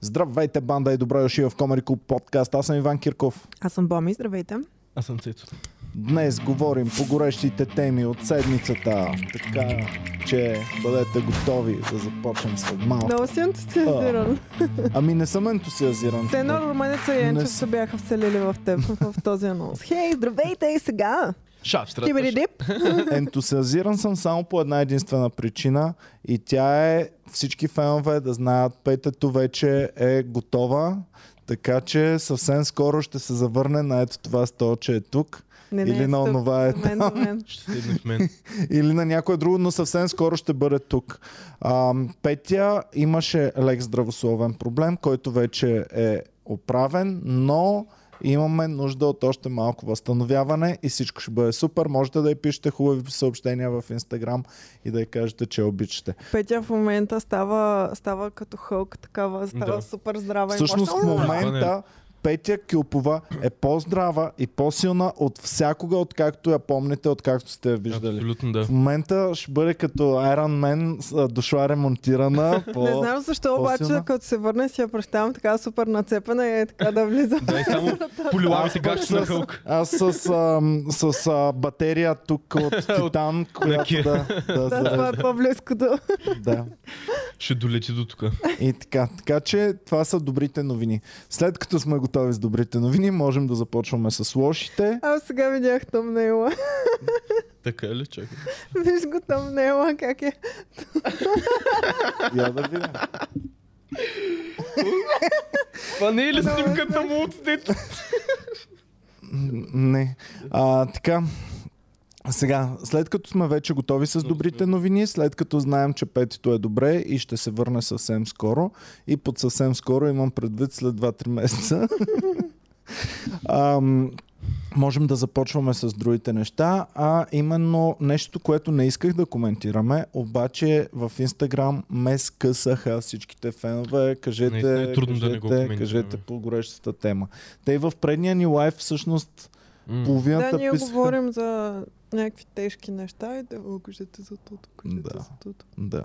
Здравейте, банда и добре дошли в Комари Клуб подкаст. Аз съм Иван Кирков. Аз съм Боми, здравейте. Аз съм Цецо. Днес говорим по горещите теми от седмицата, така че бъдете готови да започнем след малко. Много си ентусиазиран. Ами не съм ентусиазиран. Все едно Руменеца и Енчев с- се бяха вселили в теб в този анонс. Хей, здравейте и сега! Шат, Ти били дип? Ентусиазиран съм само по една единствена причина и тя е всички фенове да знаят петето вече е готова, така че съвсем скоро ще се завърне на ето това столче е тук Не, Или на тук, онова е мен, до мен. Мен. или на някое друго, но съвсем скоро ще бъде тук. А, Петя имаше лек здравословен проблем, който вече е оправен, но имаме нужда от още малко възстановяване и всичко ще бъде супер. Можете да й пишете хубави съобщения в Инстаграм и да й кажете, че обичате. Петя в момента става, става като хълк, такава, става Да. супер здрава. и Всъщност в мощна. момента Петя Кюпова е по-здрава и по-силна от всякога, откакто я помните, откакто сте я виждали. Абсолютно да. В момента ще бъде като Iron Man, с- дошла ремонтирана. По... Не знам защо, обаче, като се върне, си я представям така супер нацепена и е така да влиза. Да, само полилавите пък гащи на с- Хълк. Аз с, ам, с а, батерия тук от титан, която да, да, Да, това е по-близко до... да. Ще долети до тук. И така. Така че това са добрите новини. След като сме готови с добрите новини, можем да започваме с лошите. Аз сега видях тъмнела. Така ли, чакай. Виж го тъмнела, как е. Я да видим. Това не е ли снимката му от дето? Не. А, така. Сега, след като сме вече готови с добрите новини, след като знаем, че петито е добре и ще се върне съвсем скоро, и под съвсем скоро имам предвид след 2-3 месеца, ам, можем да започваме с другите неща, а именно нещо, което не исках да коментираме, обаче в Инстаграм ме скъсаха всичките фенове. Кажете, Наистина е трудно да не го кажете, коментираме. кажете по горещата тема. Те и в предния ни лайв всъщност половината Да, ние писаха. говорим за някакви тежки неща и да го кажете за тото, кажете Да. за тото. Да.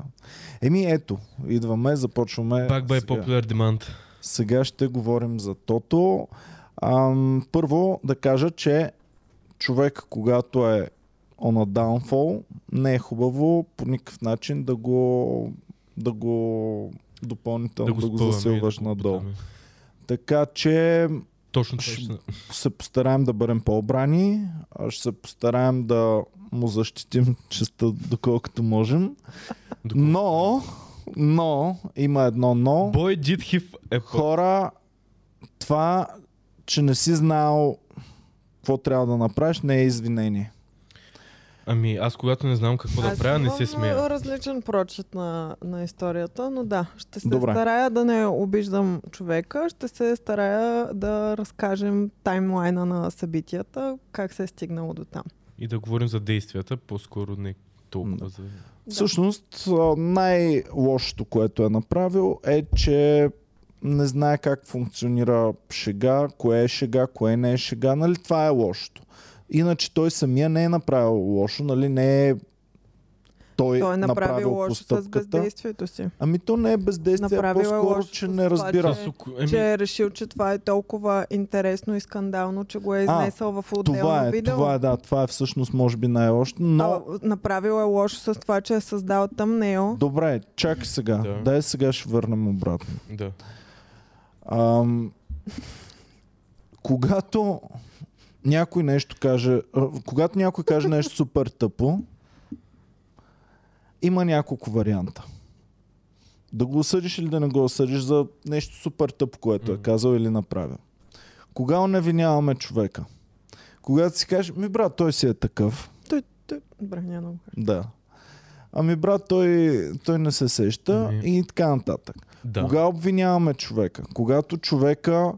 Еми ето, идваме, започваме. Back by сега. popular demand. Сега ще говорим за Тото. Ам, първо да кажа, че човек, когато е on a downfall, не е хубаво по никакъв начин да го, да го допълнително да го, засилваш да го надолу. бутаме. Така че Точно Ш- ще... се постараем да бъдем по-обрани, а ще се постараем да му защитим честа доколкото можем. Доколко- Но, но, има едно но. Boy did е. Хора, това, че не си знал какво трябва да направиш, не е извинение. Ами аз когато не знам какво да Аз правя, не се а, смея. различен прочит на, на историята, но да, ще се Добре. старая да не обиждам човека, ще се старая да разкажем таймлайна на събитията, как се е стигнало до там. И да говорим за действията, по-скоро не толкова Да. за... Всъщност, най-лошото, което е направил е, че не знае как функционира шега, кое е шега, кое не е шега. Нали, това е лошото. Иначе той самия не е направил лошо, нали, не е той, Той е направил лошо с бездействието си. Ами то не е бездействие, а Направил е по-скоро, лошо че не това, разбира. че- Че е решил, че това е толкова интересно и скандално, че го е А, изнесъл в отделно Това е, видео. това е, да, това е всъщност може би най-лошо, но... А, направил е лошо с това, че е създал тъмнейл. Добре, чакай сега. Да. Дай сега ще върнем обратно. Да. Ам, когато някой нещо каже, когато някой каже нещо супер тъпо, има няколко варианта. Да го осъдиш или да не го осъдиш за нещо супер тъпо, което е казал или направил. Кога оневиняваме човека? Когато си кажеш, ми брат, той си е такъв. Той, той... Добре, няма да го кажа. Да. Ами брат, той, той не се сеща Ами. и така нататък. Да. Кога обвиняваме човека? Когато човека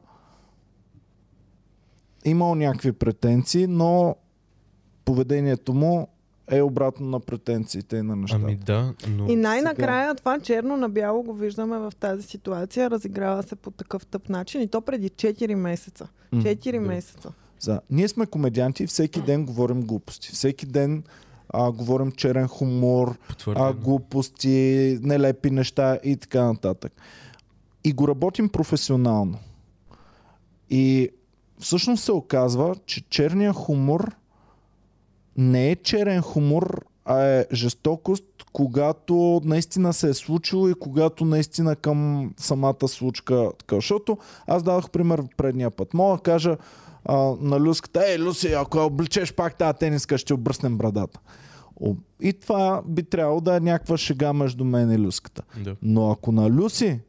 имал някакви претенции, но поведението му е обратно на претенциите и на нещата. Ами да, но... И най-накрая това черно на бяло го виждаме в тази ситуация. Разиграва се по такъв тъп начин и то преди 4 месеца. М. 4 да. месеца. За. Ние сме комедианти и всеки ден говорим глупости. Всеки ден а, говорим черен хумор, а, глупости, нелепи неща и така нататък. и го работим професионално. И всъщност се оказва, че черния хумор не е черен хумор, а е жестокост, когато наистина се е случило и когато наистина към самата случка. Така. Защото аз дадох пример предния път. Мога да кажа а, на Люската, ей, Люси, ако обличеш пак тази тениска, ще обръснем брадата. И това би трябвало да е някаква шега между мен и Люската. Да. Но ако на Люси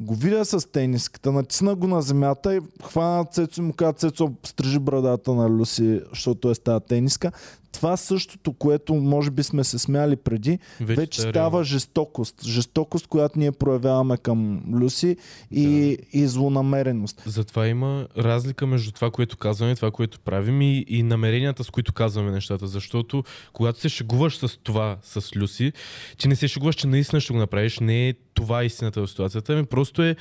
го видя с тениската, натисна го на земята и хвана Цецо и му каза, Цецо, стрижи брадата на Люси, защото е с тази тениска. Това същото, което може би сме се смяли преди, вече, вече става реално. жестокост. Жестокост, която ние проявяваме към Люси и, и злонамереност. Затова има разлика между това, което казваме това, което правим и, и намеренията, с които казваме нещата. Защото когато се шегуваш с това, с Люси, че не се шегуваш, че наистина ще го направиш, не е това истината в ситуацията, ми просто е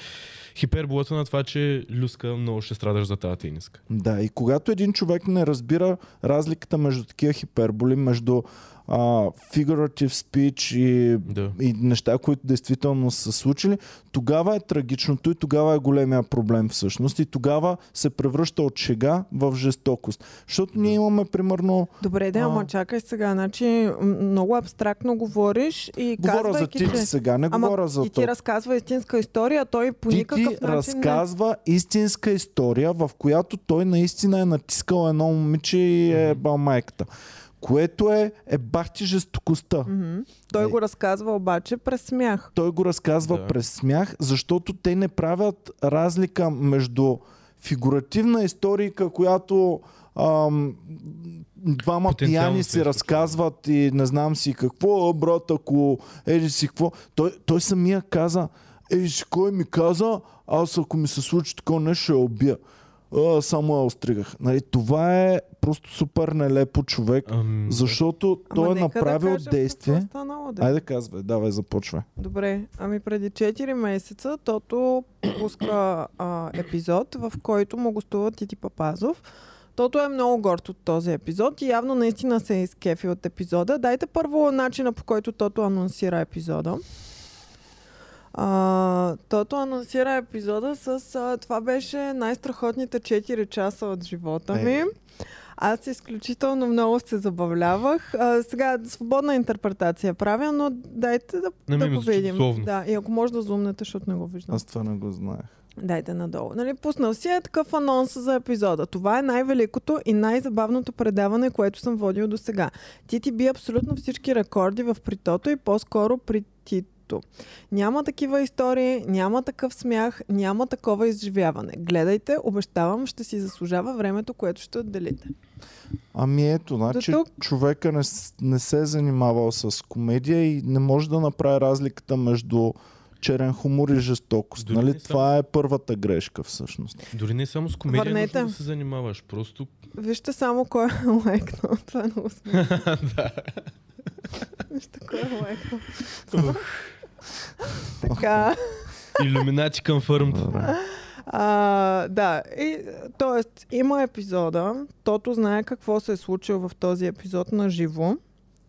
хиперболата на това, че Люска много ще страдаш за тази тениска. Да, и когато един човек не разбира разликата между такива хиперболи, между а, figurative speech и Да. и неща, които действително са случили, тогава е трагичното и тогава е големия проблем всъщност. И тогава се превръща от шега в жестокост. Защото ние имаме примерно... Добре, да, ама чакай сега. Значи, много абстрактно говориш и Говоря за Тити че... сега, не Ама говоря за и ти разказва истинска история, той по Тити никакъв начин разказва истинска история, в която той наистина е натискал едно момиче и е бал майката. Което е, е бахти жестокостта. Мгм. Той Е. го разказва обаче през смях. той го разказва Да. през смях, защото те не правят разлика между фигуративна историка, която ам, двама пияни се си е разказват и не знам си какво, а, брат, ако еди си какво. Той, той самия каза, еди си кой ми каза, аз ако ми се случи такова нещо, ще я убия. А, само я остригах. Нали, това е просто супер нелепо човек, Ам, защото Ама той е направил да кажем действие. станало, да. Айде казвай, давай започвай. Добре, ами преди 4 месеца Тото пуска а, епизод, в който му гостува Тити Папазов. Тото е много горд от този епизод и явно наистина се е изкефи от епизода. Дайте първо начина по който Тото анонсира епизода. А, Тото анонсира епизода с а, това беше най-страхотните 4 часа от живота ми. Е. Аз изключително много се забавлявах. А, сега свободна интерпретация правя, но дайте да, Не, да го видим. Да, и ако може да зумнете, защото не го виждам. Аз това не го знаех. Дайте надолу. Нали, пуснал си е такъв анонс за епизода. Това е най-великото и най-забавното предаване, което съм водил до сега. Ти ти би абсолютно всички рекорди в притото и по-скоро при Тито. Няма такива истории, няма такъв смях, няма такова изживяване. Гледайте, обещавам, ще си заслужава времето, което ще отделите. Ами ето, значи тук- човека не, не се е занимавал с комедия и не може да направи разликата между черен хумор и жестокост. Дори нали? само- Това е първата грешка всъщност. Дори не само с комедия Върнете. нужно да се занимаваш. Просто Вижте само кой е лайкнал. Това е много смешно. Вижте кой е лайкнал. така. иллюминати confirmed. Добре. А, да, и, т.е. има епизода, Тото знае какво се е случило в този епизод на живо.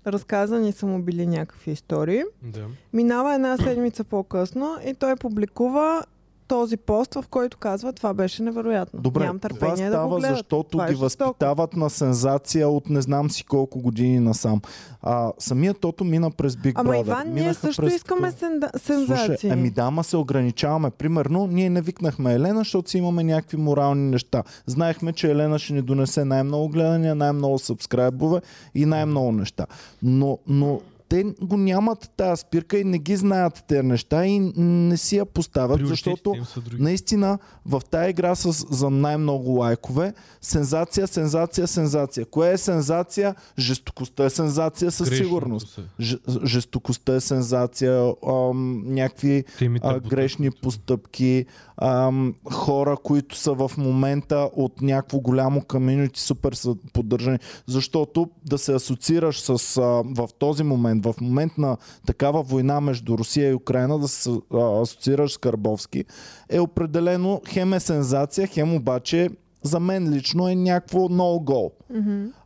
Разказани са му били някакви истории. Да. Минава една седмица по-късно и той публикува този пост, в който казва това беше невероятно. Добре, Нямам това търпение да го става, гледат. защото Това е ги жестоко. възпитават на сензация от не знам си колко години насам. А, самият Тото мина през Big Ама Brother. Иван, ние също през искаме сенда... сензации. Слушай, ами да, ма се ограничаваме. Примерно, ние не викнахме Елена, защото си имаме някакви морални неща. Знаехме, че Елена ще ни донесе най-много гледания, най-много сабскрайбове и най-много неща. Но, но те го нямат тази спирка и не ги знаят тези неща и не си я поставят, защото наистина в тази игра с, за най-много лайкове, сензация, сензация, сензация. Кое е сензация? Жестокостта е сензация със Грешното сигурност. Ж- жестокостта е сензация, ам, някакви а, грешни постъпки, ам, хора, които са в момента от някакво голямо комьюнити супер са поддържани. Защото да се асоциираш с а, в този момент, в момент на такава война между Русия и Украина, да се асоциираш с Карбовски, е определено хем е сензация, хем обаче за мен лично е някакво no гол.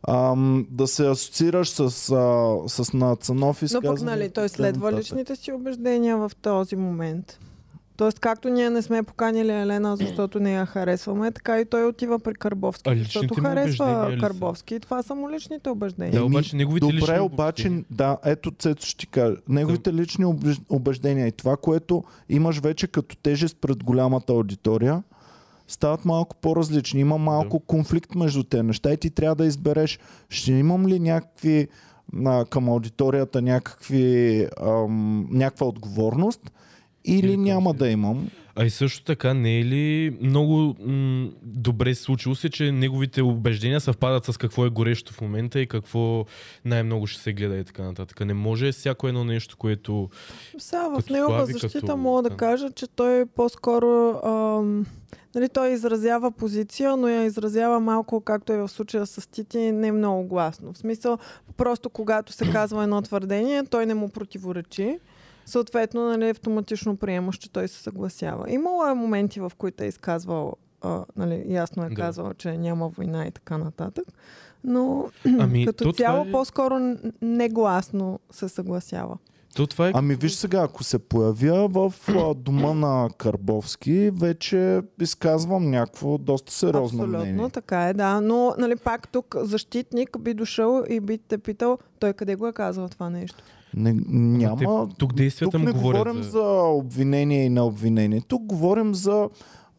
Ам, да се асоциираш с, а, с Нацанов и Но пък, нали, той следва личните си убеждения в този момент. Тоест, както ние не сме поканили Елена, защото не я харесваме, така и той отива при Карбовски, А защото харесва? Карбовски. И това са му личните убеждения. Да, обаче неговите Добре, лични обаче, да, ето Цецо ще ти кажа. Неговите лични убеж- убеждения и това, което имаш вече като тежест пред голямата аудитория, стават малко по-различни. Има малко конфликт между те неща и ти трябва да избереш, ще имам ли някакви а, към аудиторията някакви, ам, някаква отговорност или, Или няма да имам. А и също така, не е ли много м- добре случило се, че неговите убеждения съвпадат с какво е горещо в момента и какво най-много ще се гледа и така нататък. Не може всяко едно нещо, което... Сега в негова защита като- мога да да. кажа, че той по-скоро ам, нали, той изразява позиция, но я изразява малко, както е в случая с Тити, не много гласно. В смисъл, просто когато се казва едно твърдение, той не му противоречи. Съответно, нали, автоматично приемаш, че той се съгласява. Имало е моменти, в които е изказвал, а, нали, ясно е Да. казвал, че няма война и така нататък. Но Ами, като цяло е- по-скоро негласно се съгласява. То това е... Ами виж сега, ако се появя в дома на Карбовски, вече изказвам някакво доста сериозно Абсолютно, мнение. така е, да. Но нали, пак тук защитник би дошъл и би те питал, той къде го е казал това нещо. Не, няма. те- тук действията тук му не говорят говорим за- за... обвинение и на обвинение. Тук говорим за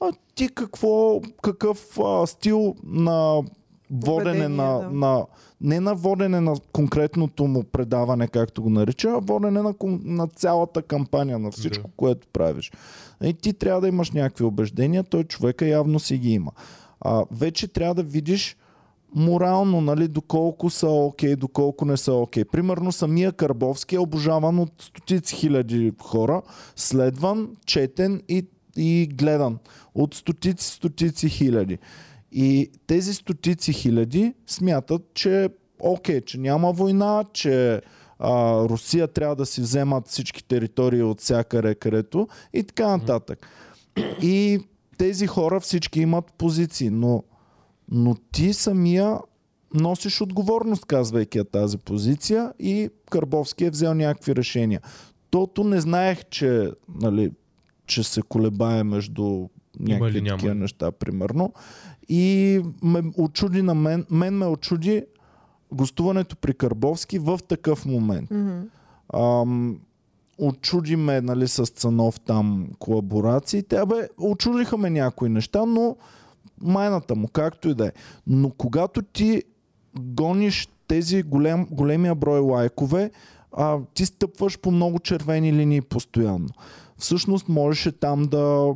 а, ти какво, какъв а, стил на водене на, да. на... Не на водене на конкретното му предаване, както го нарича, а водене на, на цялата кампания, на всичко, Да. което правиш. И ти трябва да имаш някакви убеждения, той човека явно си ги има. А, вече трябва да видиш морално, нали, доколко са окей, доколко не са окей. Примерно самия Карбовски е обожаван от стотици хиляди хора, следван, четен и, и гледан от стотици, стотици хиляди. И тези стотици хиляди смятат, че окей, че няма война, че а, Русия трябва да си вземат всички територии от всякъде, където и така нататък. И тези хора всички имат позиции, но, но ти самия носиш отговорност, казвайки тази позиция и Карбовски е взел някакви решения. Тото не знаех, че, нали, че се колебае между някакви такива неща, примерно. И ме очуди на мен, мен ме очуди гостуването при Карбовски в такъв момент. Ам, очуди ме нали, с Цанов там колаборациите. Абе, очудиха ме някои неща, но майната му, както и да е. Но когато ти гониш тези голем, големия брой лайкове, а, ти стъпваш по много червени линии постоянно. Всъщност можеше там да,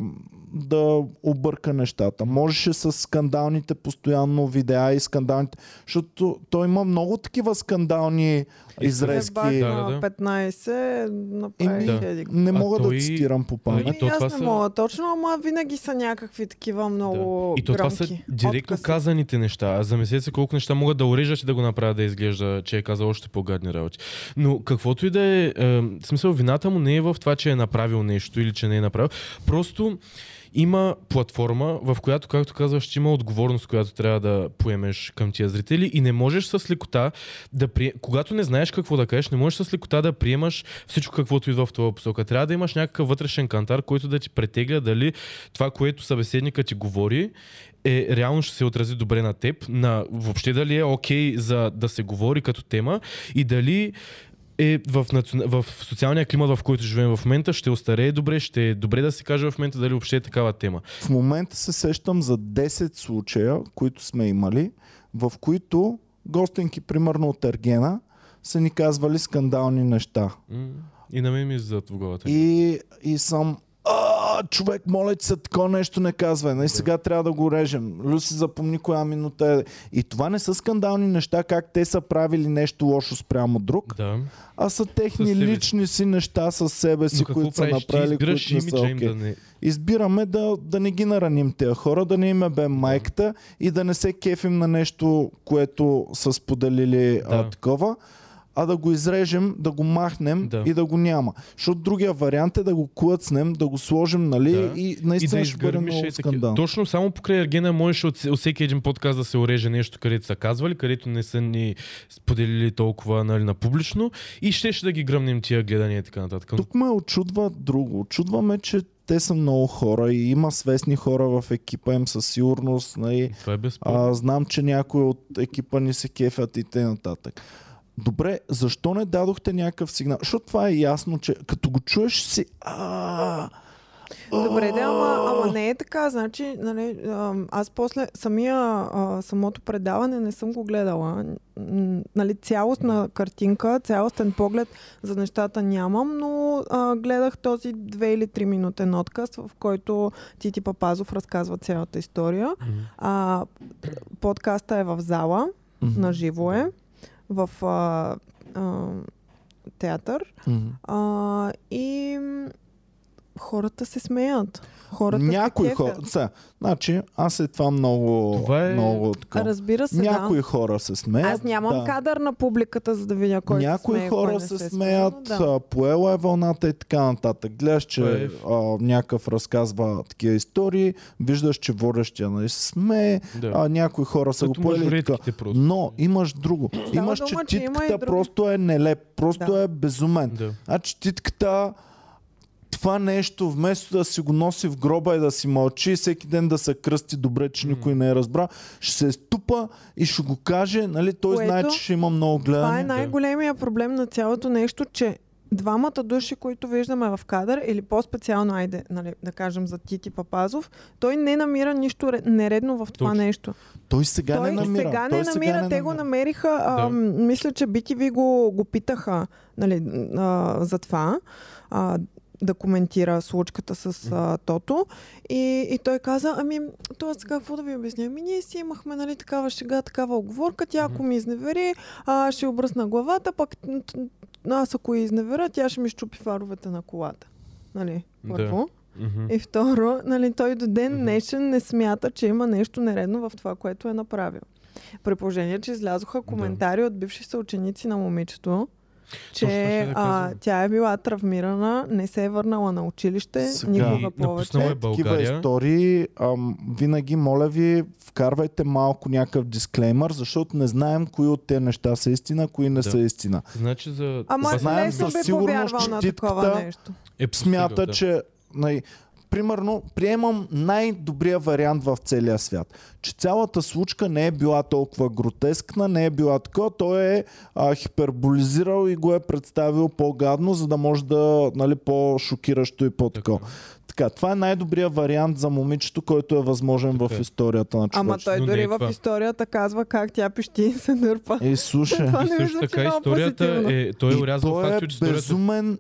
да обърка нещата. Можеше с скандалните постоянно видеа и скандалните, защото той има много такива скандални изрезки. Бак Да, на да, да. 15 направи Еми, хеди. Не А мога той- да цитирам по А, памет. и Ами, то аз това не са- мога точно, ама винаги са някакви такива много И то това са директно откъси. казаните неща. А замислете се колко неща могат да урежат и да го направят да изглежда, че е казал още по-гадни работи. Но каквото и да е, е, смисъл, вината му не е в това, че е направил нещо или че не е направил. Просто има платформа, в която, както казваш, че има отговорност, която трябва да поемеш към тия зрители и не можеш с лекота да при... Когато не знаеш какво да кажеш, не можеш с лекота да приемаш всичко каквото идва в това посока. Трябва да имаш някакъв вътрешен кантар, който да ти претегля дали това, което събеседника ти говори, е реално ще се отрази добре на теб, на въобще дали е окей за да се говори като тема и дали е в, национ... в социалния климат, в който живеем в момента, ще остарее добре, ще е добре да се каже в момента дали въобще е такава тема. В момента се сещам за 10 случая, които сме имали, в които гостенки, примерно от Ергена, са ни казвали скандални неща. И на мен ми иззад в главата. И, и съм а, човек, моля ти се, такова нещо не казвай. И сега трябва да го режем. Люси, запомни коя минута е. И това не са скандални неща, как те са правили нещо лошо спрямо друг, Да. а са техни лични си неща с себе си, които са правиш? Направили, които не са окей. да не... Избираме да, да не ги нараним тези хора, да не им е бе майката и да не се кефим на нещо, което са споделили а, Да. такова, а да го изрежем, да го махнем Да. и да го няма. Защото другия вариант е да го клъцнем, да го сложим, нали, Да. и И наистина да ще бъде много е скандал. Точно само покрай Ергена можеше от, от всеки един подкаст да се уреже нещо, където са казвали, където не са ни споделили толкова нали, на публично и ще, ще да ги гръмнем тия гледания и така нататък. Тук ме очудва друго. Очудва ме, че те са много хора и има свестни хора в екипа им със сигурност. Нали, Това е а, знам, че някои от екипа ни се кефят и т.н. нататък. Добре, защо не дадохте някакъв сигнал? Защото това е ясно, че като го чуеш си... А, Добре, да, ама, ама не е така. Значи, нали, аз после самия, а, самото предаване не съм го гледала. Нали, цялостна картинка, цялостен поглед за нещата нямам, но а, гледах този 2 или 3 минутен отказ, в който Тити Папазов разказва цялата история. А, подкаста е в зала, на живо е, в а, а, театър. Мгм. А, и хората се смеят. Хората Някои се хора... Са, значи, аз е това много... Това е- много А, така. разбира се, Някои да. хора се смеят. Аз нямам да. кадър на публиката, за да видя кой Някои се смее, хора кой се, се смеят, да. а, поела е вълната и така нататък. Гледаш, че е- а, някакъв разказва такива истории, виждаш, че водещия нали, се смее, Да. а, някои хора са Като го поели. Но имаш друго. имаш, че дума, че има и титката други. просто е нелеп, просто Да. е безумен. Да. Значи титката това нещо, вместо да си го носи в гроба и да си мълчи, всеки ден да се кръсти добре, че никой не е разбра, ще се ступа и ще го каже, нали, той Което- знае, че ще има много Това е гледане. най-големия проблем на цялото нещо, че двамата души, които виждаме в кадър, или по-специално, айде, нали, да кажем за Тити Папазов, той не намира нищо ре- нередно в това Точно. нещо. Той сега той не намира. сега не той намира, те го намериха. А, Да. м, мисля, че BTV го, го питаха нали, а, за това. А, да коментира случката с а, Тото. И, и той каза, ами, това сега какво да ви обясня? Ами ние си имахме нали, такава шега, такава оговорка. Тя ако ми изневери, а, ще обръсна главата, пък аз ако я изневеря, тя ще ми щупи фаровете на колата. Нали, Да. първо. Мгм. И второ, нали, той до ден днешен не смята, че има нещо нередно в това, което е направил. При положение, че излязоха коментари от бивши съученици на момичето, че да а, тя е била травмирана, не се е върнала на училище, Сега. никога повече. е Такива истории, ам, винаги, моля ви, вкарвайте малко някакъв дисклеймър, защото не знаем кои от тези неща са истина, кои не Да. са истина. Значи за... Ама знаем със сигурност, че на титката такова нещо. е Смята, да. че най- примерно, приемам най-добрия вариант в целия свят. Че цялата случка не е била толкова гротескна, не е била такова, той е а, хиперболизирал и го е представил по-гадно, за да може да, нали, по-шокиращо и по-такова. Така. Така, това е най-добрият вариант за момичето, който е възможен Така в е. историята на Ама човечеството. той Но не дори е в историята казва как тя пищи и се дърпа. Ей, слушай, Това И не също мисля, че така историята е... Той е и урязал той е от историята. безумен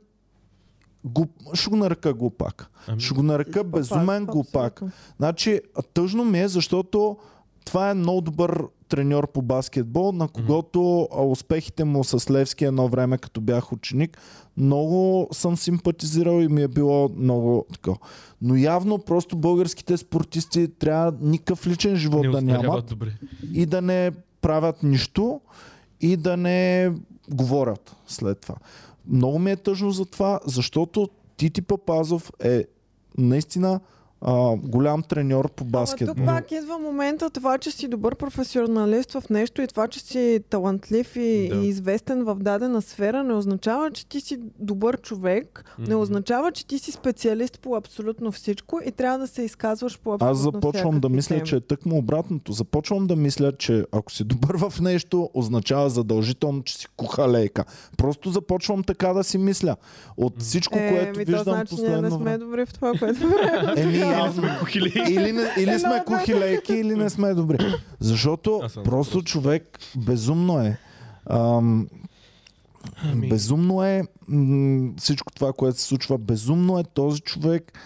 Глуп... Ще го нарека глупак. Ами, Ще го нарека безумен глупак. Значи, тъжно ми е, защото това е много добър треньор по баскетбол, на когото а, успехите му с Левски едно време, като бях ученик, много съм симпатизирал и ми е било много такова. Но явно просто българските спортисти трябва никакъв личен живот не да нямат добре. и да не правят нищо и да не говорят след това. Много ми е тъжно за това, защото Тити Папазов е наистина а, голям треньор по Ама баскетбол. тук пак идва момента това, че си добър професионалист в нещо и това, че си талантлив и, Да. и известен в дадена сфера, не означава, че ти си добър човек, не Мгм. означава, че ти си специалист по абсолютно всичко и трябва да се изказваш по абсолютно Аз започвам да мисля, теми. че е тъкмо обратното. Започвам да мисля, че ако си добър в нещо, означава задължително, че си кухалейка. Просто започвам така да си мисля. От всичко, е, което ми, то виждам значи ние не последно сме добри в това, което правим. Еми, аз или, не, или сме кухилейки, или не сме добри. Защото просто. човек безумно е. Ам, Ами- Безумно е м- всичко това, което се случва. Безумно е този човек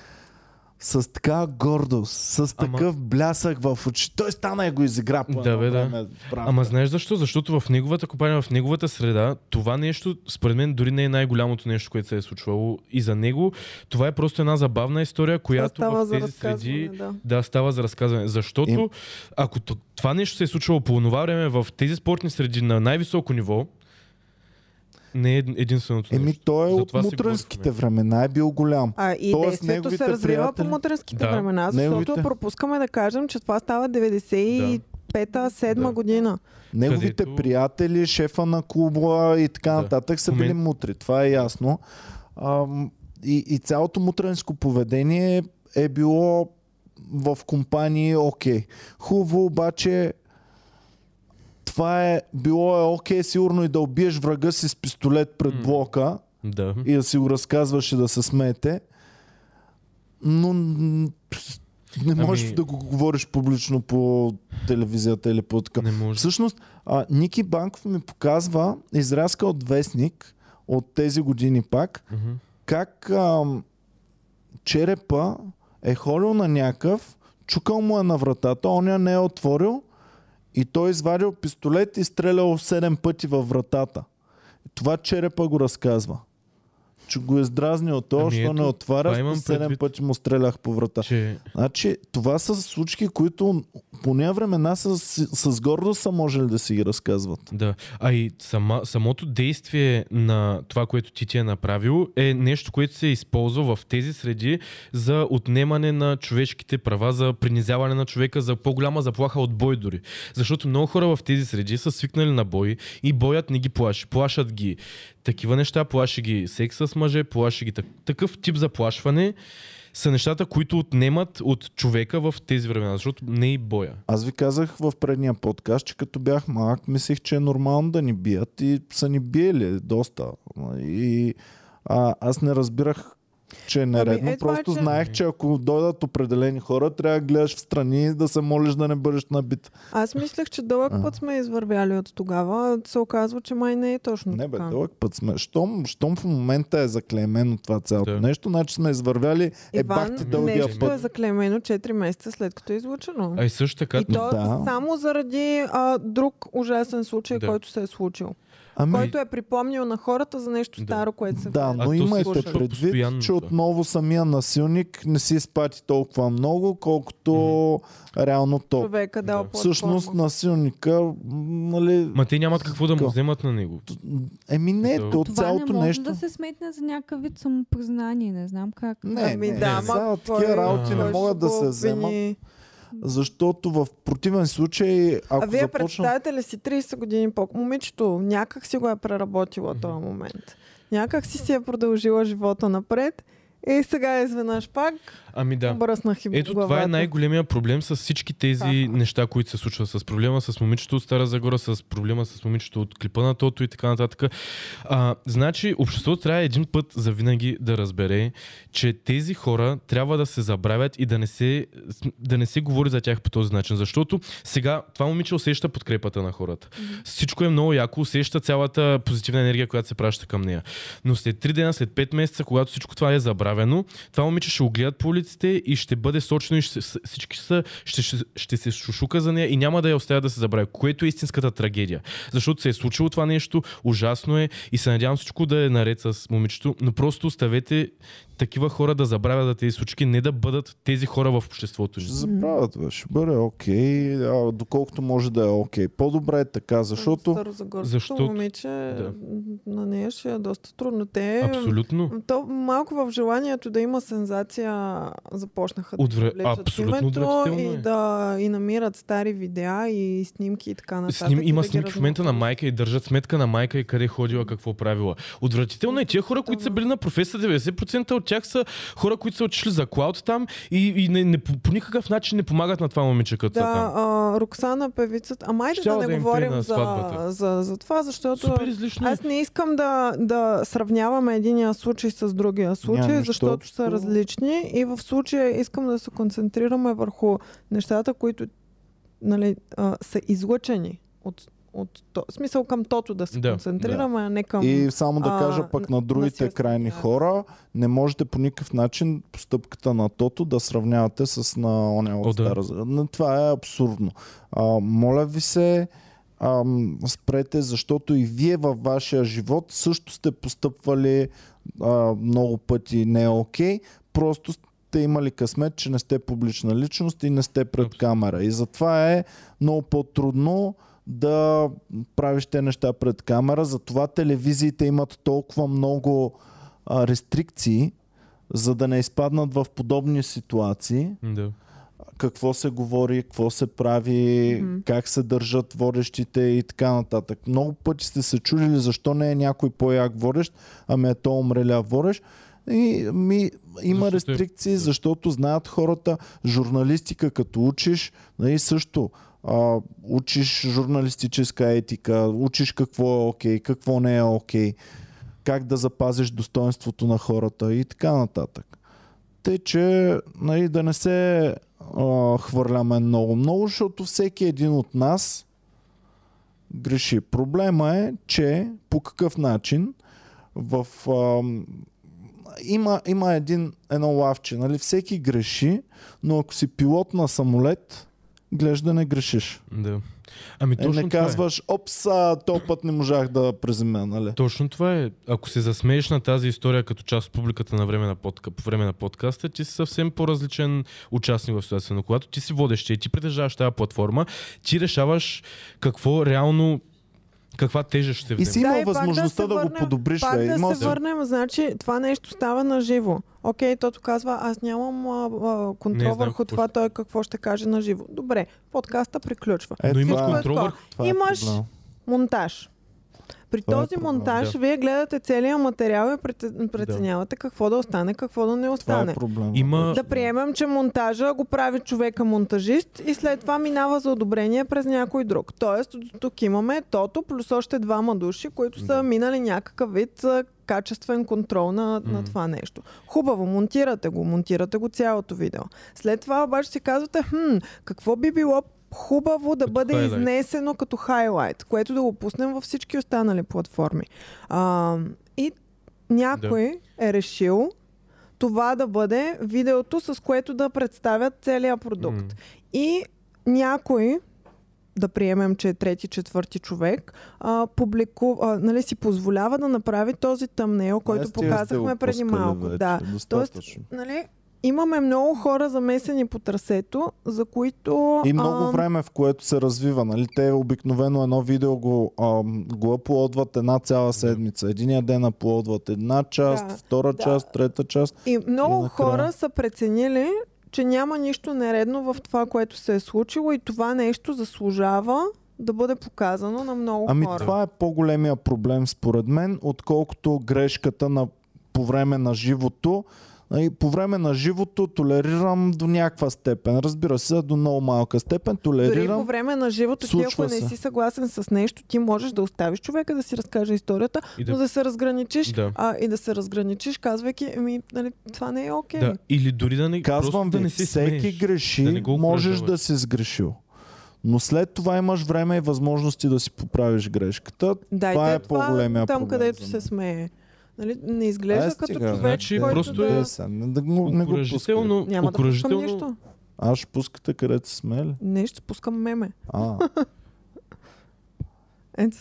с така гордост, с Ама- такъв блясък в очи. Той стана и го изигра по Да, бе, да. време. Ама знаеш защо? Защото в неговата компания, в неговата среда, това нещо, според мен, дори не е най-голямото нещо, което се е случвало. И за него това е просто една забавна история, която в тези среди да. да става за разказване. Защото Им- ако това нещо се е случвало по това време в тези спортни среди на най-високо ниво, не е единственото Еми, нещо. той е от Затова мутренските времена, е бил голям. А и Тоест, действието се развива приятели- по мутренските Да, времена, защото неговите- пропускаме да кажем, че това става 95-та, 7 Да. година. Неговите Където- приятели, шефа на клуба и така Да. нататък са били момент- мутри. Това е ясно. Ам, и, и цялото мутренско поведение е било в компании окей. Хубаво обаче това е било е окей сигурно и да убиеш врага си с пистолет пред блока Да. и да си го разказваш и да се смеете. Но не можеш Ами- да го говориш публично по телевизията или по така. Не може. Всъщност, а, Ники Банков ми показва изрязка от вестник от тези години пак, Мгм. как ам, черепа е холил на някакъв, чукал му е на вратата, он я не е отворил и той извадил пистолет и стрелял 7 пъти във вратата. Това черепа го разказва. Че го е здразнил то, Ами що ето, не отваря, имам 7 предвид. пъти му стрелях по врата. Че Значи, това са случки, които по нея времена с, с гордост са можели да си ги разказват. Да. А и сама, самото действие на това, което ти ти е направил, е нещо, което се използва в тези среди за отнемане на човешките права, за принизяване на човека, за по-голяма заплаха от бой дори. Защото много хора в тези среди са свикнали на бой и боят не ги плаши. Плашат ги такива неща, плаши ги секс с мъже, плаши ги так- такъв тип заплашване са нещата, които отнемат от човека в тези времена, защото не и боя. Аз ви казах в предния подкаст, че като бях малък, мислех, че е нормално да ни бият и са ни биели доста. И а, аз не разбирах, че е нередно. е, това е, Просто че- знаех, че ако дойдат определени хора, трябва да гледаш в страни и да се молиш да не бъдеш набит. Аз мислех, че дълъг А. път сме извървяли от тогава. Се оказва, че май не е точно Не бе, така. дълъг път сме. Щом, щом в момента е заклеймено това цялото Да. нещо, значи сме извървяли е бах Иван, ти дългия нещо е път. заклемено 4 месеца след като е излучено. А и също така, И то Да. само заради а, друг ужасен случай, Да. който се е случил. Ами, Който е припомнил на хората за нещо Да. старо, което се Да, но имайте предвид, постоянно че това. отново самия насилник не си изпати толкова много, колкото реално то. човека Да. Всъщност насилника, нали, Ма те нямат какво да му вземат на него. еми не, Това то цялото не може нещо. да се сметне за някакъв вид самопризнание. Не знам как. Не, Ами не, да, не. такива работи не могат да се вземат? Защото в противен случай, ако А вие започна... представяте ли си 30 години по Момичето някак си го е преработила този момент. Някак си си е продължила живота напред и сега изведнъж пак Ами да. бръснах и Ето това е най-големия проблем с всички тези Аха. неща, които се случват. С проблема с момичето от Стара Загора, с проблема с момичето от клипа на Тото и така нататък. А, значи, обществото трябва един път за винаги да разбере, че тези хора трябва да се забравят и да не се, да не се говори за тях по този начин. Защото сега това момиче усеща подкрепата на хората. Всичко е много яко, усеща цялата позитивна енергия, която се праща към нея. Но след 3 дена, след 5 месеца, когато всичко това е забравено, това момиче ще го гледат по улиците и ще бъде сочно и ще, всички са, ще, ще, ще се шушука за нея и няма да я оставя да се забрави, което е истинската трагедия. Защото се е случило това нещо, ужасно е и се надявам всичко да е наред с момичето, но просто оставете такива хора да забравят за тези случки, не да бъдат тези хора в обществото ни. Ще забравят, бе. Ще бъде окей, а, доколкото може да е окей. По-добре е така, защото Защото- момиче, да. на нея ще е доста трудно. Те Абсолютно. То малко в желанието да има сензация започнаха да Отвре- извличат абсолютно името и е. да и намират стари видеа и снимки и така нататък. Сним, има да снимки в момента на майка и държат сметка на майка и къде е ходила, какво правила. Отвратително е. Тия хора, които са били на професия, 90% от тях са хора, които са отишли за клауд там и, и не, не, по, по никакъв начин не помагат на това момиче, като са Да, там. а, Роксана, певицата. Ама айде Щяла да да не им говорим за, за, за това, защото е. аз не искам да, да сравняваме единия случай с другия случай, нищо защото са различни и в случая искам да се концентрираме върху нещата, които нали, а, са излъчени от, от то, смисъл към тото да се Да, концентрираме, а не към... И само да а, кажа пък на другите насилствени крайни акции. хора, не можете по никакъв начин постъпката на Тото да сравнявате с на оня О, от да. Стара Загора. Но Това е абсурдно. А, моля ви се, ам, спрете, защото и вие във вашия живот също сте постъпвали а, много пъти не е окей, просто сте имали късмет, че не сте публична личност и не сте пред камера. И затова е много по-трудно да правиш те неща пред камера. Затова телевизиите имат толкова много а, рестрикции, за да не изпаднат в подобни ситуации. Да. Какво се говори, какво се прави, Мгм. как се държат водещите и така нататък. Много пъти сте се чудили защо не е някой по-як водещ, ами е то умреля водещ. И, ми, има Защото е- рестрикции, защото знаят хората журналистика, като учиш, нали, също а, учиш журналистическа етика, учиш какво е окей, какво не е окей, как да запазиш достоинството на хората и така нататък. Те, че нали, да не се а, хвърляме много-много, защото всеки един от нас греши. Проблема е, че по какъв начин в... ам, има, има един, едно лавче, нали? Всеки греши, но ако си пилот на самолет, гледаш да не грешиш. Да. Ами Е, точно не това е. казваш, опс, този път не можах да преземя, нали? Точно това е. Ако се засмееш на тази история като част от публиката на време на подка, по време на подкаста, ти си съвсем по-различен участник в ситуацията. Но когато ти си водещ и ти притежаваш тази платформа, ти решаваш какво реално, каква тежест ще И вземе. си Да, имал и пак да възможността се да, го върнем- подобриш. Пак бе. да Имал се си- върнем, значи това нещо става на живо. Окей, тото казва, аз нямам а, а, контрол Не върху това, ще- той какво ще каже на живо. Добре, подкаста приключва. Е, Но имаш е- контрол това. върху... това е Имаш- проблема. Монтаж. При Това е този проблем, монтаж да. вие гледате целият материал и преценявате какво да остане, какво да не Това остане. е проблема. Има... Да приемем, че монтажа го прави човека монтажист и след това минава за одобрение през някой друг. Тоест, тук имаме тото плюс още двама души, които са Да. минали някакъв вид качествен контрол на, на Мгм. това нещо. Хубаво, монтирате го, монтирате го цялото видео. След това обаче си казвате, хм, какво би било хубаво да Като бъде хайлайт. изнесено като хайлайт, което да го пуснем във всички останали платформи. А, и някой е решил това да бъде видеото, с което да представят целият продукт. М. И някой, да приемем, че е трети, четвърти човек, а, публику, а, нали, си позволява да направи този тъмнейл, който Е, показахме преди малко. вече, Да. Достатъчно. Нали, имаме много хора замесени по трасето, за които... И много а, време, в което се развива. Нали? Те обикновено едно видео го, ам, го аплодват една цяла седмица. Единия ден аплодват една част, Да, втора да. част, трета част. И много И накрая- хора са преценили, че няма нищо нередно в това, което се е случило и това нещо заслужава да бъде показано на много Ами хора. това е по-големия проблем според мен, отколкото грешката на, по време на живото. И по време на живото толерирам до някаква степен. Разбира се, до много малка степен Дори толерирам. по време на живото, ти ако не си съгласен с нещо, ти можеш да оставиш човека да си разкаже историята, И да... но да, да се разграничиш. да. А, и да се разграничиш, казвайки, ами, нали, това не е окей. да. Или дори да не, Казвам просто да ви, не се всеки смееш. греши, да не можеш да си сгрешил. Но след това имаш време и възможности да си поправиш грешката. Дайте това е по-големия там, проблем където за се мен. смее. Нали, не изглежда Е, като стига, човек, значи който просто да... Е, сега, не, да го, не го пускай. Няма да пускам нищо. Аз ще пускате където се смели. Не, ще пускам меме. А, Ето.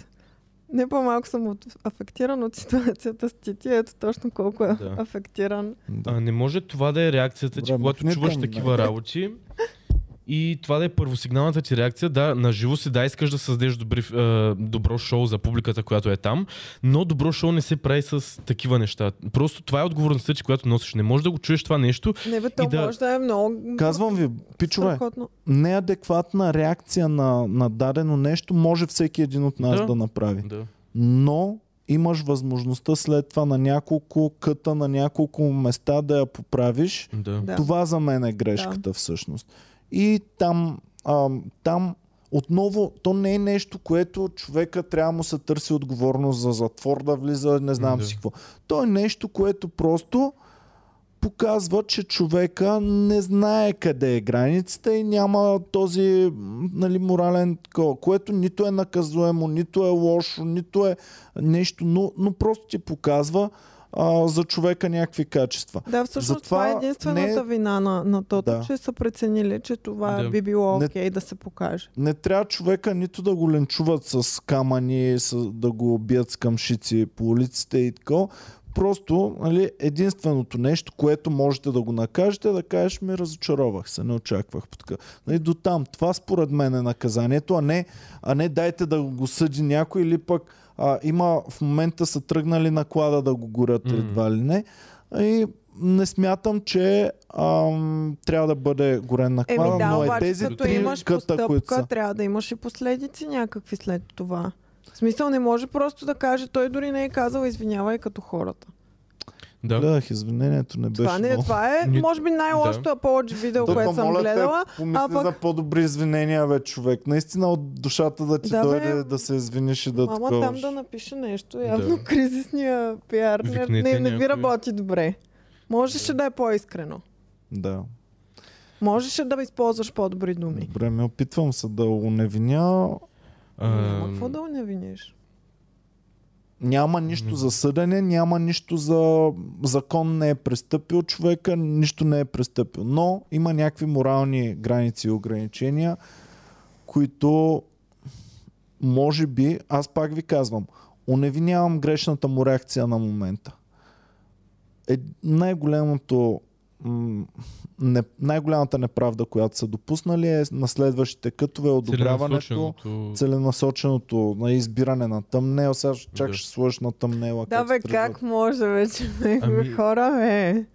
Не по-малко съм от, афектиран от ситуацията с Тити. Ето точно колко е Да. афектиран. да. А не може това да е реакцията, че Добре, когато чуваш към такива работи и това да е първосигналната ти реакция, да, на живо си, да, искаш да създадеш добри, е, добро шоу за публиката, която е там, но добро шоу не се прави с такива неща. Просто това е отговорността, че която носиш. Не можеш да го чуеш това нещо. Не бе, то И да- може да е много Казвам ви, пичове, страхотно. неадекватна реакция на, на дадено нещо може всеки един от нас да, Да. да направи. Да. Но имаш възможността след това на няколко къта, на няколко места да я поправиш. Да. Да. Това за мен е грешката всъщност. И там, ам, там отново, то не е нещо, което човека трябва да му се търси отговорност за затвор да влиза, не знам Да. си какво. То е нещо, което просто показва, че човека не знае къде е границата и няма този нали, морален такова, което нито е наказуемо, нито е лошо, нито е нещо, но, но просто ти показва а, за човека някакви качества. Да, всъщност Затова това е единствената не- вина на, на тото, Да. че са преценили, че това Да. би било Не- окей да се покаже. Не трябва човека нито да го ленчуват с камъни, с, да го бият с камшици по улиците и така. Просто нали, единственото нещо, което можете да го накажете, е да кажеш ми разочаровах се, не очаквах. Нали, до там. Това според мен е наказанието, а не, а не дайте да го съди някой или пък а, има в момента са тръгнали на клада да го горят М. едва ли не. И не смятам, че ам, трябва да бъде горен на клада, Еми да, но е обаче тези като три имаш къта, които постъпка, са. трябва да имаш и последици някакви след това. В смисъл не може просто да каже, той дори не е казал извинявай като хората. Да. Гледах извинението, не беше Това, не, много. това е, може би, най-лошото Apology видео, Тъпо, което съм моля те, гледала. помисли а пък- за по-добри извинения, бе, човек. Наистина от душата да ти Да, бе. дойде да се извиниш и да Мама таковаш. там да напише нещо. Явно Да. кризисния пиар не, Викнете не, не ви някой. работи добре. Можеше да е по-искрено. Да. Можеше да използваш по-добри думи. Добре, ме опитвам се да уневиня. Няма А, какво да не виниш. Няма нищо М. за съдене, няма нищо за закон не е престъпил човека, нищо не е престъпил. Но има някакви морални граници и ограничения, които може би, аз пак ви казвам, уневинявам грешната му реакция на момента. Е, най-голямото не, най-голямата неправда, която са допуснали е на следващите кътове одобряването целенасоченото- целенасоченото на избиране на тъмнел. Сега чак Да. ще сложиш на тъмнела. Да, бе, как може вече? Ами... Ами- Хора, бе.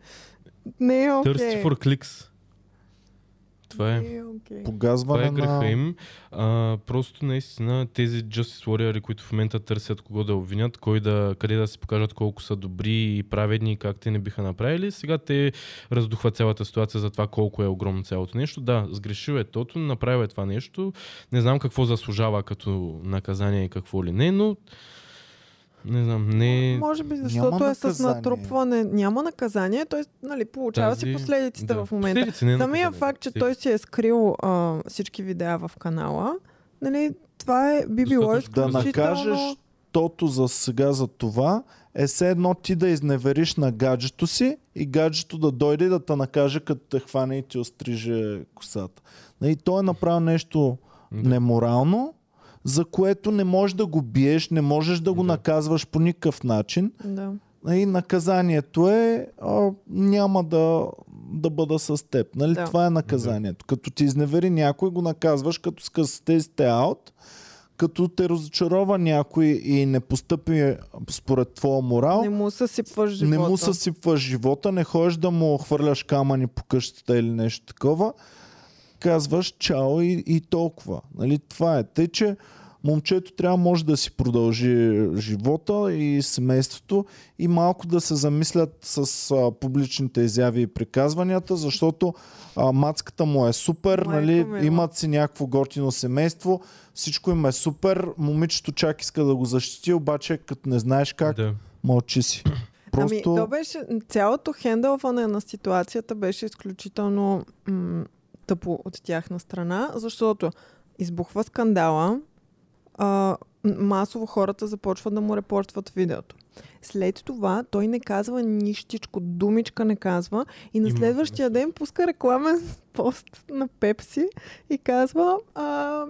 Не е окей. Търси for clicks. Това е. Не е окей. Това Погазване е греха на... им. А, просто наистина тези Justice Warrior, които в момента търсят кого да обвинят, кой да, къде да се покажат колко са добри и праведни, как те не биха направили, сега те раздухват цялата ситуация за това колко е огромно цялото нещо. Да, сгрешил е тото, направил е това нещо. Не знам какво заслужава като наказание и какво ли не, но не знам, не... Може би защото Няма е с наказание. натрупване. Няма наказание, т.е. Нали, получава си Тази- последиците да. в момента. Последици, не Самия факт, че той си е скрил а, всички видеа в канала, нали, това е, би било Достатъчно. Да изключително... накажеш тото за сега за това е все едно ти да изневериш на гаджето си и гаджето да дойде и да те накаже като те хване и ти остриже косата. И той е направил нещо Да. неморално, за което не можеш да го биеш, не можеш да го Да. наказваш по никакъв начин. Да. И наказанието е а, няма да, да бъда с теб. Нали? Да. Това е наказанието. Като ти изневери някой, го наказваш като скъсате сте аут. Като те разочарова някой и не постъпи според твоя морал, Не му съсипваш живота. не му съсипваш живота, не ходиш да му хвърляш камъни по къщата или нещо такова. Казваш чао и, и толкова. Нали? Това е. Тъй, че момчето трябва може да си продължи живота и семейството и малко да се замислят с а, публичните изяви и приказванията, защото а, мацката му е супер, Майко нали? мила. имат си някакво готино семейство, всичко им е супер, момичето чак иска да го защити, обаче като не знаеш как, Да. мълчи си. Просто... Ами, то беше, цялото хендълване на ситуацията беше изключително м- тъпо от тяхна страна, защото избухва скандала, а, масово хората започват да му репортват видеото. След това той не казва нищичко, думичка не казва и на Има следващия ден пуска рекламен пост на Пепси и казва а,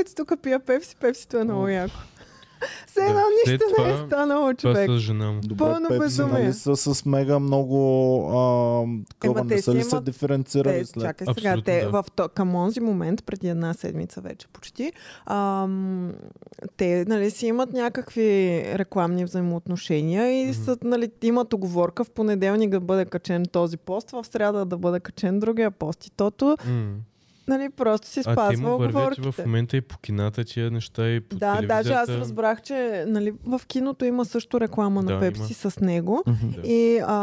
ето тук пия Пепси, Пепсито е много яко. Все Да, едно след нищо не е това- станало, Това човек. с жена му. Добре, Пълно Пепси, безумие. нали са с мега много а, такова, не са ли се имат- диференцирали Те, след? чакай сега, Абсолютно, те да. в то, към онзи момент, преди една седмица вече почти, ам, те нали, си имат някакви рекламни взаимоотношения и са, нали, имат оговорка в понеделник да бъде качен този пост, в среда да бъде качен другия пост. И тото, М. нали, просто си А те спазва му вървят в момента и по кината тия неща и по Да, даже аз разбрах, че нали, в киното има също реклама на Да, Пепси има. с него. И а,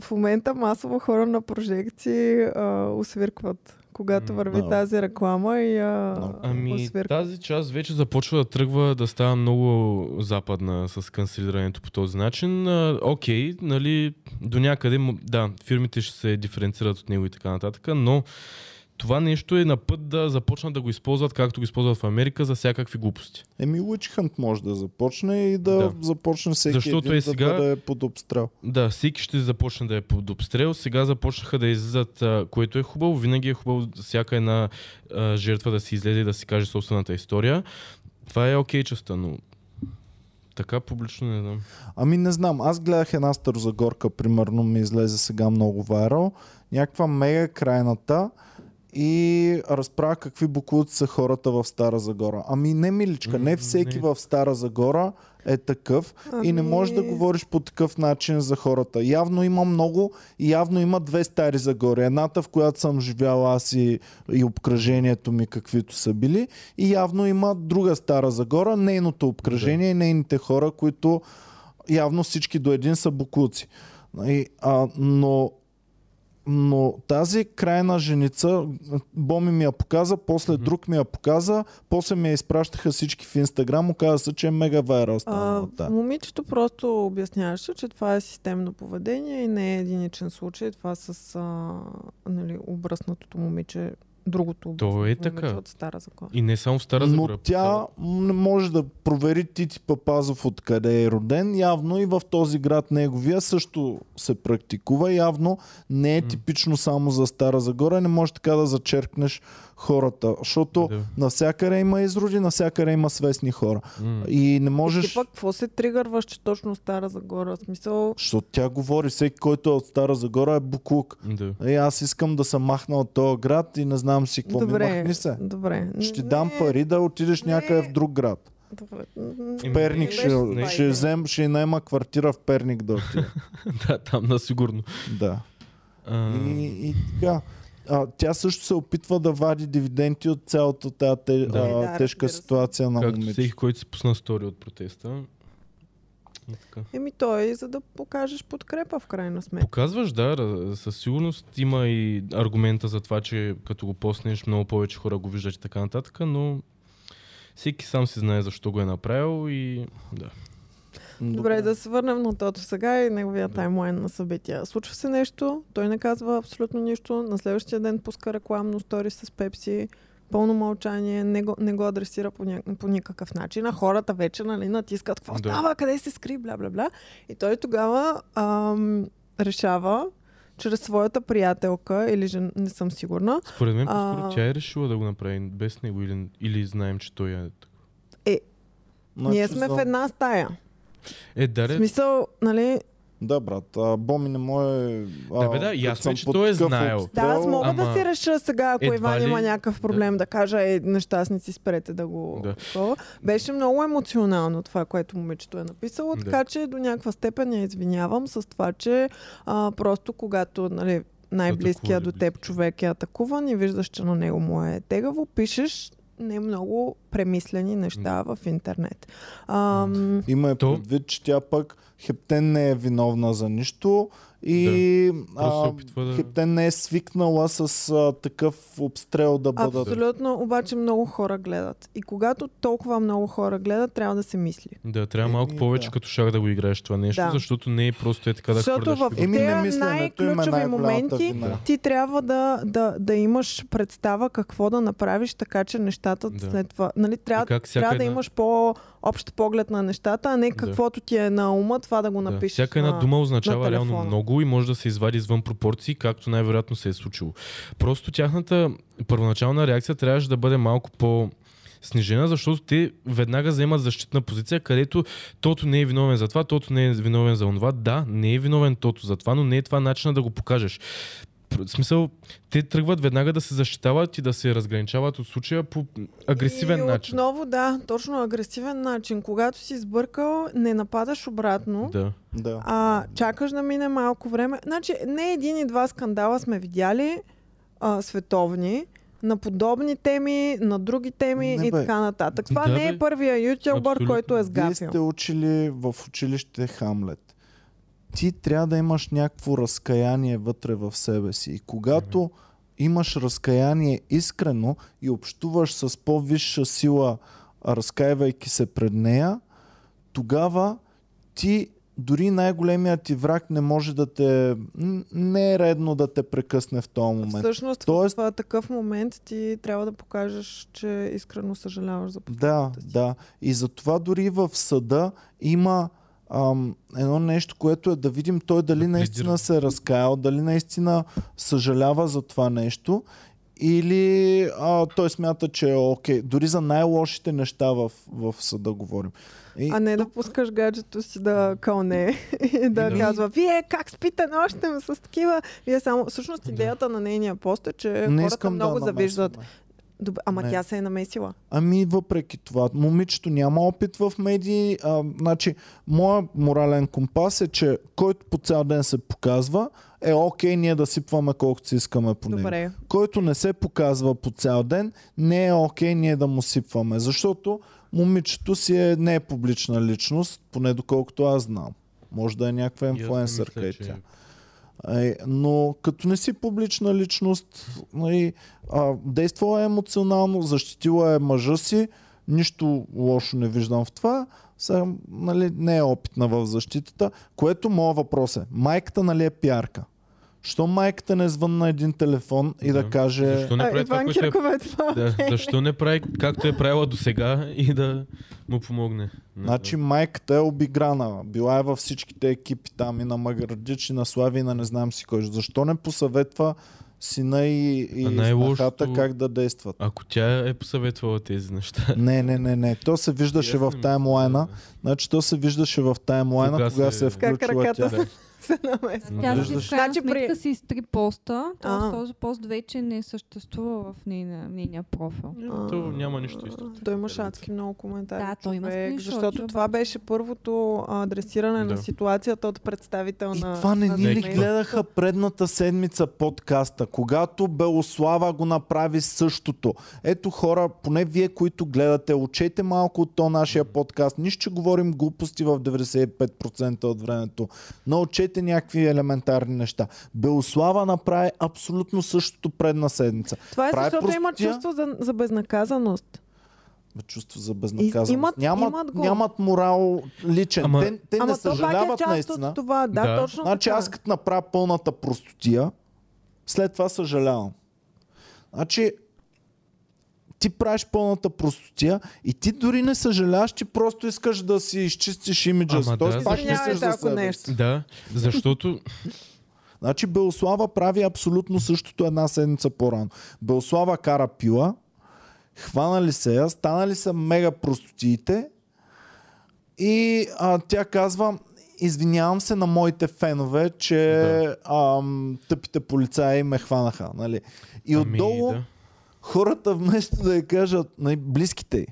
в момента масово хора на прожекции а, освиркват, когато върви да. тази реклама и а, Много. Ами тази част вече започва да тръгва да става много западна с канцелирането по този начин. А, окей, нали, до някъде, да, фирмите ще се диференцират от него и така нататък, но това нещо е на път да започнат да го използват, както го използват в Америка, за всякакви глупости. Еми Witch Hunt може да започне и да, Да. започне всеки Защото един е да сега- бъде под обстрел. Да, всеки ще започне да е под обстрел. Сега започнаха да излизат, което е хубаво. Винаги е хубаво всяка една а, жертва да си излезе и да си каже собствената история. Това е окей частта, но така публично не знам. Ами не знам, аз гледах една старозагорка, примерно ми излезе сега много вайрал, някаква мега крайната и разправя какви буклуци са хората в Стара Загора. Ами не, миличка, не всеки не. в Стара Загора е такъв и не можеш да Ами, говориш по такъв начин за хората. Явно има много и явно има две Стари Загори. Едната, в която съм живял аз и, и обкръжението ми каквито са били и явно има друга Стара Загора, нейното обкръжение и нейните хора, които явно всички до един са буклуци. И, а, но но тази крайна женица, Боми ми я показа, после Мгм. друг ми я показа, после ми я изпращаха всички в Инстаграм, оказа се, че е мега вайрал станала. да. момичето просто обясняваше, че това е системно поведение и не е единичен случай. Това с а, нали, обръснатото момиче, другото То е така. от Стара Закона. И не само в Стара Но Загора. по тя може да провери Тити Папазов откъде е роден. Явно и в този град неговия също се практикува. Явно не е типично само за Стара Загора. Не можеш така да зачеркнеш хората. Защото Да. навсякъде има изроди, навсякъде има свестни хора. М. И не Ти можеш... пък какво се тригърваш, че точно Стара Загора? В Смисъл, Защото тя говори, всеки, който е от Стара Загора е буклук. Да. Е, аз искам да съм махна от този град и не знам си какво ми добре, махни се. добре. Ще ти Не, дам пари да отидеш не. някъде в друг град. Добре. Еми, Перник Не ще, това ще, взем, ще найма квартира в Перник да отиде. да, там на сигурно. да. А, И, и така. А, тя също се опитва да вади дивиденти от цялата тази те, Да. а, Е, да, тежка се. ситуация на както момиче. всеки, който си пусна стори от протеста. Еми той, за да покажеш подкрепа в крайна сметка. Показваш, да, със сигурност има и аргумента за това, че като го поснеш, много повече хора го виждат и така нататък, но всеки сам си знае защо го е направил и да. Добре, да се върнем на тото сега и неговия таймлайн на събития. Случва се нещо, той не казва абсолютно нищо, на следващия ден пуска рекламно стори с Пепси, пълно мълчание, не го, не го адресира по, ня... по никакъв начин, а хората вече нали, натискат какво Да. става, къде се скри, бла бла бла. И той тогава ам, решава чрез своята приятелка или жен... не съм сигурна, Според мен, А. по-скоро тя е решила да го направи без него или, или знаем, че той е така. Значи ние сме за- в една стая. Е, да, В смисъл, нали, Да, брат, а, Боми не може... Да, бе, да, ясно е, че той е знаел. Да, аз мога Ама- да си реша сега, ако Едва Иван ли- има някакъв проблем, да, кажа, е, нещастници, спрете да го... Да. такова. Беше много емоционално това, което момичето е написало, Да. така че до някаква степен я извинявам с това, че а, просто когато нали, най-близкия Атакува до теб близки? човек я атакуван и виждаш, че на него му е тегаво, пишеш не много премислени неща в интернет. Ам, Има е предвид, че тя пък Хептен не е виновна за нищо и се а, опитва да- Хептен не е свикнала с а, такъв обстрел да бъдат... Абсолютно, обаче много хора гледат. И когато толкова много хора гледат, трябва да се мисли. да, трябва Еми, малко повече да. като шах да го играеш това нещо, Да. защото не е просто е така да Защото хвърляш. в фигура. Еми, най-ключови моменти вина. ти трябва да, да, да имаш представа какво да направиш, така че нещата Да. след това... Нали, трябва, трябва да една- имаш по-общ поглед на нещата, а не каквото ти е на ума, това да го Да. напишеш Всяка една на... дума означава на реално много и може да се извади извън пропорции, както най-вероятно се е случило. Просто тяхната първоначална реакция трябваше да бъде малко по снижена, защото те веднага вземат защитна позиция, където тото не е виновен за това, тото не е виновен за това. Да, не е виновен тото за това, но не е това начина да го покажеш. В смисъл, те тръгват веднага да се защитават и да се разграничават от случая по агресивен и начин. отново, да, точно агресивен начин. Когато си сбъркал, не нападаш обратно. Да. Да. А, чакаш да мине малко време. Значи, не един и два скандала сме видяли а, световни на подобни теми, на други теми Не, и така нататък. Това Да, не е бе. първия ютубър, който е Вие сгафил. сте учили в училище Хамлет. Ти трябва да имаш някакво разкаяние вътре в себе си. И когато имаш разкаяние искрено и общуваш с по-висша сила, разкаивайки се пред нея, тогава ти дори най-големият ти враг не може да те... Не е редно да те прекъсне в този момент. Всъщност, Тоест- в такъв момент ти трябва да покажеш, че искрено съжаляваш за Да, си. да. И затова дори в съда има ам, едно нещо, което е да видим той дали Да наистина се е разкаял, дали наистина съжалява за това нещо или а, той смята, че е окей. Дори за най-лошите неща в, в съда говорим. И, А не да пускаш гаджето си да кълне и да Да. казва, вие как спите нощем с такива. Вие само... Всъщност идеята на нейния пост е, че не хората искам много да завиждат. намесваме. Добре, ама Не. тя се е намесила. Ами въпреки това, момичето няма опит в медии. А, значи, моят морален компас е, че който по цял ден се показва, е окей ние да сипваме колкото си искаме по него. Добре. Който не се показва по цял ден, не е окей ние да му сипваме. Защото момичето си е, не е публична личност, поне доколкото аз знам. Може да е някаква инфлуенсърка и че- тя. Е, но като не си публична личност, нали, действала е емоционално, защитила е мъжа си, нищо лошо не виждам в това. Сега, нали, не е опитна в защитата, което моят въпрос е. Майката нали е пиарка? Що майката не звънна на един телефон и да, Да. каже... Защо не А, прави това, Иван което е това Да, защо не прави както е правила до сега и да му помогне? Не Значи майката е обиграна. Била е във всичките екипи там и на Маградич, и на Слави, и на не знам си кой. Защо не посъветва сина и, и А снахата как да действат? Ако тя е посъветвала тези неща. Не, не, не, не. То се виждаше в таймлайна. Значи то се виждаше в таймлайна, Кога кога се- се е включила тя. Да. Се намеси. Тя Да. си в крайна Значи при- сметка си изтри поста, т.е. този пост вече не съществува в нейния профил. То няма нищо истина. Той имаше адски много коментари. Да, той има човек, Защото това беше първото адресиране на ситуацията от представител И на това не ни ли гледаха предната седмица подкаста, когато Белослава го направи същото. Ето хора, поне вие, които гледате, учете малко от то нашия подкаст. Нищо, че говорим глупости в 95% от времето. Научете някакви елементарни неща. Белослава направи абсолютно същото предна седмица. Това е Прави защото има простотия. чувство за, за безнаказаност. Бе, Чувство за безнаказаност. имат- нямат, имат го. нямат морал личен. Ама- те те Ама не е съжаляват част наистина. от това. Да, Да. точно Значи така. аз като направя пълната простотия, след това съжалявам. Значи ти правиш пълната простотия и ти дори не съжаляваш, ти просто искаш да си изчистиш имиджа. Ама. Тоест да, пак мислиш за себе нещо. Да, защото Значи Белослава прави абсолютно същото една седмица по-рано. Белослава кара пила, хванали се я, станали са мега простотиите и а, тя казва извинявам се на моите фенове, че Да. ам, тъпите полицаи ме хванаха. Нали? И Ами, отдолу да. Хората вместо да я кажат, близките й,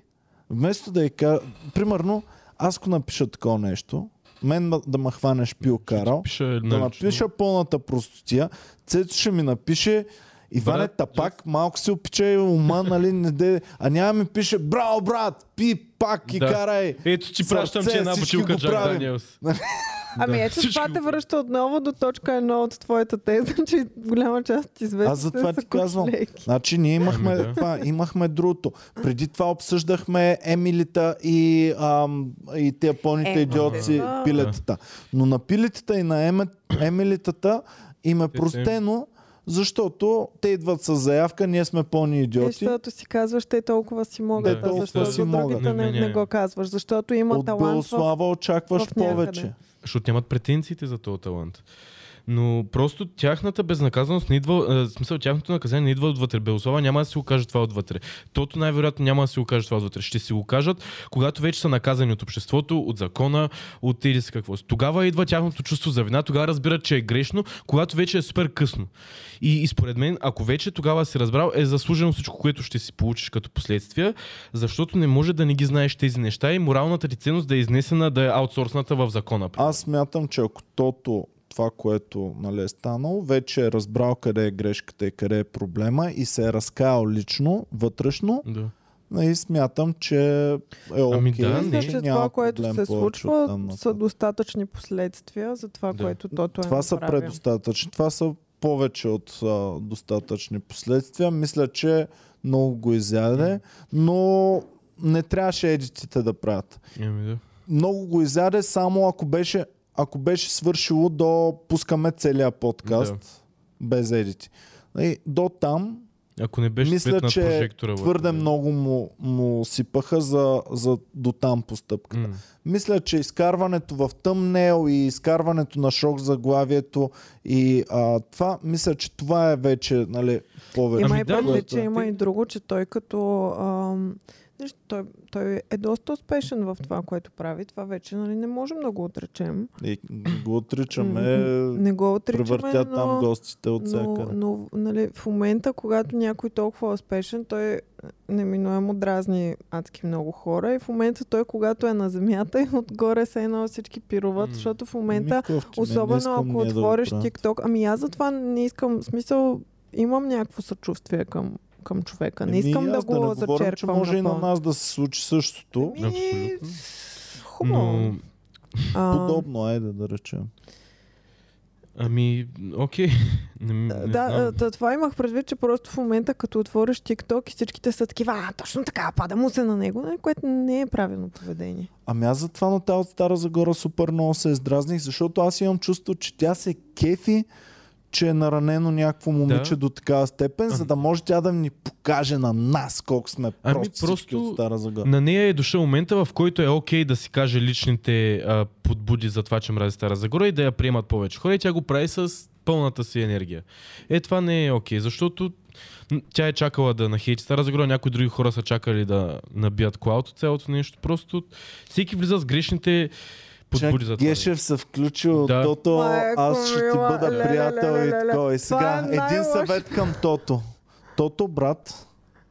вместо да я кажат, примерно, аз ако напиша такова нещо, мен ма- да ме хванеш пил карал, да напиша пълната простотия, Цецо ще ми напише Иване Брат, Тапак, малко си опичай ума, нали, не де... А няма ми пише, браво, брат, пи пак и Да. карай. Ето ти пращам, че една бутилка Джак. Даниелс. Ами Да, ето всички това те връща отново до точка едно от твоята теза, че голяма част от известните Аз за това ти казвам. Значи ние имахме, Ами да. това, имахме другото. Преди това обсъждахме Емилита и, ам, и тези пълните Е, идиотци, да. пилетата. Но на пилетата и на Еми, Емилитата им е простено, защото те идват с заявка, ние сме пълни Е, идиоти. Защото си казваш, те толкова си могат, Да, да, толкова защото си могат. другите не, Не, не, не не. го казваш. Защото има От талант в... Белослава очакваш в някъде. повече. Защото нямат претенциите за този талант. Но просто тяхната безнаказаност не идва, в смисъл тяхното наказание не идва отвътре. Белослава няма да си го каже това отвътре. Тото най-вероятно няма да си го каже това отвътре. Ще си го кажат, когато вече са наказани от обществото, от закона, от или си какво. Тогава идва тяхното чувство за вина, тогава разбират, че е грешно, когато вече е супер късно. И, и според мен, ако вече тогава си разбрал, е заслужено всичко, което ще си получиш като последствия, защото не може да не ги знаеш тези неща и моралната ти ценност да е изнесена, да е аутсорсната в закона. Аз смятам, че ако тото това, което нали, е станало, вече е разбрал къде е грешката и къде е проблема и се е разкаял лично, вътрешно, Да. и смятам, че е окей. Ами да, Мисля, не. че няма това, което се случва, са достатъчни последствия за това, Да. което тото е Това са предостатъчни. Това са повече от а, достатъчни последствия. Мисля, че много го изяде, но не трябваше едитите да правят. Ами да. Много го изяде само ако беше, ако беше свършило до пускаме целия подкаст Да. без едити. И до там Ако не беше мисля, на че върху твърде него. много му, му сипаха за, за до там постъпката. М. Мисля, че изкарването в тъмнел и изкарването на шок заглавието и а, това, мисля, че това е вече нали, повече. Има Ами и да, предвид, което че е. има и друго, че той като... Ам, виж, той, той е доста успешен в това, което прави. Това вече нали, не можем да го отречем. И го отричаме, Не го отричаме, превъртя но... там гостите от но, всякъде. но нали, в момента, когато някой толкова е успешен, той неминуемо дразни адски много хора и в момента той, когато е на земята и отгоре се едно всички пируват, защото в момента, особено ако да отвориш правим. TikTok, ами аз затова не искам, смисъл, имам някакво съчувствие към, към човека. Не Еми, искам да го да не говорим, че може и на нас да се случи същото. Ами, Абсолютно. Хубаво. Но Подобно, айде да речем. Ами, окей. Не, не Да, да, това имах предвид, че просто в момента, като отвориш TikTok и всичките са такива, а, точно така, пада му се на него, което не е правилно поведение. Ами аз затова на тази от Стара Загора супер много се издразних, защото аз имам чувство, че тя се кефи, че е наранено някакво момиче Да. до такава степен, за да може тя да ни покаже на нас колко сме Ами просто от Стара Загора. На нея е дошъл момента, в който е окей да си каже личните а, подбуди за това, че мрази Стара Загора и да я приемат повече хора и тя го прави с пълната си енергия. Е, това не е окей, защото тя е чакала да нахейти Стара Загора, някои други хора са чакали да набият клауд от цялото нещо. Просто всеки влиза с грешните подбуди за това. Гешев се включил Да. Тото, Майко аз ще ти бъда приятел и такова. И сега, е един съвет към Тото. Тото, брат,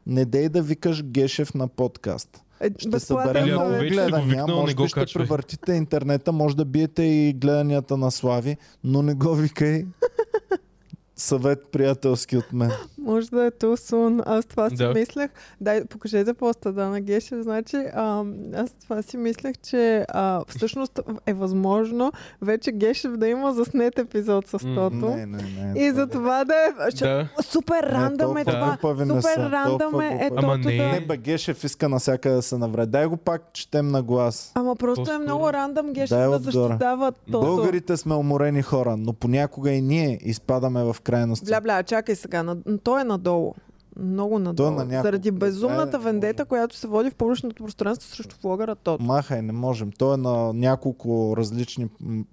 не дей да викаш Гешев на подкаст. Е, Ще безплатен събере Или ако много гледания, викнал, може би ще качвай. превъртите интернета, може да биете и гледанията на Слави, но не го викай. Съвет приятелски от мен. Може да е Тусун. Аз това си Да. мислех. Дай, покажете поста да на Гешев. Значи, а, аз това си мислех, че а, всъщност е възможно вече Гешев да има заснет епизод с Тото. Не, не, не. И за това да е... Ще... Да. Супер рандъм е това. Супер рандъм е, е Тото не да... Не, бе, Гешев иска навсякъде да се навреди. Дай го пак четем на глас. Ама просто е По-скоро. много рандъм Гешев Дай да защитава Тото. Българите сме уморени хора, но понякога и ние изпадаме в крайности. Бля, бля, чакай сега. На... Той е надолу. Много надолу. на няколко. Заради безумната не вендета, може. която се води в публичното пространство срещу влогъра Тото. Махай, не можем. Той е на няколко различни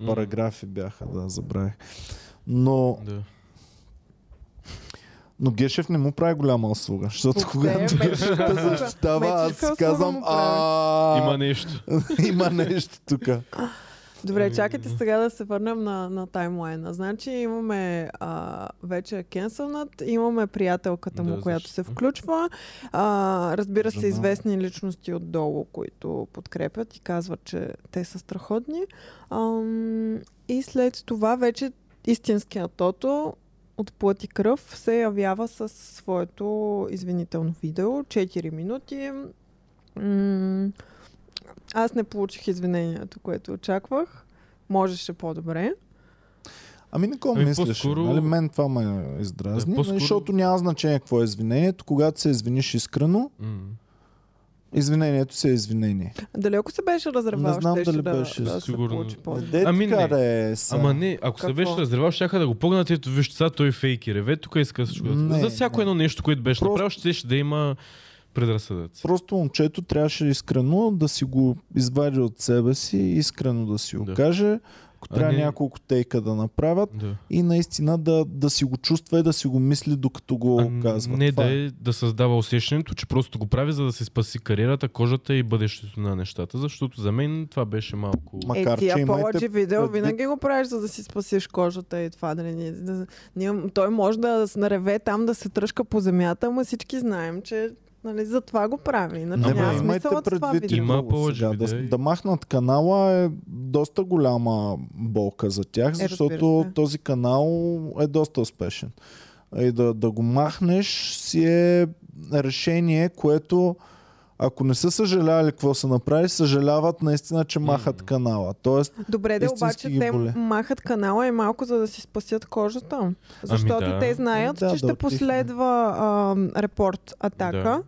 параграфи бяха, да, забравих. Но, Да. но Гешев не му прави голяма услуга, защото Въобще, когато Гешев те защитава, аз си казвам, а Има нещо. има нещо тук. Добре, Ами, чакайте сега да се върнем на, на таймлайна. Значи имаме а, вече кенсълнат, имаме приятелката му, Да, която защо? се включва. А, разбира се, известни личности отдолу, които подкрепят и казват, че те са страхотни. Ам, и след това вече истинският Тото от плът и кръв се явява с своето извинително видео. 4 минути. М- аз не получих извинението, което очаквах. Можеше по-добре. Ами не го Ами, мислиш. по-скоро- Нали, мен това ме издразни, Да, по-скоро- защото няма значение какво е извинението. Когато се извиниш искрено, извинението си е извинение. Дали ако се беше разревал, Не знам дали да, беше. да се Сигурно. получи по Де Ами не. да е са. Ама не, ако се Какво? беше разревал, ще да го погнат, ето виж сега той фейки реве, тук иска всичко. Не, За всяко не. едно нещо, което беше Просто- направил, ще, ще да има предразсъдъци. Просто момчето трябваше искрено да си го извади от себе си, искрено да си го Да. каже, ако трябва не- няколко тейка да направят Да. и наистина да, да си го чувства и да си го мисли докато го А, казва. не Това да е. е да създава усещането, че просто го прави, за да се спаси кариерата, кожата и бъдещето на нещата. Защото за мен това беше малко... Ма- Е, Макар, че имайте повече видео винаги го правиш, за да си спасиш кожата и това. Дали, ние, да, ние, той може да се нареве там, да се тръжка по земята, ама всички знаем, че нали, за това го прави. Иначе Ама няма имайте смисъл от това предвид видео. Има сега. Да, да махнат канала е доста голяма болка за тях, разбира защото се. този канал е доста успешен. И да, да го махнеш си е решение, което ако не са съжалявали какво са направили, съжаляват наистина, че махат канала. Тоест, Добре, да обаче те махат канала и малко за да си спасят кожата. Защото да. те знаят, Да, че да ще отихне. последва а, репорт атака. Да.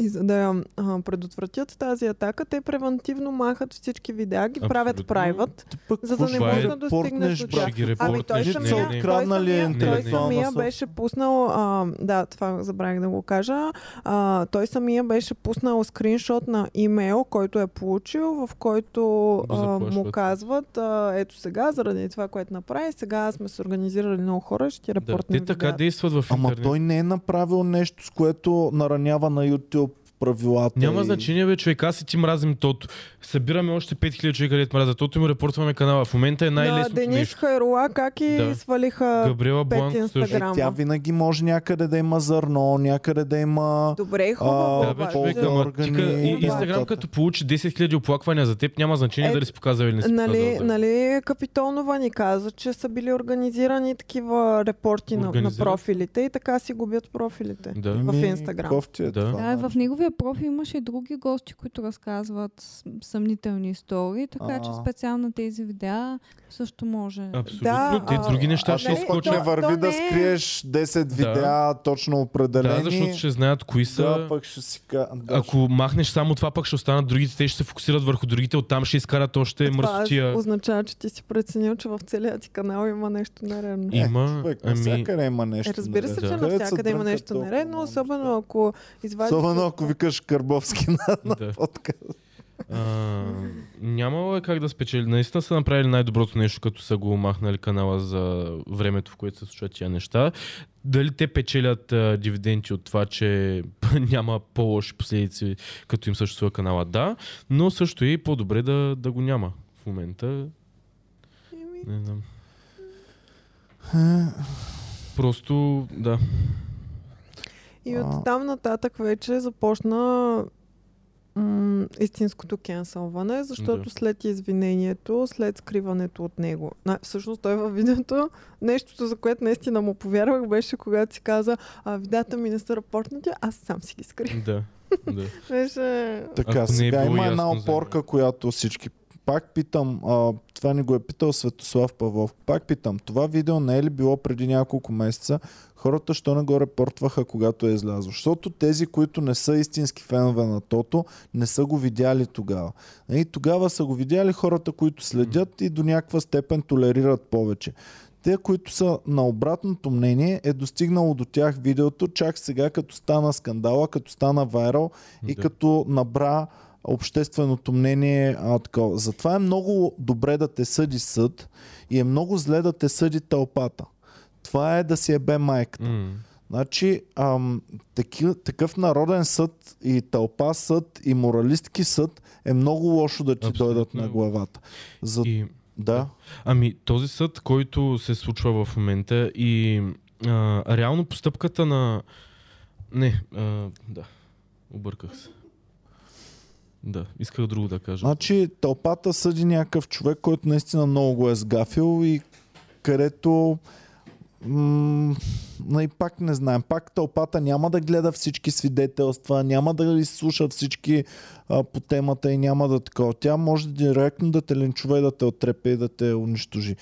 И за да я а, предотвратят тази атака, те превентивно махат всички видеа, ги правят Абсолютно. private, пък за да не Това е може да достигнеш до тях. Ами той самия, са не, не. откраднали той самия, той интелектуална самия беше пуснал, а, да, това забравих да го кажа, а, той самия беше пуснал скриншот на имейл, който е получил, в който а, му казват, а, ето сега, заради това, което направи, сега сме се организирали много хора, ще ти Да, репортнем те така действат в ама интернет. той не е направил нещо, с което наранява на YouTube правилата. Няма и- значение, бе, човек. Аз и ти мразим тото. Събираме още 5000 човека, където мразят тото и му репортваме канала. В момента е На най-лесното Денис нещо. Хайрула как и Да. свалиха Габриела също. Инстаграма. Тя винаги може някъде да има зърно, някъде да има... Добре, хубаво. Да, бе, човек, ама органи тика, и Инстаграм като получи 10 000 оплаквания за теб, няма значение Е, дали си показал или не си Нали, показал. нали Капитонова ни каза, че са били организирани такива репорти на, на профилите и така си губят профилите. Да. в Ми, Инстаграм. Е Да. Да, в неговия неговия профил имаше и други гости, които разказват съмнителни истории, така че А. специално на тези видеа също може. Абсолютно. Да, Те а, други неща А ще изкочат. не върви то да не е- скриеш 10 Да. видеа точно определени. Да, защото ще знаят кои са. Да, пък ще си да, Ако махнеш само това, пък ще останат другите, те ще се фокусират върху другите, оттам ще изкарат още Това мръсотия. означава, че ти си преценил, че в целия ти канал има нещо нередно. Е, Има, човек, ами... навсякъде има нещо. Е, разбира се, че Да. Навсякъде има нещо нередно, особено ако извадиш... Особено ако викаш Карбовски на Да. подкаст. А, нямало е как да спечели. Наистина са направили най-доброто нещо, като са го махнали канала за времето, в което се случват тия неща. Дали те печелят а, дивиденти от това, че няма по-лоши последици, като им съществува канала? Да, но също и по-добре да, да го няма в момента. Не знам. Просто, да. И от там нататък вече започна м- истинското кенсълване, защото Да. след извинението, след скриването от него. На, всъщност той във видеото, нещото, за което наистина му повярвах, беше когато си каза, а видеята ми не са рапортнати, аз сам си ги скрих. Да. да. Беше... Така, Ако не е сега било има една ясно опорка, която всички... Пак питам, а, това ни го е питал Светослав Павлов. Пак питам, това видео не е ли било преди няколко месеца? Хората, що не го репортваха, когато е излязло? Защото тези, които не са истински фенове на Тото, не са го видяли тогава. И тогава са го видяли хората, които следят и до някаква степен толерират повече. Те, които са на обратното мнение, е достигнало до тях видеото чак сега, като стана скандала, като стана вайрал и Да. като набра общественото мнение. А, такова. Затова е много добре да те съди съд и е много зле да те съди тълпата. Това е да си ебе майката. М. Значи, ам, таки, такъв народен съд и тълпа съд и моралистки съд е много лошо да ти Абсолютно. дойдат на главата. За... И, Да. Ами, този съд, който се случва в момента и а, реално постъпката на... Не, а, да, обърках се. Да, исках друго да кажа. Значи тълпата съди някакъв човек, който наистина много го е сгафил и където м- и пак не знаем. Пак тълпата няма да гледа всички свидетелства, няма да изслуша всички а, по темата и няма да такова. Тя може директно да те линчува и да те отрепе и да те унищожи.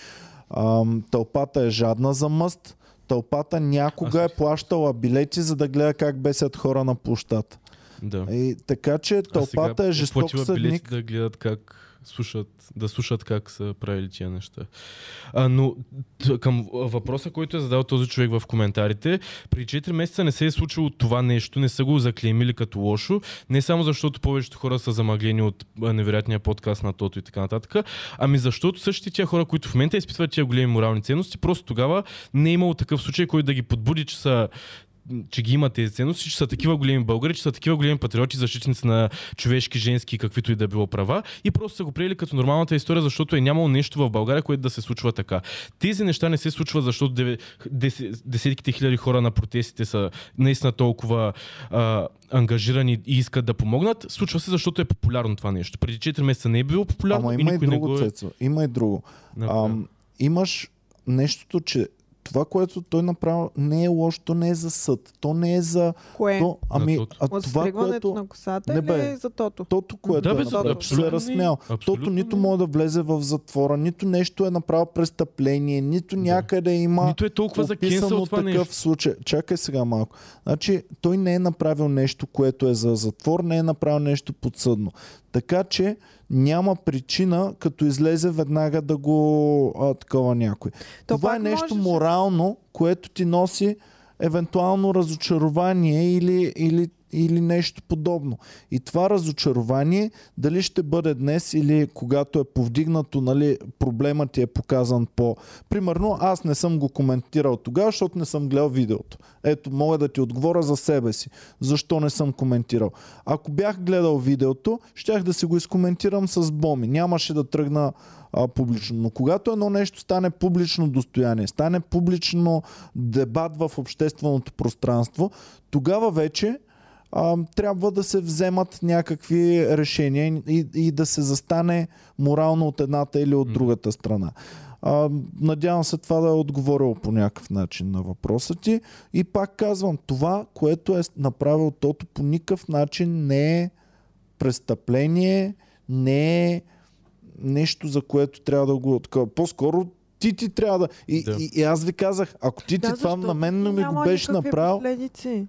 А, тълпата е жадна за мъст. Тълпата някога Аз- е плащала билети, за да гледа как бесят хора на площад. Да. И така че тълпата е жесток съдник. да гледат как слушат, да слушат как са правили тия неща. А, но към въпроса, който е задал този човек в коментарите, преди 4 месеца не се е случило това нещо, не са го заклеймили като лошо, не само защото повечето хора са замъглени от невероятния подкаст на Тото и така нататък, ами защото същите тия хора, които в момента изпитват тия големи морални ценности, просто тогава не е имало такъв случай, който да ги подбуди, че са че ги имат тези ценности, че са такива големи българи, че са такива големи патриоти, защитници на човешки, женски, каквито и да било права и просто са го приели като нормалната история, защото е нямало нещо в България, което да се случва така. Тези неща не се случват, защото дес- десетките хиляди хора на протестите са наистина толкова а, ангажирани и искат да помогнат. Случва се, защото е популярно това нещо. Преди 4 месеца не е било популярно Ама и има и никой не друго, го е... Цецо. Има и друго. Ам, имаш нещото, че това, което той направи, не е лошо, то не е за съд. То не е за... Кое? То, ами, а това, което... на косата Не, или бе. за тото? Тото, което Да, е бе, направил, абсолютно се е не. разсмял. Тото нито не. може да влезе в затвора, нито нещо е направил престъпление, нито някъде има Нито е толкова за описано кенсъл това такъв нещо. случай. Чакай сега малко. Значи, той не е направил нещо, което е за затвор, не е направил нещо подсъдно. Така че няма причина, като излезе веднага да го а, такова някой. То Това е нещо можеше- морално, което ти носи евентуално разочарование или, или, или нещо подобно. И това разочарование, дали ще бъде днес или когато е повдигнато, нали, проблемът ти е показан по... Примерно, аз не съм го коментирал тогава, защото не съм гледал видеото. Ето, мога да ти отговоря за себе си. Защо не съм коментирал? Ако бях гледал видеото, щях да си го изкоментирам с Боми. Нямаше да тръгна а, публично. Но когато едно нещо стане публично достояние, стане публично дебат в общественото пространство, тогава вече а, трябва да се вземат някакви решения и, и да се застане морално от едната или от другата страна. А, надявам се това да е отговорило по някакъв начин на въпроса ти. И пак казвам, това, което е направил Тото по никакъв начин не е престъпление, не е нещо, за което трябва да го... такова. По-скоро ти ти трябва да... И, Да. и, и аз ви казах, ако ти ти Да, това на мен не ми го беше направил, Последици.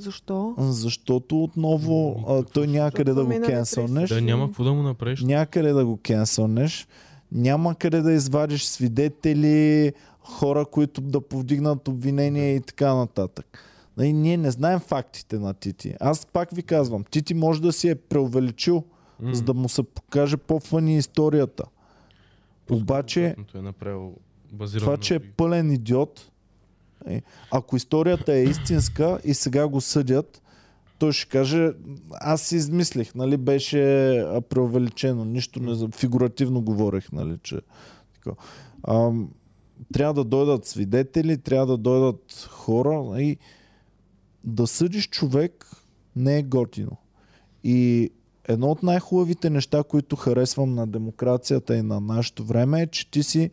Защо? защото отново Ами, а, той някъде да го. 30 Да, няма какво да му направиш. някъде да го кенсълнеш, няма къде да извадиш свидетели, хора, които да повдигнат обвинения и така нататък. Нали, ние не знаем фактите на Тити. Аз пак ви казвам, Тити може да си е преувеличил, М. за да му се покаже по-фъни историята. Обаче- е направил базирано Това, че е пълен идиот, е, ако историята е истинска и сега го съдят, той ще каже, аз си измислих, нали, беше а, преувеличено, нищо не, за- фигуративно говорех, нали, че. Ам, трябва да дойдат свидетели, трябва да дойдат хора и да съдиш човек не е готино. И едно от най-хубавите неща, които харесвам на демокрацията и на нашето време е, че ти си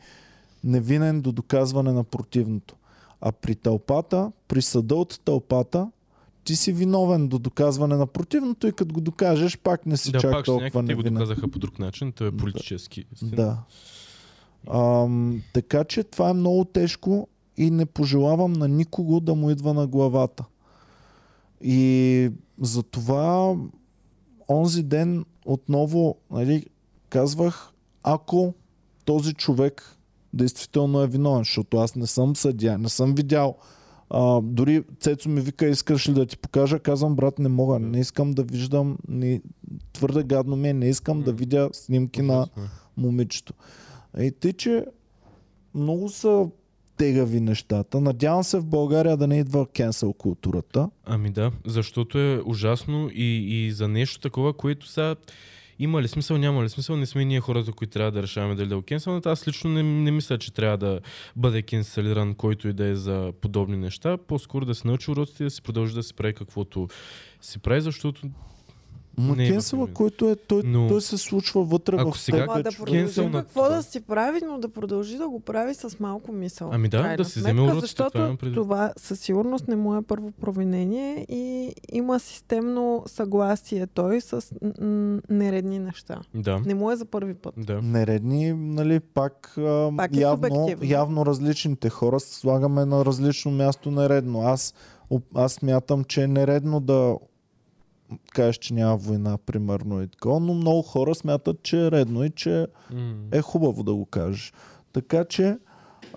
невинен до доказване на противното. А при тълпата, при съда от тълпата, ти си виновен до доказване на противното и като го докажеш, пак не си Да, чак пак толкова някакви те го невинен. доказаха по друг начин. Той е политически. Да. Ам, така че това е много тежко и не пожелавам на никого да му идва на главата. И затова онзи ден отново нали, казвах, ако този човек действително е виновен, защото аз не съм съдия, не съм видял. А, дори Цецо ми вика, искаш ли да ти покажа? Казвам, брат, не мога, не искам да виждам, не, твърде гадно ми е, не искам да видя снимки на е. момичето. И тъй, че много са тегави нещата. Надявам се в България да не идва кенсел културата. Ами да, защото е ужасно и, и за нещо такова, което са... Има ли смисъл, няма ли смисъл, не сме ние хората, които трябва да решаваме дали да го кенселнат. Аз лично не, не мисля, че трябва да бъде кенселиран който и да е за подобни неща. По-скоро да се научи уроците и да си продължи да се прави каквото си прави, защото Но Не, кенсела, който е, той, Но- той се случва вътре Ако в сега теб. Да продължи Кенсел на какво да си прави, но да продължи да го прави с малко мисъл. Ами да, да си вземе уроците, Защото това предвид. това със сигурност не му е първо провинение и има системно съгласие той с м- нередни неща. да, Не му е за първи път. да. Нередни, нали, пак, Пак е явно, субективно. явно различните хора слагаме на различно място нередно. Аз, аз смятам, че е нередно да кажеш, че няма война, примерно и такова, но много хора смятат, че е редно и че е хубаво да го кажеш. Така че,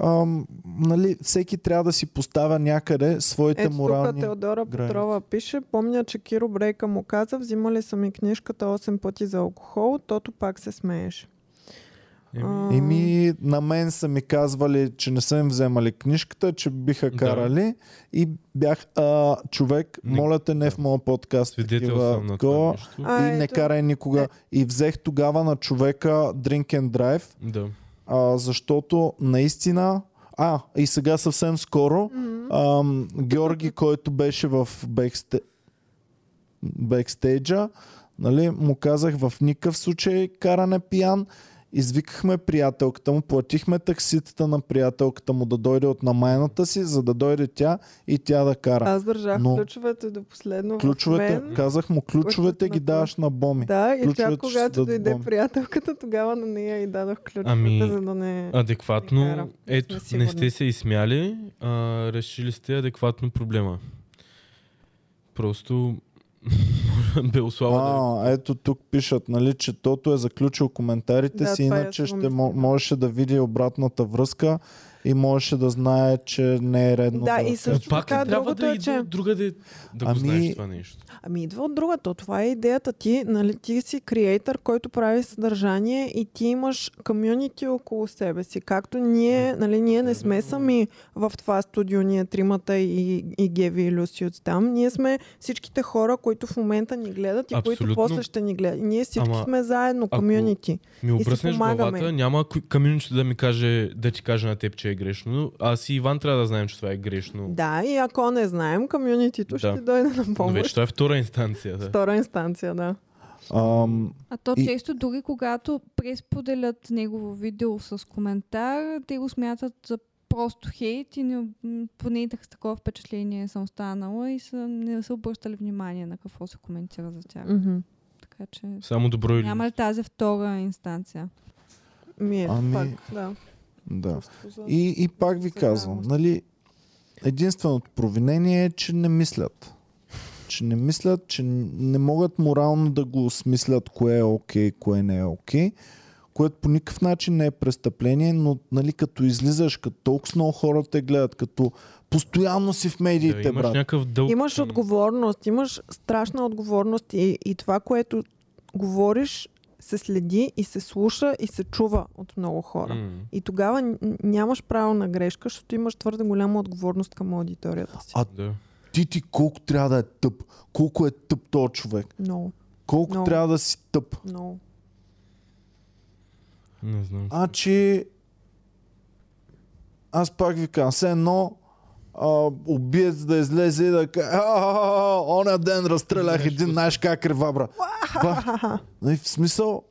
ам, нали, всеки трябва да си поставя някъде своите Ето тук морални... Теодора граници. Петрова пише, помня, че Киро Брейка му каза, взимали са ми книжката 8 пъти за алкохол, тото пак се смееше. Еми, Еми, на мен са ми казвали, че не са им вземали книжката, че биха Да. карали и бях а, човек, Не- моля те, не в моя подкаст. Свидетел такива съм на това нещо. А, и не ето. карай никога. Е. И взех тогава на човека Drink and Drive, Да. а, защото наистина... А, и сега съвсем скоро, м, ам, Георги, който беше в бексте... бекстейджа, нали, му казах в никакъв случай каране пиян. Извикахме приятелката му, платихме такситата на приятелката му да дойде от намайната си, за да дойде тя и тя да кара. Аз държах Но- ключовете до последно Ключовете, в мен. казах му, ключовете ги на даваш на Боми. Да, и Ключовете ще когато дойде дадат приятелката, тогава на нея и дадох ключовете, Ами, за да не... Не кара. Адекватно, Не ето, сме не сигурни. сте се изсмяли, а, решили сте адекватно проблема. Просто Белослава да А, ето тук пишат, нали, че Тото е заключил коментарите Да, си, това иначе го ще можеше да види обратната връзка и можеше да знае, че не е редно Да, да... и също Пак така, ли трябва другото да е, че- от другаде да го Ами- знаеш това нещо? Ами идва от другата. Това е идеята ти. Нали, ти си креатор, който прави съдържание и ти имаш комюнити около себе си. Както ние, нали, ние не сме сами в това студио, ние тримата и, и Геви и Люси от там. Ние сме всичките хора, които в момента ни гледат и които Абсолютно. после ще ни гледат. Ние всички Ама, сме заедно, комюнити. Ми обръснеш главата, няма комьюнити да ми каже, да ти каже на теб, че е грешно. Аз и Иван трябва да знаем, че това е грешно. Да, и ако не знаем, комюнитито Да. ще дойде на Но помощ. вече това е втора инстанция. Да. Втора инстанция, да. Ам, А то И- често дори когато пресподелят негово видео с коментар, те го смятат за просто хейт и не, поне с такова впечатление съм станала и са, не са обръщали внимание на какво се коментира за тях. Мгм. Така че Само добро или няма ли тази втора инстанция? Ми ето Ами, пак, да. Да. За- И, и пак ви казвам, нали, единственото провинение е, че не мислят. Че не мислят, че не могат морално да го осмислят кое е окей, кое не е окей, което по никакъв начин не е престъпление, но нали, като излизаш, като толкова много хора те гледат, като постоянно си в медиите, да, имаш брат. някакъв дълг. Имаш отговорност, имаш страшна отговорност и, и това, което говориш, се следи и се слуша и се чува от много хора. М. И тогава нямаш право на грешка, защото имаш твърде голяма отговорност към аудиторията си. А Да. ти ти колко трябва да е тъп, колко е тъп този човек, Много, колко Много. трябва да си тъп. много. Не знам. А, че аз пак ви казвам, все едно а, убиец да излезе и да каже, «А, оня ден разстрелях един, знаеш как рва, бра. Ба, нали, в смисъл,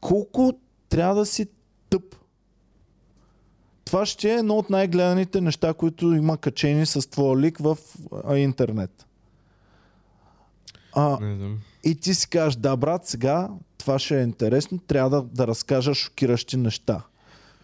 колко трябва да си тъп. Това ще е едно от най-гледаните неща, които има качени с твоя лик в а, интернет. А, и ти си кажеш, да, брат, сега това ще е интересно, трябва да, да разкажа шокиращи неща.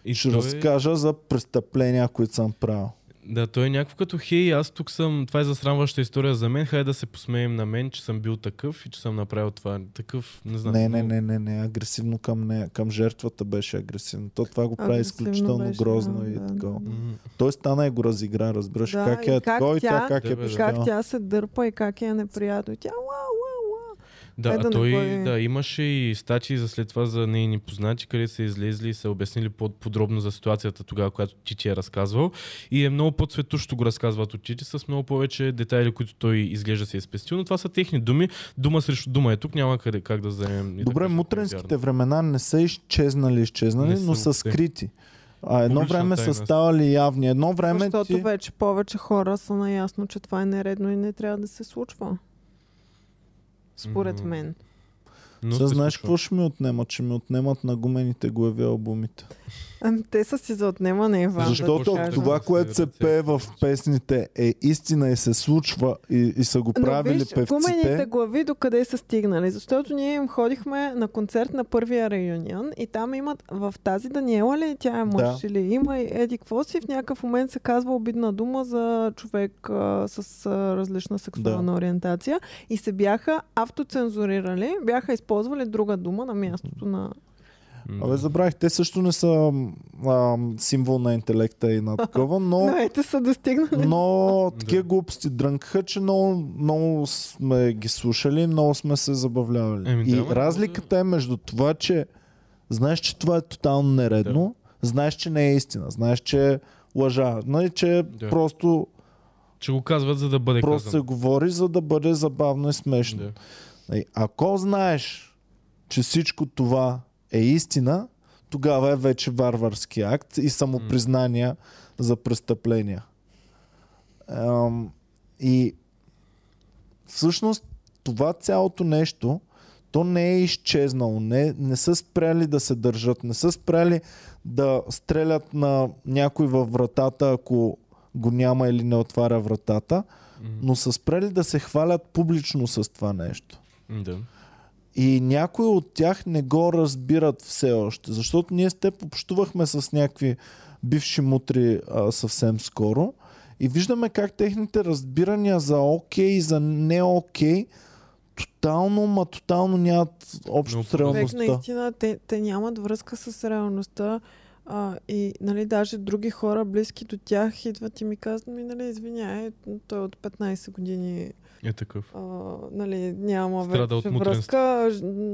И ще той разкажа за престъпления, които съм правил. Да, той е някакво като хей, аз тук съм, това е засрамваща история за мен, хайде да се посмеем на мен, че съм бил такъв и че съм направил това. Такъв, не знам. Не, не, не, не, не, агресивно към нея, към жертвата беше агресивно. То това го прави Агресивно изключително беше, грозно да, и да, такова. да. М. Той стана и го разигра, разбираш Да, как и е как такова и тя- това как е да. Как тя се дърпа и как е неприятно. И Тя, уау. Да, Е, да той бъде- да, имаше и статии за след това за нейни познати, къде са излезли и са обяснили по-подробно за ситуацията тогава, когато ти ти е разказвал. И е много по-цветущо го разказват от Тити с много повече детайли, които той изглежда се е спестил. Но това са техни думи. Дума срещу дума е тук, няма къде как да вземем. да Добре, кажем, мутренските вярно. времена не са изчезнали, изчезнали, Не но са скрити. А едно Публична време тайна са са. ставали явни. Едно време Защото ти... вече повече хора са наясно, че това е нередно и не трябва да се случва. Според мен. Но Сега се знаеш какво ще ми отнемат? Ще ми отнемат на гумените глави албумите. Ами, те са си за отнемане, Иван. Защото да това, да което се пее в песните е истина и се случва и, и са го Но правили виж, гумените певците. глави докъде са стигнали. Защото ние им ходихме на концерт на първия реюнион и там имат в тази Даниела ли тя е мъж Да. или има и еди какво си в някакъв момент се казва обидна дума за човек а, с а, различна сексуална ориентация и се бяха автоцензурирали, бяха използвали друга дума на мястото на... М, Абе, забравих, те също не са а, символ на интелекта и на такова, но, Но ете са достигнали. но Да. такива глупости дрънкаха, че много, много сме ги слушали, много сме се забавлявали. Еми, и да, разликата е между това, че знаеш, че това е тотално нередно, знаеш, че не е истина, знаеш, че е лъжа, нали, че Да. просто, Че го казват, за да бъде просто се казано. говори, за да бъде забавно и смешно. Да. Нали, Ако знаеш, че всичко това е истина, тогава е вече варварски акт и самопризнания за престъпления. Ам, и всъщност това цялото нещо, то не е изчезнало. Не, не са спряли да се държат, не са спряли да стрелят на някой във вратата, ако го няма или не отваря вратата, М, но са спрели да се хвалят публично с това нещо. Да. И някои от тях не го разбират все още, защото ние с теб общувахме с някакви бивши мутри а, съвсем скоро и виждаме как техните разбирания за окей и за не окей тотално, ма тотално нямат общо Много с реалността. наистина, те, те нямат връзка с реалността. А, и нали, даже други хора, близки до тях, идват и ми казват, ми, нали, извиняй, той от 15 години Е такъв. а, нали, няма Страда от вече мутренство. връзка.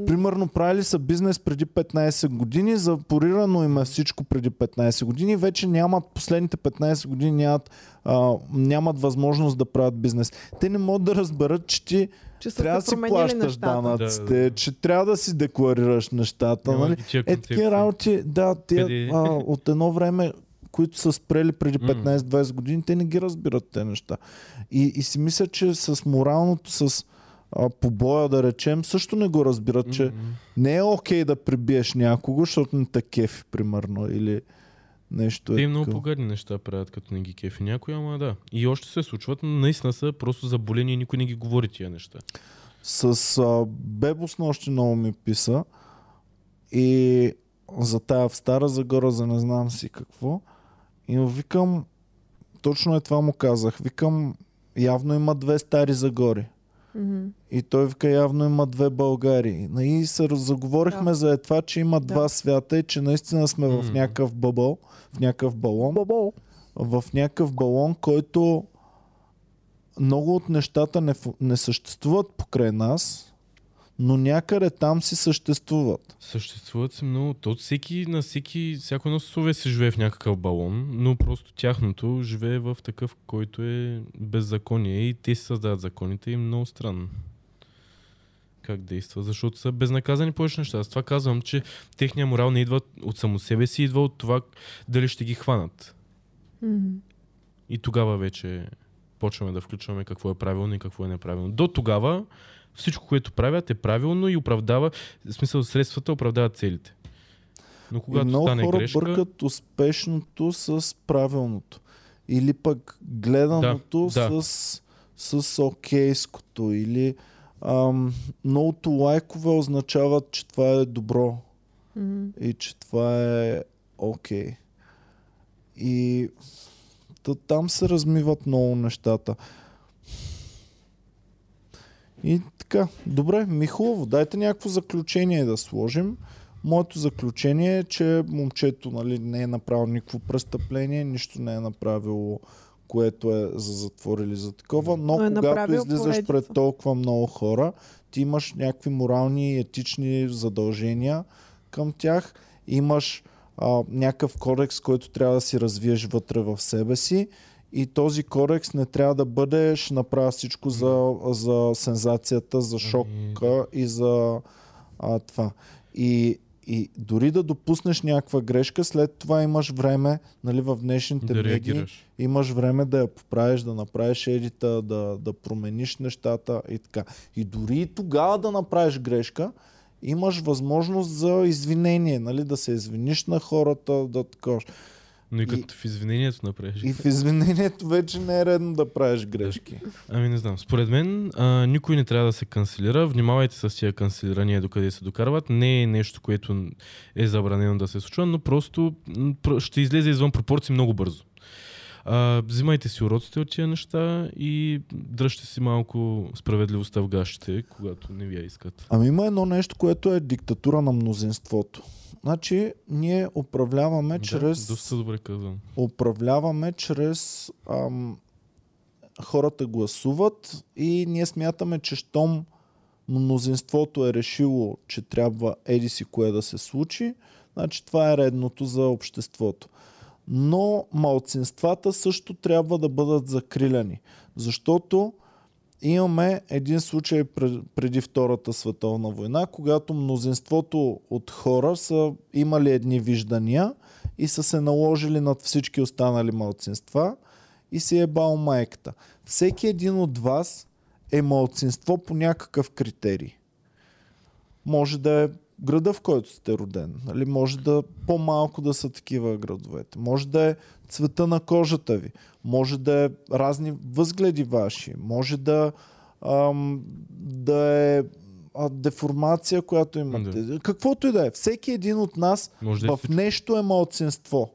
Примерно правили са бизнес преди 15 години, запорирано им е всичко преди 15 години, вече нямат, последните 15 години нямат, а, нямат възможност да правят бизнес. Те не могат да разберат, че ти че са трябва да си плащаш нещата. данъците, Да, да, че трябва да си декларираш нещата. Няма Нали? Е, такива работи, да, тия, а, от едно време, които са спрели преди М. 15-20 години, те не ги разбират те неща. И, и си мисля, че с моралното, с а, побоя, да речем, също не го разбират, че не е окей да прибиеш някого, защото не те кефи, примерно, или нещо Те е много погадни неща правят, като не ги кефи някой, ама да. И още се случват, но наистина са просто заболени и никой не ги говори тия неща. С а, Бебос нощи много ми писа и за тая в Стара Загора, за не знам си какво. И му викам, точно е това му казах, викам, явно има две Стари Загори. И той вика, явно има две Българии. И се заговорихме Да. за е това, че има Да. два свята и че наистина сме в М. някакъв бъбъл, в някакъв балон. В някакъв балон, който много от нещата не, не съществуват покрай нас, но някъде там си съществуват. Съществуват се много. То всеки, на всеки, всяко едно съсловие се живее в някакъв балон, но просто тяхното живее в такъв, който е беззаконие и те си създават законите и е много странно как действа, защото са безнаказани повече неща. Аз това казвам, че техния морал не идва от само себе си, идва от това дали ще ги хванат. Мгм. И тогава вече почваме да включваме какво е правилно и какво е неправилно. До тогава всичко, което правят е правилно и оправдава, в смисъл средствата оправдават целите. Но И когато много стане хора грешка, бъркат успешното с правилното. Или пък гледаното Да, да. с, с окейското. Или ам, многото лайкове означават, че това е добро. Мгм. и че това е окей. И та, там се размиват много нещата. И така, добре, ми хубаво, дайте някакво заключение да сложим. Моето заключение е, че момчето нали, не е направил никакво престъпление, нищо не е направило, което е за затвор или за такова, но Но е когато излизаш поредица. пред толкова много хора, ти имаш някакви морални и етични задължения към тях, имаш а, някакъв кодекс, който трябва да си развиеш вътре в себе си и този кодекс не трябва да бъде ще направя всичко за, за сензацията, за шока и за а, това. И, и дори да допуснеш някаква грешка, след това имаш време, нали, в днешните да медии, имаш време да я поправиш, да направиш едита, да, да промениш нещата и така. И дори и тогава да направиш грешка, имаш възможност за извинение, нали, да се извиниш на хората, да такова. Но и И- като в извинението направиш. И в извинението вече не е редно да правиш грешки. Ами не знам. Според мен а, никой не трябва да се канцелира. Внимавайте с тия канцелирания докъде се докарват. Не е нещо, което е забранено да се случва, но просто ще излезе извън пропорции много бързо. А, взимайте си уроците от тия неща и дръжте си малко справедливостта в гащите, когато не ви я искат. Ами има едно нещо, което е диктатура на мнозинството. Значи, ние управляваме Да, чрез... доста добре казвам. управляваме чрез ам, хората гласуват и ние смятаме, че щом мнозинството е решило, че трябва еди си кое да се случи, значи това е редното за обществото. Но малцинствата също трябва да бъдат закриляни, защото имаме един случай пред- преди Втората световна война, когато мнозинството от хора са имали едни виждания и са се наложили над всички останали малцинства и си е бал майката. Всеки един от вас е малцинство по някакъв критерий. Може да е града, в който сте роден. Нали? Може да по-малко да са такива градовете. Може да е цвета на кожата ви. Може да е разни възгледи ваши. Може да, ам, да е а, деформация, която имате. Каквото и да е. Всеки един от нас Може да е в нещо е малцинство.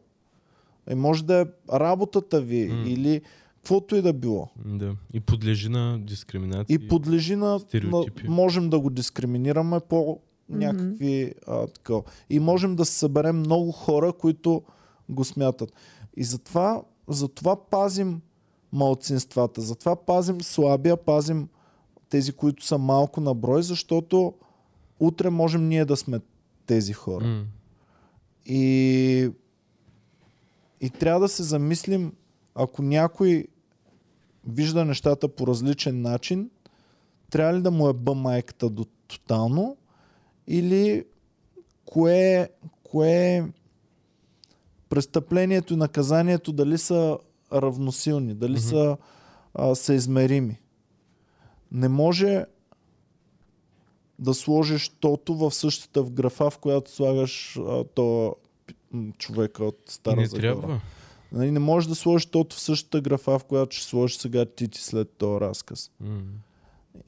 Е, може да е работата ви М. или каквото и да било. Да. И подлежи на дискриминация. И подлежи на, на можем да го дискриминираме по някакви а, такова. И можем да съберем много хора, които го смятат. И затова, затова пазим малцинствата, затова пазим слабия, пазим тези, които са малко на брой, защото утре можем ние да сме тези хора. М. И, и трябва да се замислим, ако някой вижда нещата по различен начин, трябва ли да му е бъ майката до тотално или кое, кое престъплението и наказанието дали са равносилни, дали Мгм. са а, съизмерими. Не може да сложиш тото в същата в графа, в която слагаш а, то човека от Стара не Загора. трябва. Нали, не можеш да сложиш тото в същата графа, в която ще сложиш сега Тити след този разказ. М.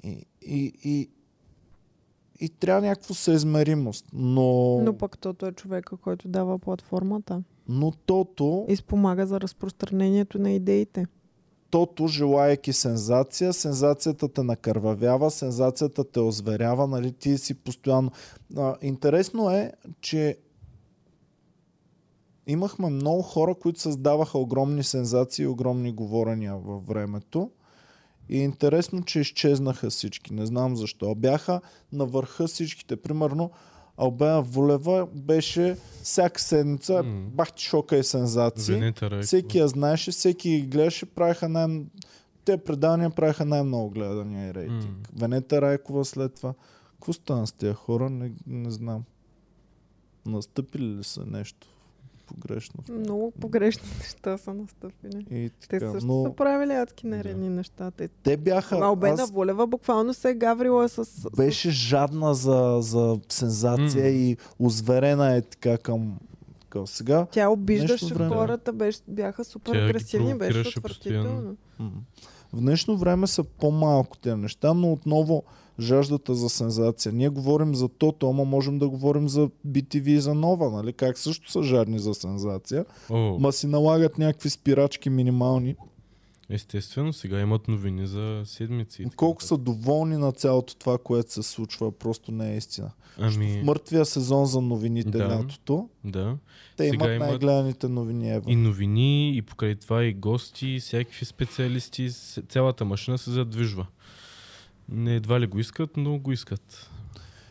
И, и, и, и трябва някаква съизмеримост. Но, Но пък тото е човека, който дава платформата но тото, и спомага за разпространението на идеите. тото, желаяки сензация, сензацията те накървавява, сензацията те озверява, нали, ти си постоянно... А, интересно е, че имахме много хора, които създаваха огромни сензации и огромни говорения във времето. И е интересно, че изчезнаха всички. Не знам защо. Бяха на върха всичките. Примерно, Албена Волева беше всяка седмица М. бах ти шока и сензации. Венета Райкова. Всеки я знаеше, всеки ги гледаше, правиха най- те предавания правиха най-много гледания и рейтинг. М. Венета Райкова след това. Какво стана с тези хора? Не, не знам. Настъпили ли са нещо погрешно? Много погрешни неща са настъпили. И Те така, също но са правили адски нередни неща. Те... те бяха... Албена аз Волева буквално се е гаврила с... беше жадна за, за сензация М. и озверена е така към, към сега. Тя обиждаше време. хората, беше, бяха супер Тя агресивни, беше отвратително. В днешно време са по-малко тези неща, но отново жаждата за сензация. Ние говорим за тото, ама можем да говорим за BTV и за нова, нали? Как също са жадни за сензация. О, Ма си налагат някакви спирачки минимални. естествено, сега имат новини за седмици. Колко са доволни на цялото това, което се случва, просто не е истина. Ами, В мъртвия сезон за новините Да. лятото, да. те Сега имат най-гледаните новини Ева. И новини, и покрай това и гости, и всякакви специалисти. Цялата машина се задвижва. Не едва ли го искат, но го искат.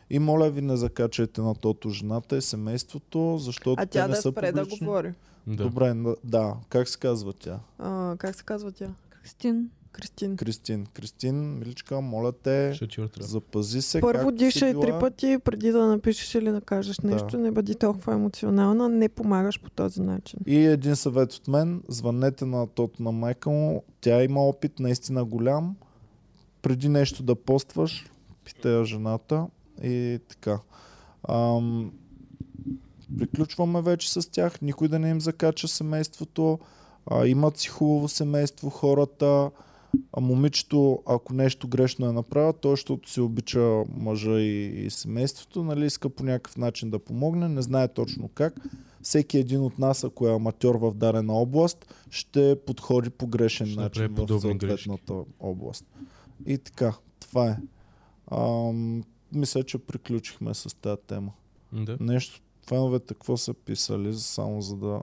И моля ви не закачайте на тото жената и семейството, защото А те тя не да са спре да публични. говори. Да. Добре, да. Как се казва тя? А, как се казва тя? Кристин. Кристин. Кристин. Кристин, миличка, моля те, запази се. Първо дишай три пъти, преди да напишеш или да кажеш Да. нещо. Не бъди толкова емоционална, не помагаш по този начин. И един съвет от мен, звънете на тото на майка му, тя има опит наистина голям. Преди нещо да постваш, питай я жената и така. Ам, приключваме вече с тях, никой да не им закача семейството, а, имат си хубаво семейство хората, а момичето, ако нещо грешно е направил, то защото си обича мъжа и, и семейството, нали, иска по някакъв начин да помогне, не знае точно как. Всеки един от нас, ако е аматьор в дадена област, ще подходи по грешен Ще начин в съответната област. И така, това е. Ам, мисля, че приключихме с тази тема. Да. Нещо, феновете какво са писали, само за да...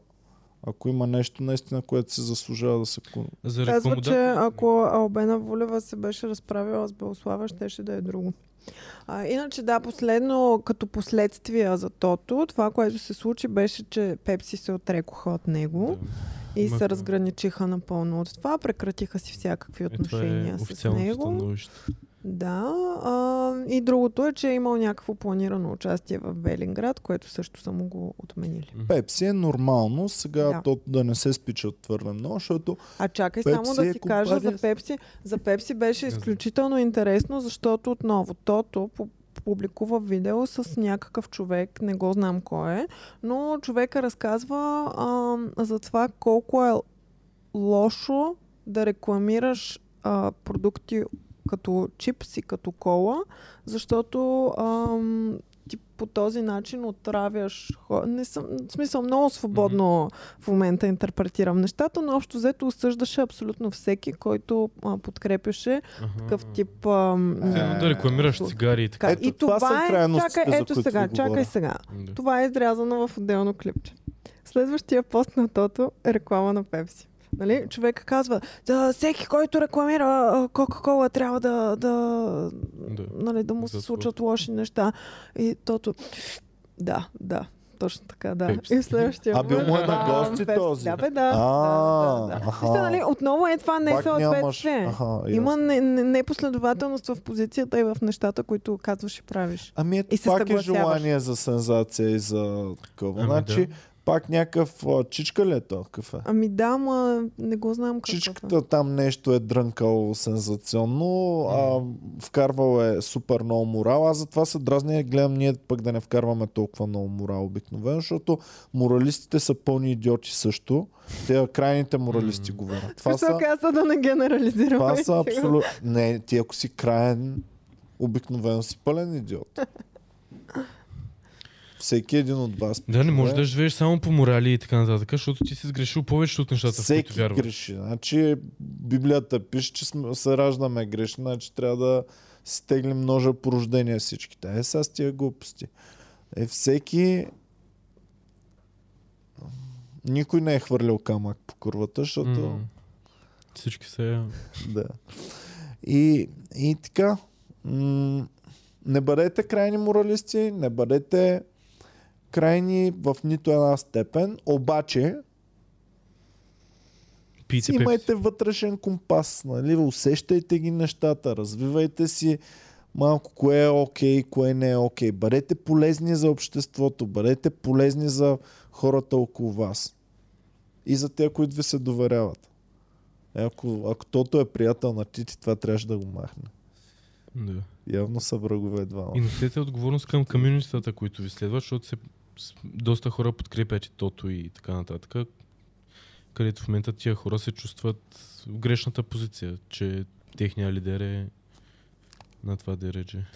Ако има нещо наистина, което се заслужава да се... За Казва, че ако Албена Волева се беше разправила с Белослава, щеше да е друго. А, иначе да, последно, като последствия за Тото, това, което се случи, беше, че Пепси се отрекоха от него Да. И Имаха- се разграничиха напълно от това, прекратиха си всякакви Е, това отношения е с него. становище. Да, а, и другото е, че е имал някакво планирано участие в Белинград, което също са му го отменили. Пепси е нормално сега Да. то да не се спичат твърде много, защото А чакай Пепси само да е ти кажа компания за Пепси. За Пепси беше изключително интересно, защото отново Тото пу- публикува видео с някакъв човек, не го знам кой е, но човека разказва а, за това колко е лошо да рекламираш а, продукти като чипс и като кола, защото ам, по този начин отравяш хора. Не съм, в смисъл, много свободно в момента интерпретирам нещата, но общо взето осъждаше абсолютно всеки, който а, подкрепяше Аха. такъв тип... Все едно да рекламираш цигари и така. Ето, и това това, е, чакай, ето сега, чакай сега. Да. Това е изрязано в отделно клипче. Следващия пост на Тото е реклама на Пепси. Нали? Човек казва, за всеки, който рекламира Кока-Кола, трябва да, да, Да. нали, да му се случат лоши неща. И Тото, да, да, точно така, да. Пепси. И в следващия А бил му е на гости Пепси. този? Да, бе, да. А, да, да, да. Мисля, нали, отново е това Пак нямаш... несъответствие. Аха, Има не- не- непоследователност в позицията и в нещата, които казваш и правиш. Ами ето пак е желание за сензация и за такова. Ами значи, да. Пак някакъв а, чичка ли е то? Какъв е? Ами да, ма не го знам какво е. Чичката там нещо е дрънкал сензационно, а вкарвал е супер много морал. Аз затова се дразня и гледам ние пък да не вкарваме толкова много морал обикновено, защото моралистите са пълни идиоти също. Те крайните моралисти говорят. Това Това са, каза да не генерализираме. това са абсолютно... Не, ти ако си краен, обикновено си пълен идиот. Всеки един от вас. Да, не можеш да живееш само по морали и така нататък, защото ти си сгрешил повече от нещата, в които Всеки вярваш. греши. Значи Библията пише, че се раждаме грешни, значи трябва да си теглим ножа по рождение всичките. Е, сега с тия глупости. Е, всеки... Никой не е хвърлял камък по курвата, защото... М. Всички са... Да. И, и така. М- не бъдете крайни моралисти, не бъдете крайни в нито една степен, обаче Пийте си пепси. имайте вътрешен компас, нали? усещайте ги нещата, развивайте си малко кое е окей, кое не е окей. Бъдете полезни за обществото, бъдете полезни за хората около вас. И за те, които ви се доверяват. Е, ако, ако тото е приятел на Тити, това трябваше да го махне. Да. Явно са врагове двама. И носете отговорност към комьюнитата, които ви следват, защото се, доста хора подкрепят и тото и така нататък, където в момента тия хора се чувстват в грешната позиция, че техният лидер е на това дередже.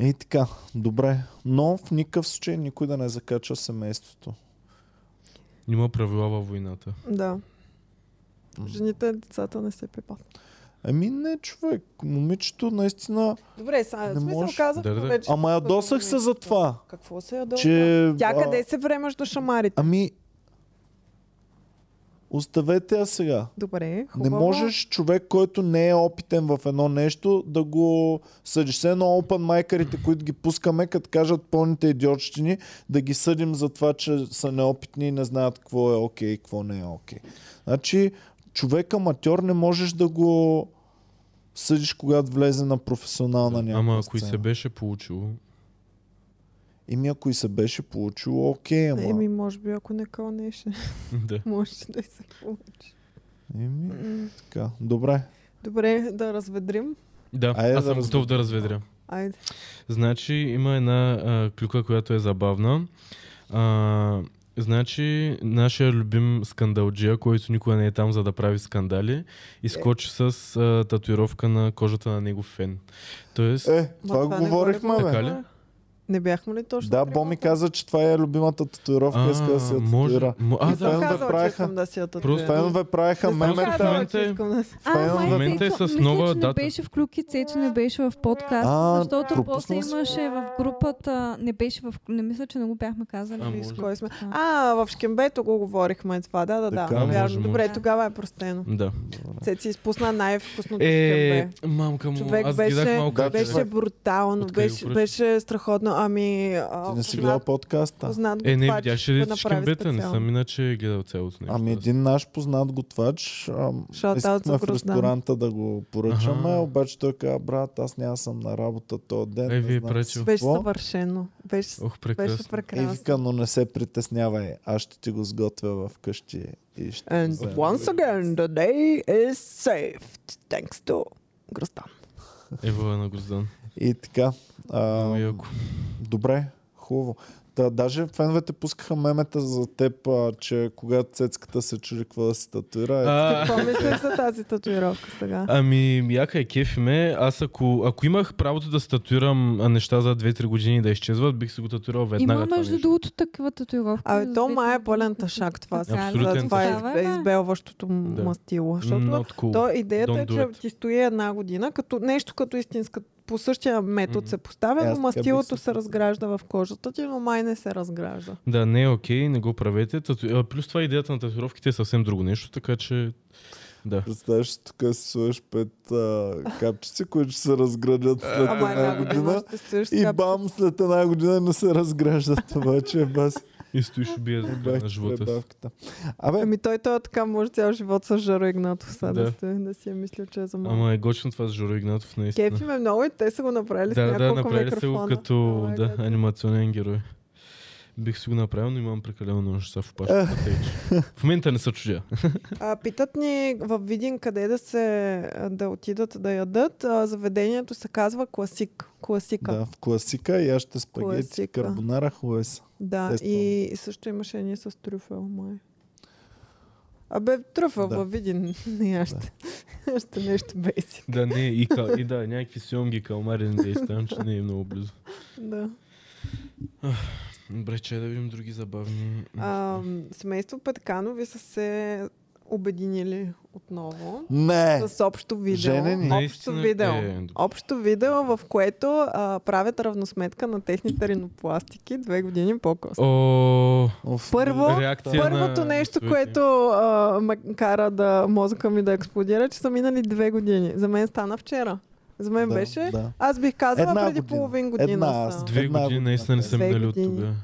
И така, добре. Но в никакъв случай никой да не закача семейството. Има правила във войната. Да. Жените и децата не се пипат. Ами не, човек. Момичето наистина... Добре, сега, Не смисъл можеш. казах Да, да. вече. Ама ядосах се за това. Какво се ядоса? Че... Тя а, къде се времеш до шамарите? Ами... Оставете я сега. Добре, Не хубаво. можеш човек, който не е опитен в едно нещо, да го съдиш. Все едно опен майкарите, които ги пускаме, като кажат пълните идиотщини, да ги съдим за това, че са неопитни и не знаят какво е окей и какво не е окей. Значи, човек аматьор не можеш да го съдиш, когато влезе на професионална някаква Ама ако и се беше получило, Еми, ако и се беше получило, окей, ама... Еми, може би, ако не кълнеше, да. може да и се получи. Еми, така. Добре. Добре, да разведрим. Да, Айде аз да съм готов да разведря. Айде. Значи има една а, клюка, която е забавна. А, значи нашия любим скандалджия, който никога не е там за да прави скандали, изкочи с а, татуировка на кожата на негов фен. Тоест, Е, това не говорихме, го бе. Така ли? Не бяхме ли точно? Да, тримата? Боми каза, че това е любимата татуировка, иска да си я може, татуира. а, да, че правеха- искам да си я Просто. Фенове правеха мемета. казала, момента е- да е с мисля, нова че не дата. беше в Клюки, Цецо не беше в подкаст, А, защото после си. имаше в групата, не беше в... Не мисля, че не го бяхме казали. А, С може. кой сме? А. А, в Шкембето го говорихме това. Да, да, да. Добре, може. тогава е простено. да. Цеци изпусна най-вкусното Е, шкембе. мамка му, Човек аз беше. Да, брутално, беше страхотно. Ами, а, Ти не си гледал подкаста? познат Е, не, го ли направи шкембета, не специално. съм иначе гледал цялото нещо. Ами един наш познат готвач, ам, искахме в ресторанта да го поръчаме, Аха. обаче той каза, брат, аз няма съм на работа този ден. Е, не ви е знам пречил. си Беше какво». съвършено. Беше, Ох, беше прекрасно. И прекрасно. вика, но не се притеснявай, аз ще ти го сготвя в къщи. И ще And once again, the day is saved. Thanks to Гроздан. Ева на Гроздан. И така. А, Много яко. добре, хубаво. Та, даже феновете пускаха мемета за теб, а, че когато цецката се чуди какво да се татуира. е, А, Какво мислиш за тази татуировка сега? Ами, яка е кефи ме. Аз ако, ако имах правото да статуирам неща за 2-3 години да изчезват, бих се го татуирал веднага. Има между другото такива татуировки. Абе, за то май е пълен тъшак това. Абсолютен За това е избелващото Да. мастило. Защото Not cool. то идеята е, Don't че ти стои една година, като нещо като истинска по същия метод се поставя, но мастилото се разгражда в кожата ти, но май не се разгражда. Да, не е окей, не го правете. Тату... а, Плюс това идеята на татуировките е съвсем друго нещо, така че... Да. Представяш, тук си сложиш пет а, капчици, които ще се разградят след една година. И бам, след една година не се разграждат. обаче, бас. И стоиш убия на живота си. Абе, Ами той, той е така, може цял живот с Жаро Игнатов сега да, Да. да си е мислил, че е за малко. Ама е гочно това с Жоро Игнатов, наистина. Кефи ме много и те са го направили с Да, да, няколко направили се го като да, анимационен герой. Бих си го направил, но имам прекалено много неща в опашката. В момента не се чудя. А, питат ни в Видин къде да се да отидат да ядат. А, заведението се казва Класик. Класика. Да, в класика и аз ще спагети, Класика. карбонара, хуеса. Да, Тествам. и също имаше едни с трюфел, май. Абе, трюфел Да. във Видин. Не, аз ще, ще нещо бейсик. Да, не, и, кал, и да, някакви сьомги, калмари не действам, че не е много близо. Да. Добре, че да видим други забавни. А, семейство Петканови са се обединили отново Не! с общо видео. Женени. Общо Наистина, видео. е. Общо видео, в което а, правят равносметка на техните ринопластики две години по-късно. О, Първо- Първото на нещо, което а, ме кара да мозъка ми да експлодира, че са минали две години. За мен стана вчера. За мен да, беше. Да. Аз бих казала Една преди година. половин година. Една, са. аз. Две Една години наистина не да. са Две минали от тогава.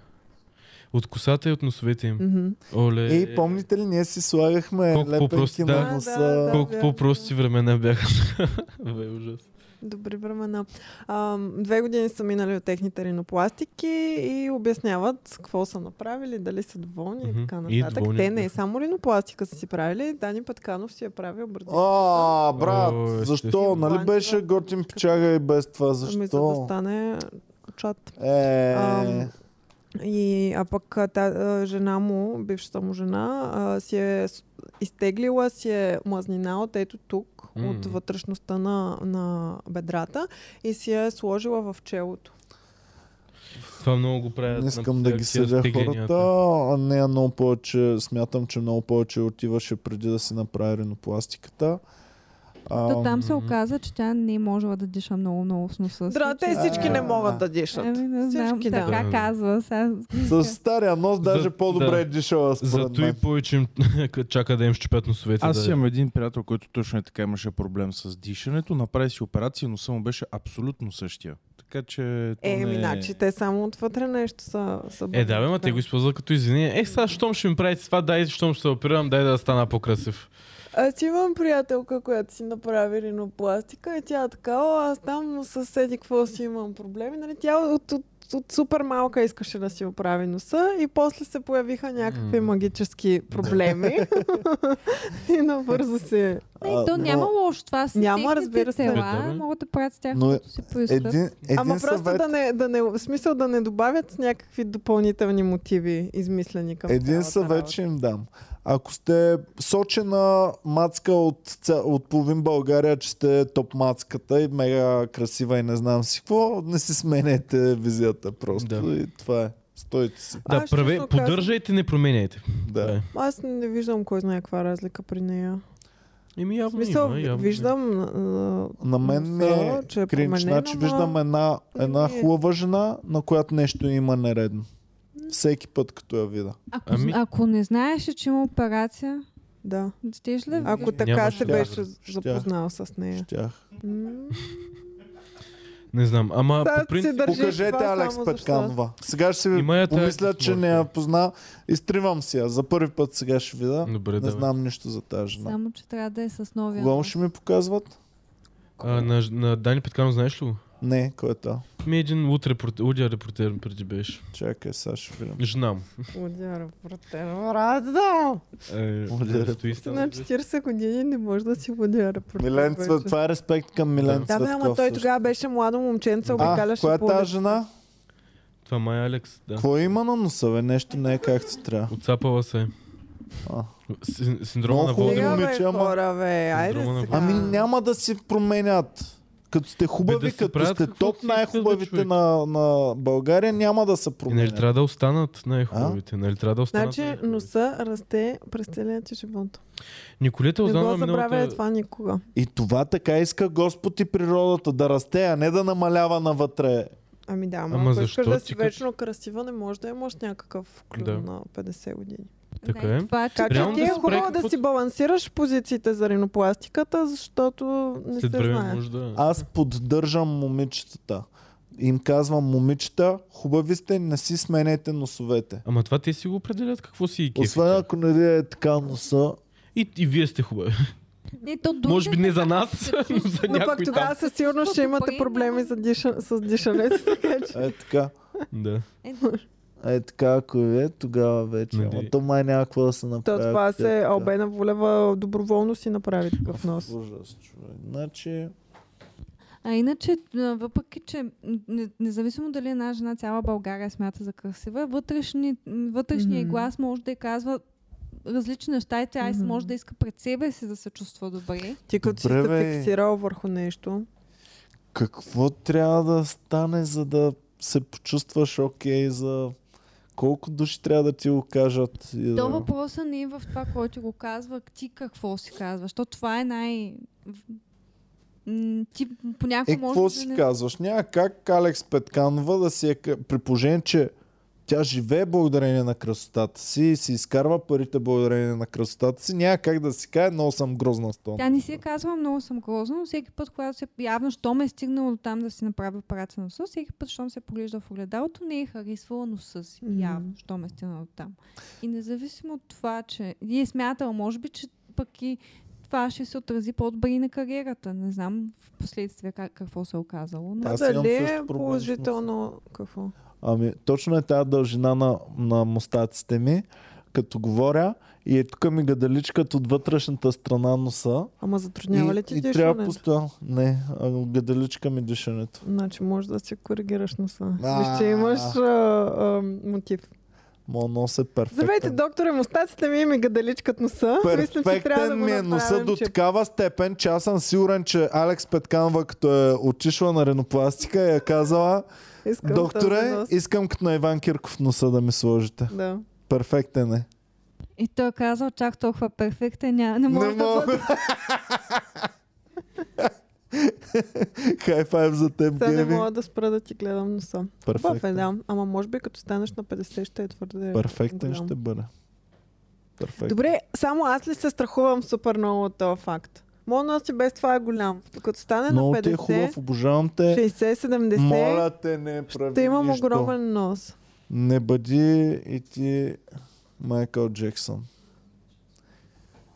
От косата и от носовете им. Мгм. Оле. И помните ли, ние си слагахме Колко лепенки по-прости, на да. носа. Да, да, да. Колко бях, по-прости времена бяха. Бе, ужас. Добри времена. А, две години са минали от техните ринопластики и обясняват какво са направили, дали са доволни и Мгм. така И нататък. доволни Те не бяха. само ринопластика са си правили, Дани Петканов си е правил бързи. А, брат, О, защо? Нали беше готин печага и без това? Ами, за да Защо? стане чат. Е, Ам, И, а пък та, жена му, бившата му жена, а, си е изтеглила си е мазнина от ето тук, М. от вътрешността на, на бедрата и си е сложила в челото. Това много го правят. не искам да ги съдя хората. А не, много повече, смятам, че много повече отиваше преди да си направи ринопластиката. А, То там се оказа, че тя не можела да диша много, много с носа. Да, те всички не могат да дишат. Еми, не знам, Всички, така Да. казва. Сега... С стария нос даже За- по-добре да. е дишала според Зато и мен. повече им чака да им щупят носовете. Аз да... имам един приятел, който точно е така имаше проблем с дишането. Направи си операция, но само беше абсолютно същия. Така че. Е, не ми, значи те само отвътре нещо са, са Е, да, бе, ма те го използват като извинение. Е, сега, щом ще ми правите това, дай, щом ще се оперирам, дай да стана по-красив. Аз имам приятелка, която си направи ринопластика и тя е така, о, аз там съседи какво си имам проблеми. Нали? Тя от, от, от супер малка искаше да си оправи носа и после се появиха някакви М. магически проблеми. и набързо се... Не, то но- няма лошо. Това са Няма, разбира се. Тела. Могат да правят с тях, Но си поискат. Един, един Ама просто съвет, да не, да не, в смисъл да не добавят някакви допълнителни мотиви, измислени към един съвет работа. ще им дам. Ако сте сочена мацка от, от половин България, че сте топ мацката и мега красива и не знам си какво, не си сменете визията просто. Да. И това е. Стойте си. Да, Аз, праве, поддържайте, не променяйте. Това Да. е. Аз не виждам кой знае каква разлика при нея. Еми, явно смисъл, има, явно виждам а, На мен ми е че е кринч. Значи виждам една, една Не. хубава жена, на която нещо има нередно. Всеки път, като я видя. Ако, Ами- ако не знаеш, че има операция, Да. щеш ли? Ако така Нямаше се да. беше Щях. запознал с нея. Щях. М. Не знам, ама Сега по си принцип... Покажете това Алекс само Петканова. Сега ще си Има я тая помисля, че не я дисморфия. позна. Изтривам си я. За първи път сега ще видя. Добре, Не да. знам нищо за тази жена. Само, че трябва да е с новия. Кога му нос. ще ми показват? А, на, на Дани Петканов знаеш ли го? Не, кой е това? Ми един луд репортер, лудия репортер преди беше. Чакай, сега ще видим. Радо! Е, Лудия стои Ти на 40 години не може да си водя репортер. Милен. Цвет, това е респект към Милен Да, Цветков. ама той тогава беше младо момченце, А, обикаляше коя е по тази жена? Това май е Алекс, да. Какво има на носа, бе? Нещо не е както трябва. Отцапала се. А. Син- Синдрома на хубаво. Волдемор. Бе, момиче, ама- хора, бе, айде Синдрома на сега. Ами няма да си променят. Като сте хубави, Бе, да като сте топ най-хубавите човек. на, на България, няма да се И нали трябва да останат най-хубавите? Нали трябва да останат Значи носа расте през целия ти живот. Николета Не го забравяй миналата... това никога. И това така иска Господ и природата да расте, а не да намалява навътре. Ами да, ама, Ама ако искаш да си вечно красива, не можеш да имаш някакъв клюн Да. на 50 години. Така Не, е. Това, че Така че Реално ти да е хубаво да си балансираш позициите за ринопластиката, защото не След се време знае. може да... Аз поддържам момичетата. Им казвам, момичета, хубави сте, не си сменете носовете. Ама това те си го определят какво си и кефи. Освен ако не ви е така носа. И, и вие сте хубави. Не, то Може би не за нас, но за Но пък някой тогава със сигурност ще имате проблеми за диша, с дишането. Е така. Да. Е, Е така, ако е, тогава вече. Нали. Ама то май няма какво да се направи. То това е се така. Албена Волева доброволно си направи такъв нос. Ужас, човек. Значи, А иначе, въпреки, че независимо дали една жена цяла България смята за красива, вътрешни, м, вътрешният Мгм. глас може да й казва различни неща и тя Мгм. може да иска пред себе си да се чувства добре. Ти като си Добре, се бе. фиксирал върху нещо. какво трябва да стане, за да се почувстваш окей за... Колко души трябва да ти го кажат? И То да... въпроса не е в това, който го казва, ти какво си казваш. То това е най... Ти понякога Е, може какво да си не... казваш? Няма как Алекс Петканова да си е... При положение, че тя живее благодарение на красотата си си изкарва парите благодарение на красотата си, няма как да си каже, много съм грозна с това. Тя не си е казвала много съм грозна, но всеки път, когато се явно, щом е стигнала до там да си направи операция на носа, всеки път, щом се поглежда в огледалото, не е харесвала носа си. Мгм. Явно, щом е стигнала до там. И независимо от това, че и е смятала, може би, че пък и това ще се отрази по-добре и на кариерата. Не знам в последствие как, какво се е оказало. Но... Аз А имам дали е положително какво? Ами, точно е тази дължина на, на мустаците ми, като говоря и е тук ми гадаличката от вътрешната страна на носа. Ама затруднява ли ти и, и трябва дишането? постоянно. Не, гадаличка ми дишането. Значи може да си коригираш носа. А. Виж, че имаш а, а, мотив. Моят нос е перфектен. Здравейте, докторе, мустаците ми ми гадаличкат носа. Мисля, че трябва да Перфектен ми е носа до такава степен, че аз съм сигурен, че Алекс Петканова, като е отишла на ренопластика, е казала, Искам докторе, искам като на Иван Кирков носа да ми сложите. Да. Перфектен е. И той е казал, чак толкова перфектен, ня, не може Не да мога. бъде. Хай файв за теб, Сега не Геви. мога да спра да ти гледам носа. Хубав е, Перфектен. да. Ама може би като станеш на 50 ще е твърде Перфектен голям. ще бъде. Перфектен. Добре, само аз ли се страхувам супер много от този факт? Моят нос и без това е голям. Докато стане Много на ти е 50, хубав, обожавам те. 60-70, Моля те, не прави ще имам нищо. огромен нос. Не бъди и ти Майкъл Джексън.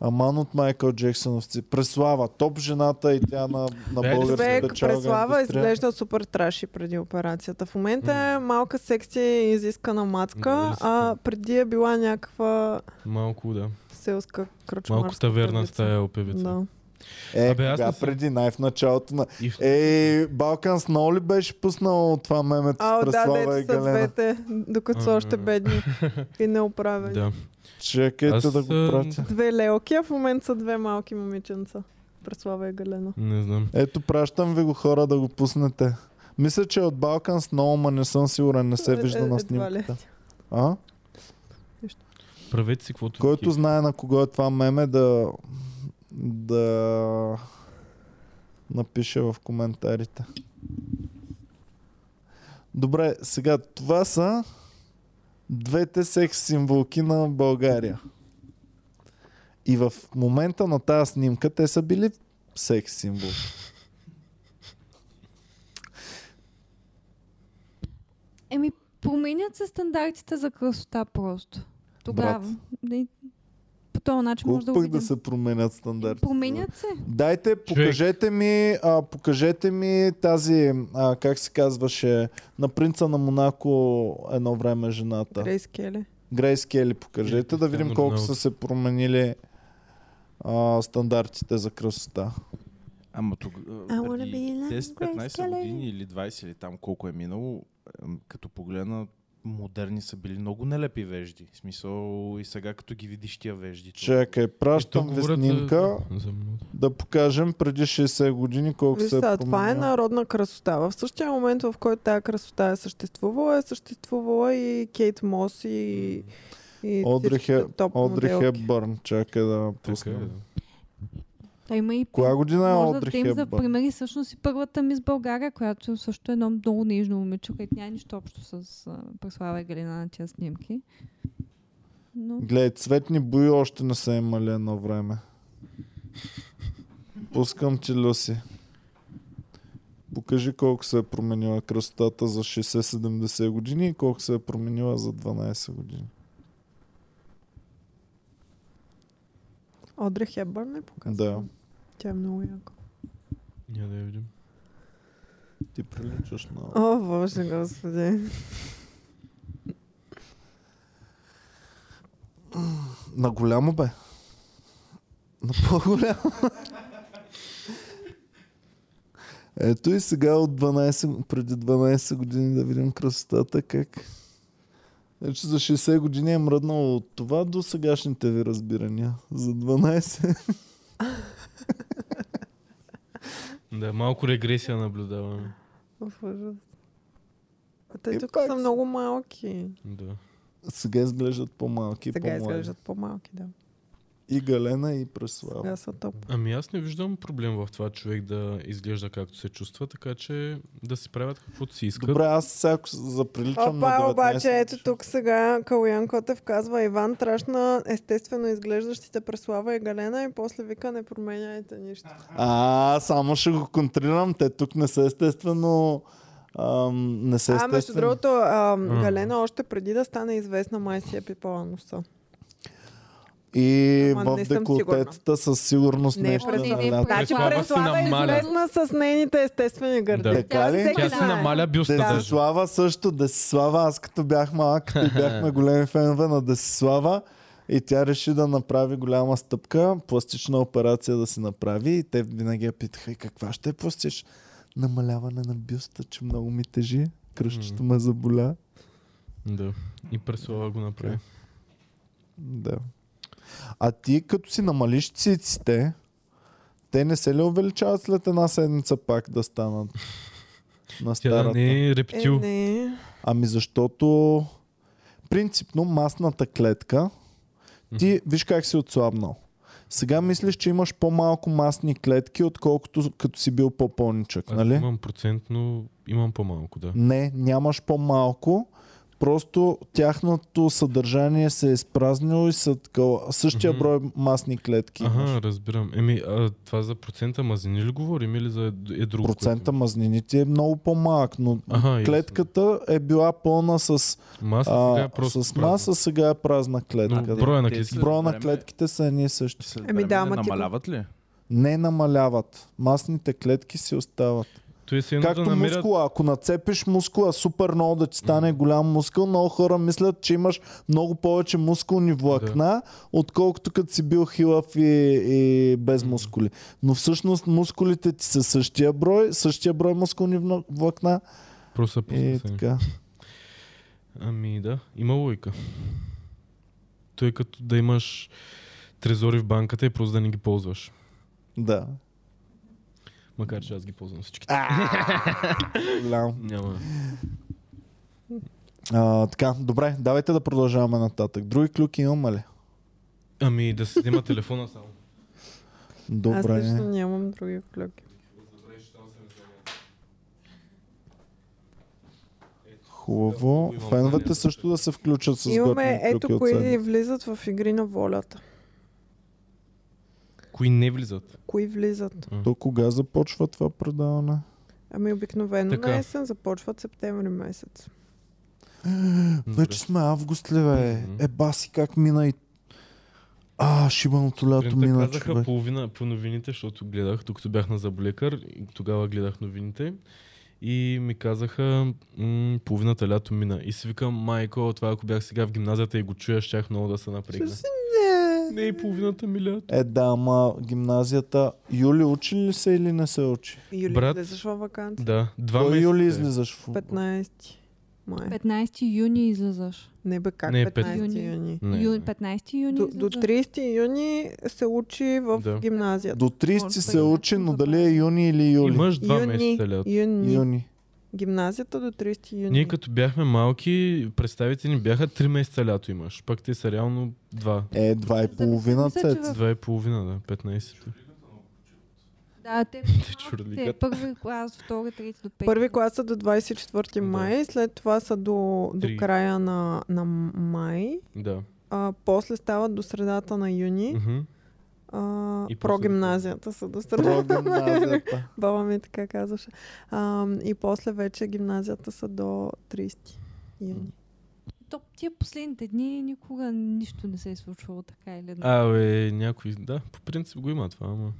Аман от Майкъл Джексоновци. Преслава. Топ жената и тя на, на да българската Човек, чалга Преслава индустрия. изглежда супер траши преди операцията. В момента е малка секси изискана мацка, си а преди е била някаква Малко, да. селска кръчмарска Малко таверна стая певица. Да. Е, Абе, аз кога не съм- преди най в началото на... И в... Ей, Балкан Сноу ли беше пуснал това мемето А, с да, Преслава и дето са Галена? двете, докато са А, още а. бедни и неоправени. Да. Чакайте Аз, да го а, пратя. Две лелки, а в момента са две малки момиченца. Преслава и Галена. Не знам. Ето, пращам ви го хора да го пуснете. Мисля, че е от Балкан Сноу, ма не съм сигурен, не се Е, вижда е, на едва ли. снимката. А? Правете си каквото Който знае на кого е това меме да да напише в коментарите. Добре, сега това са двете секс символки на България. И в момента на тази снимка те са били секс символ. Еми, променят се стандартите за красота просто. Тогава. И по този начин може Колко да го пък да се променят стандарти? Променят се. Дайте, покажете ми, а, покажете ми тази, а, как се казваше, на принца на Монако едно време жената. Грейс Кели. Грейс Кели покажете, да видим колко са се променили а, стандартите за красота. Ама тук I wanna преди be like 10-15 Grace Kelly. години или 20 или там колко е минало, като погледна модерни са били много нелепи вежди. В смисъл и сега като ги видиш тия вежди. Чакай, пращам ви снимка за, да покажем преди 60 години колко Виж се е това е народна красота. В същия момент, в който тази красота е съществувала, е съществувала и Кейт Мос и, и Одри. Хепбърн, чакай да Така е, пуснем. да. Та има и Коя година е може да Одри дадем за примери всъщност и първата мис България, която също е едно много нежно момиче, което няма нищо общо с а, Преслава и Галина на тия снимки. Но Гледай, цветни бои още не са имали едно време. Пускам ти, Люси. Покажи колко се е променила красотата за 60-70 години и колко се е променила за 12 години. Одри Хепбърн е показва. Да. Тя е много яка. Я да я видим. Ти приличаш на... О, Боже, Господи. На голямо бе. На по-голямо. Ето и сега от 12, преди 12 години да видим красотата как. Значи за 60 години е мръднало от това до сегашните ви разбирания. За 12. Да, малко регресия наблюдаваме. В ужас. А те И тук пак са много малки. Да. Сега изглеждат по-малки Сега по-млади. изглеждат по-малки, да. И Галена и Преслава. Сега са топ. Ами аз не виждам проблем в това човек да изглежда както се чувства, така че да си правят каквото си искат. Добре, аз сега заприличам на Опа, 19 обаче ето тук сега Калуян Котев казва Иван трашна естествено изглеждащите Преслава и Галена и после вика не променяйте нищо. А, само ще го контрирам. Те тук не са естествено... Ам, не са А, естествено. между другото, а, М. Галена още преди да стане известна май си е пипала носа. И Ама в не съм деколтетата със сигурност Не, нещо не, е не, налято. Значи Преслава е известна с нейните естествени гърди. Да. Така ли? Тя си намаля бюста даже. Десислава също. Десислава, аз като бях малък, като бяхме големи фенове на Десислава и тя реши да направи голяма стъпка, пластична операция да си направи и те винаги я питаха и каква ще е пластич? Намаляване на бюста, че много ми тежи. Кръщето ме заболя. Да. И Преслава го направи. Да. А ти като си намалиш циците, те не се ли увеличават след една седмица пак да станат на Тя да старата? не е Е, рептил. не. Ами защото принципно масната клетка, ти виж как си отслабнал. Сега мислиш, че имаш по-малко масни клетки, отколкото като си бил по-пълничък, Аз нали? имам процент, но имам по-малко, да. Не, нямаш по-малко. Просто тяхното съдържание се е изпразнило и са такова, същия брой масни клетки. имаш. Ага, разбирам. Еми, а, това за процента мазнини ли говорим или за е друго? Процента което- мазнини ти е много по-малък, но ясно. клетката е била пълна с, Маса сега е а, просто с празна. маса, сега е празна клетка. Но броя на Те клетките. Броя на клетките са едни и същи. Еми да, не го- намаляват ли? Не намаляват. Масните клетки си остават. То е се Както да намерят... мускула. Ако нацепиш мускула супер много да ти стане голям мускул, много хора мислят, че имаш много повече мускулни влакна, отколкото като си бил хилав и, и без мускули. Но всъщност мускулите ти са същия брой, същия брой мускулни влакна Просто са и по-скъсани. така. Ами да, има логика. Той е като да имаш трезори в банката и просто да не ги ползваш. Да. Макар че аз ги ползвам всичките. Голям. Няма. А, така, добре, давайте да продължаваме нататък. Други клюки имаме ли? Ами да се снима телефона само. Аз Добре. лично нямам други клюки. Хубаво. Феновете също да се включат с Имаме ето кои влизат в игри на волята. Кои не влизат. Кои влизат? А. То кога започва това предаване? Ами обикновено Така. на есен започват септември месец. Вече сме август, ли бе. Е, баси, как мина и... А, шибаното лято Сутринта мина, казаха човек. половина по новините, защото гледах, докато бях на заболекар, и тогава гледах новините. И ми казаха, м- половината лято мина. И си викам, майко, това ако бях сега в гимназията и го чуя, щях много да се напрегна. Не. И половината ми лято. Е, да, ама гимназията... Юли учи ли се или не се учи? Юли Брат. влизаш във вакансия. Да, два Кой месеца. юли е. излизаш в... 15 май. 15 юни излизаш. Не бе, как Не, 15 юни. юни? Не, Ю, не. 15 юни До, до излизаш. 30 юни се учи в Да. гимназията. До 30 Може се да учи, но да дали е юни или юли? Имаш два юни, месеца лято. юни. Юни. Гимназията до 30 юни. Ние като бяхме малки, представите ни бяха 3 месеца лято имаш. Пак те са реално два. Е, два и половина цец. в- Два и половина, да, 15. Да, те, Те първи клас, втори, трети до пети. Първи клас са до 24 Да. май, след това са до, до края на, на май, Да. а, после стават до средата на юни, Мгм. А, И прогимназията са до средата. Прогимназията. Баба ми така казваше. А, и после вече гимназията са до 30 юни. То, тия последните дни никога нищо не се е случвало така или иначе. Абе, някой, да, по принцип го има това, ама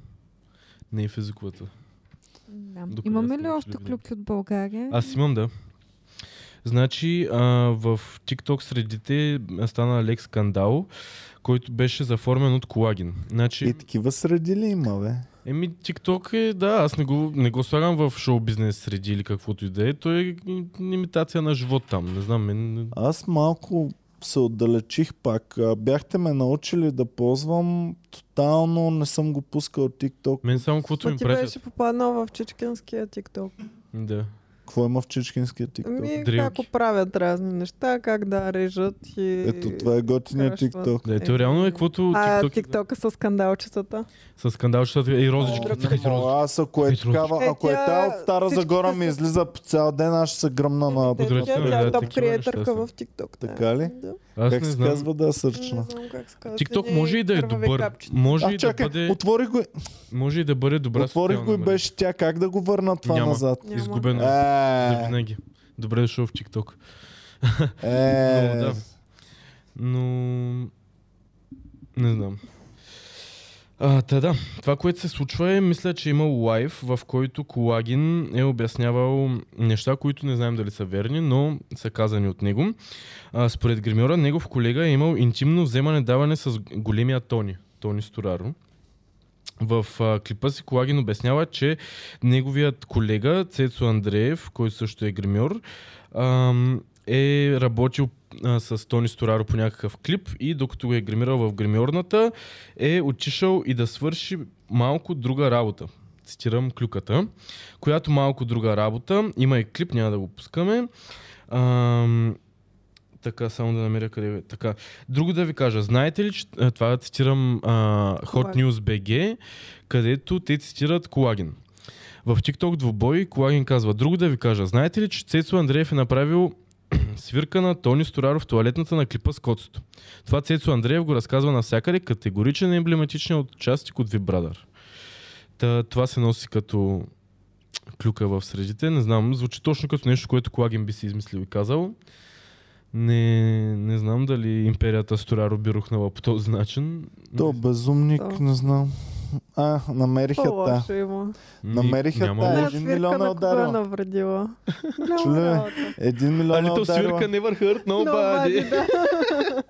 не и в езиковата. Да. Докъде Имаме ли още клюки от България? Аз имам, да. Значи а, в TikTok средите стана лек скандал, който беше заформен от колаген. Значи, И такива среди ли има, бе? еми TikTok е, да, аз не го, не го слагам в шоу-бизнес среди или каквото и да е. Той е имитация на живот там. Не знам, мен... Аз малко се отдалечих пак. Бяхте ме научили да ползвам. Тотално не съм го пускал TikTok. Мен само каквото ми ти пратят. беше попаднал в чичкинския тикток. Да. Какво има в чичкинския TikTok? Ами, как оправят разни неща, как да режат и... Ето това е готиния кръшват. TikTok. Да, ето реално е каквото А, TikTok е, тиктока с скандалчетата. с скандалчетата и розичките. Аз ако е такава, Е, ако е тя- тя от Стара Загора ми излиза по цял ден, аз ще се гръмна на... Тя е топ в тикток. Така ли? Да. Аз Как не се знам. казва да е Не сърчна? знам как се казва. TikTok Едни може и да е кървави добър. капчета. Може А, и да чакай, бъде, отворих го, може и да бъде добра отворих го и социална мрежа. беше тя. Как да го върна това Няма. назад? Няма. Изгубена за Е, винаги. Добре дошъл в TikTok. е, Но, да. Но... Не знам. А, та да, това, което се случва е, мисля, че имал лайв, в който Колагин е обяснявал неща, които не знаем дали са верни, но са казани от него. А, според гримьора, негов колега е имал интимно вземане-даване с големия Тони, Тони Стораро. В а, клипа си Колагин обяснява, че неговият колега Цецо Андреев, който също е гримьор, ам, е работил а, с Тони Стораро по някакъв клип и докато го е гримирал в гримьорната, е отишъл и да свърши малко друга работа. Цитирам клюката, която малко друга работа. Има и клип, няма да го пускаме. Ам, така, само да намеря къде е. Така. Друго да ви кажа. Знаете ли, че това цитирам а, Hot. News BG, където те цитират колаген. В TikTok двубой Колаген казва, друго да ви кажа, знаете ли, че Цецо Андреев е направил свирка на Тони Стораров в туалетната на клипа с коцето. Това Цецо Андреев го разказва навсякъде, категоричен и емблематичен от частик от Вибрадър. Та, това се носи като клюка в средите. Не знам, звучи точно като нещо, което Колаген би си измислил и казал. Не, не знам дали империята Стораро би рухнала по този начин. То безумник, То. не знам. А, намериха та. По-лошо има. Няма лошо. един свирка милион е на ударила. е навредила. Чуле. Един милион е little ударила. свирка never hurt Но, nobody. да.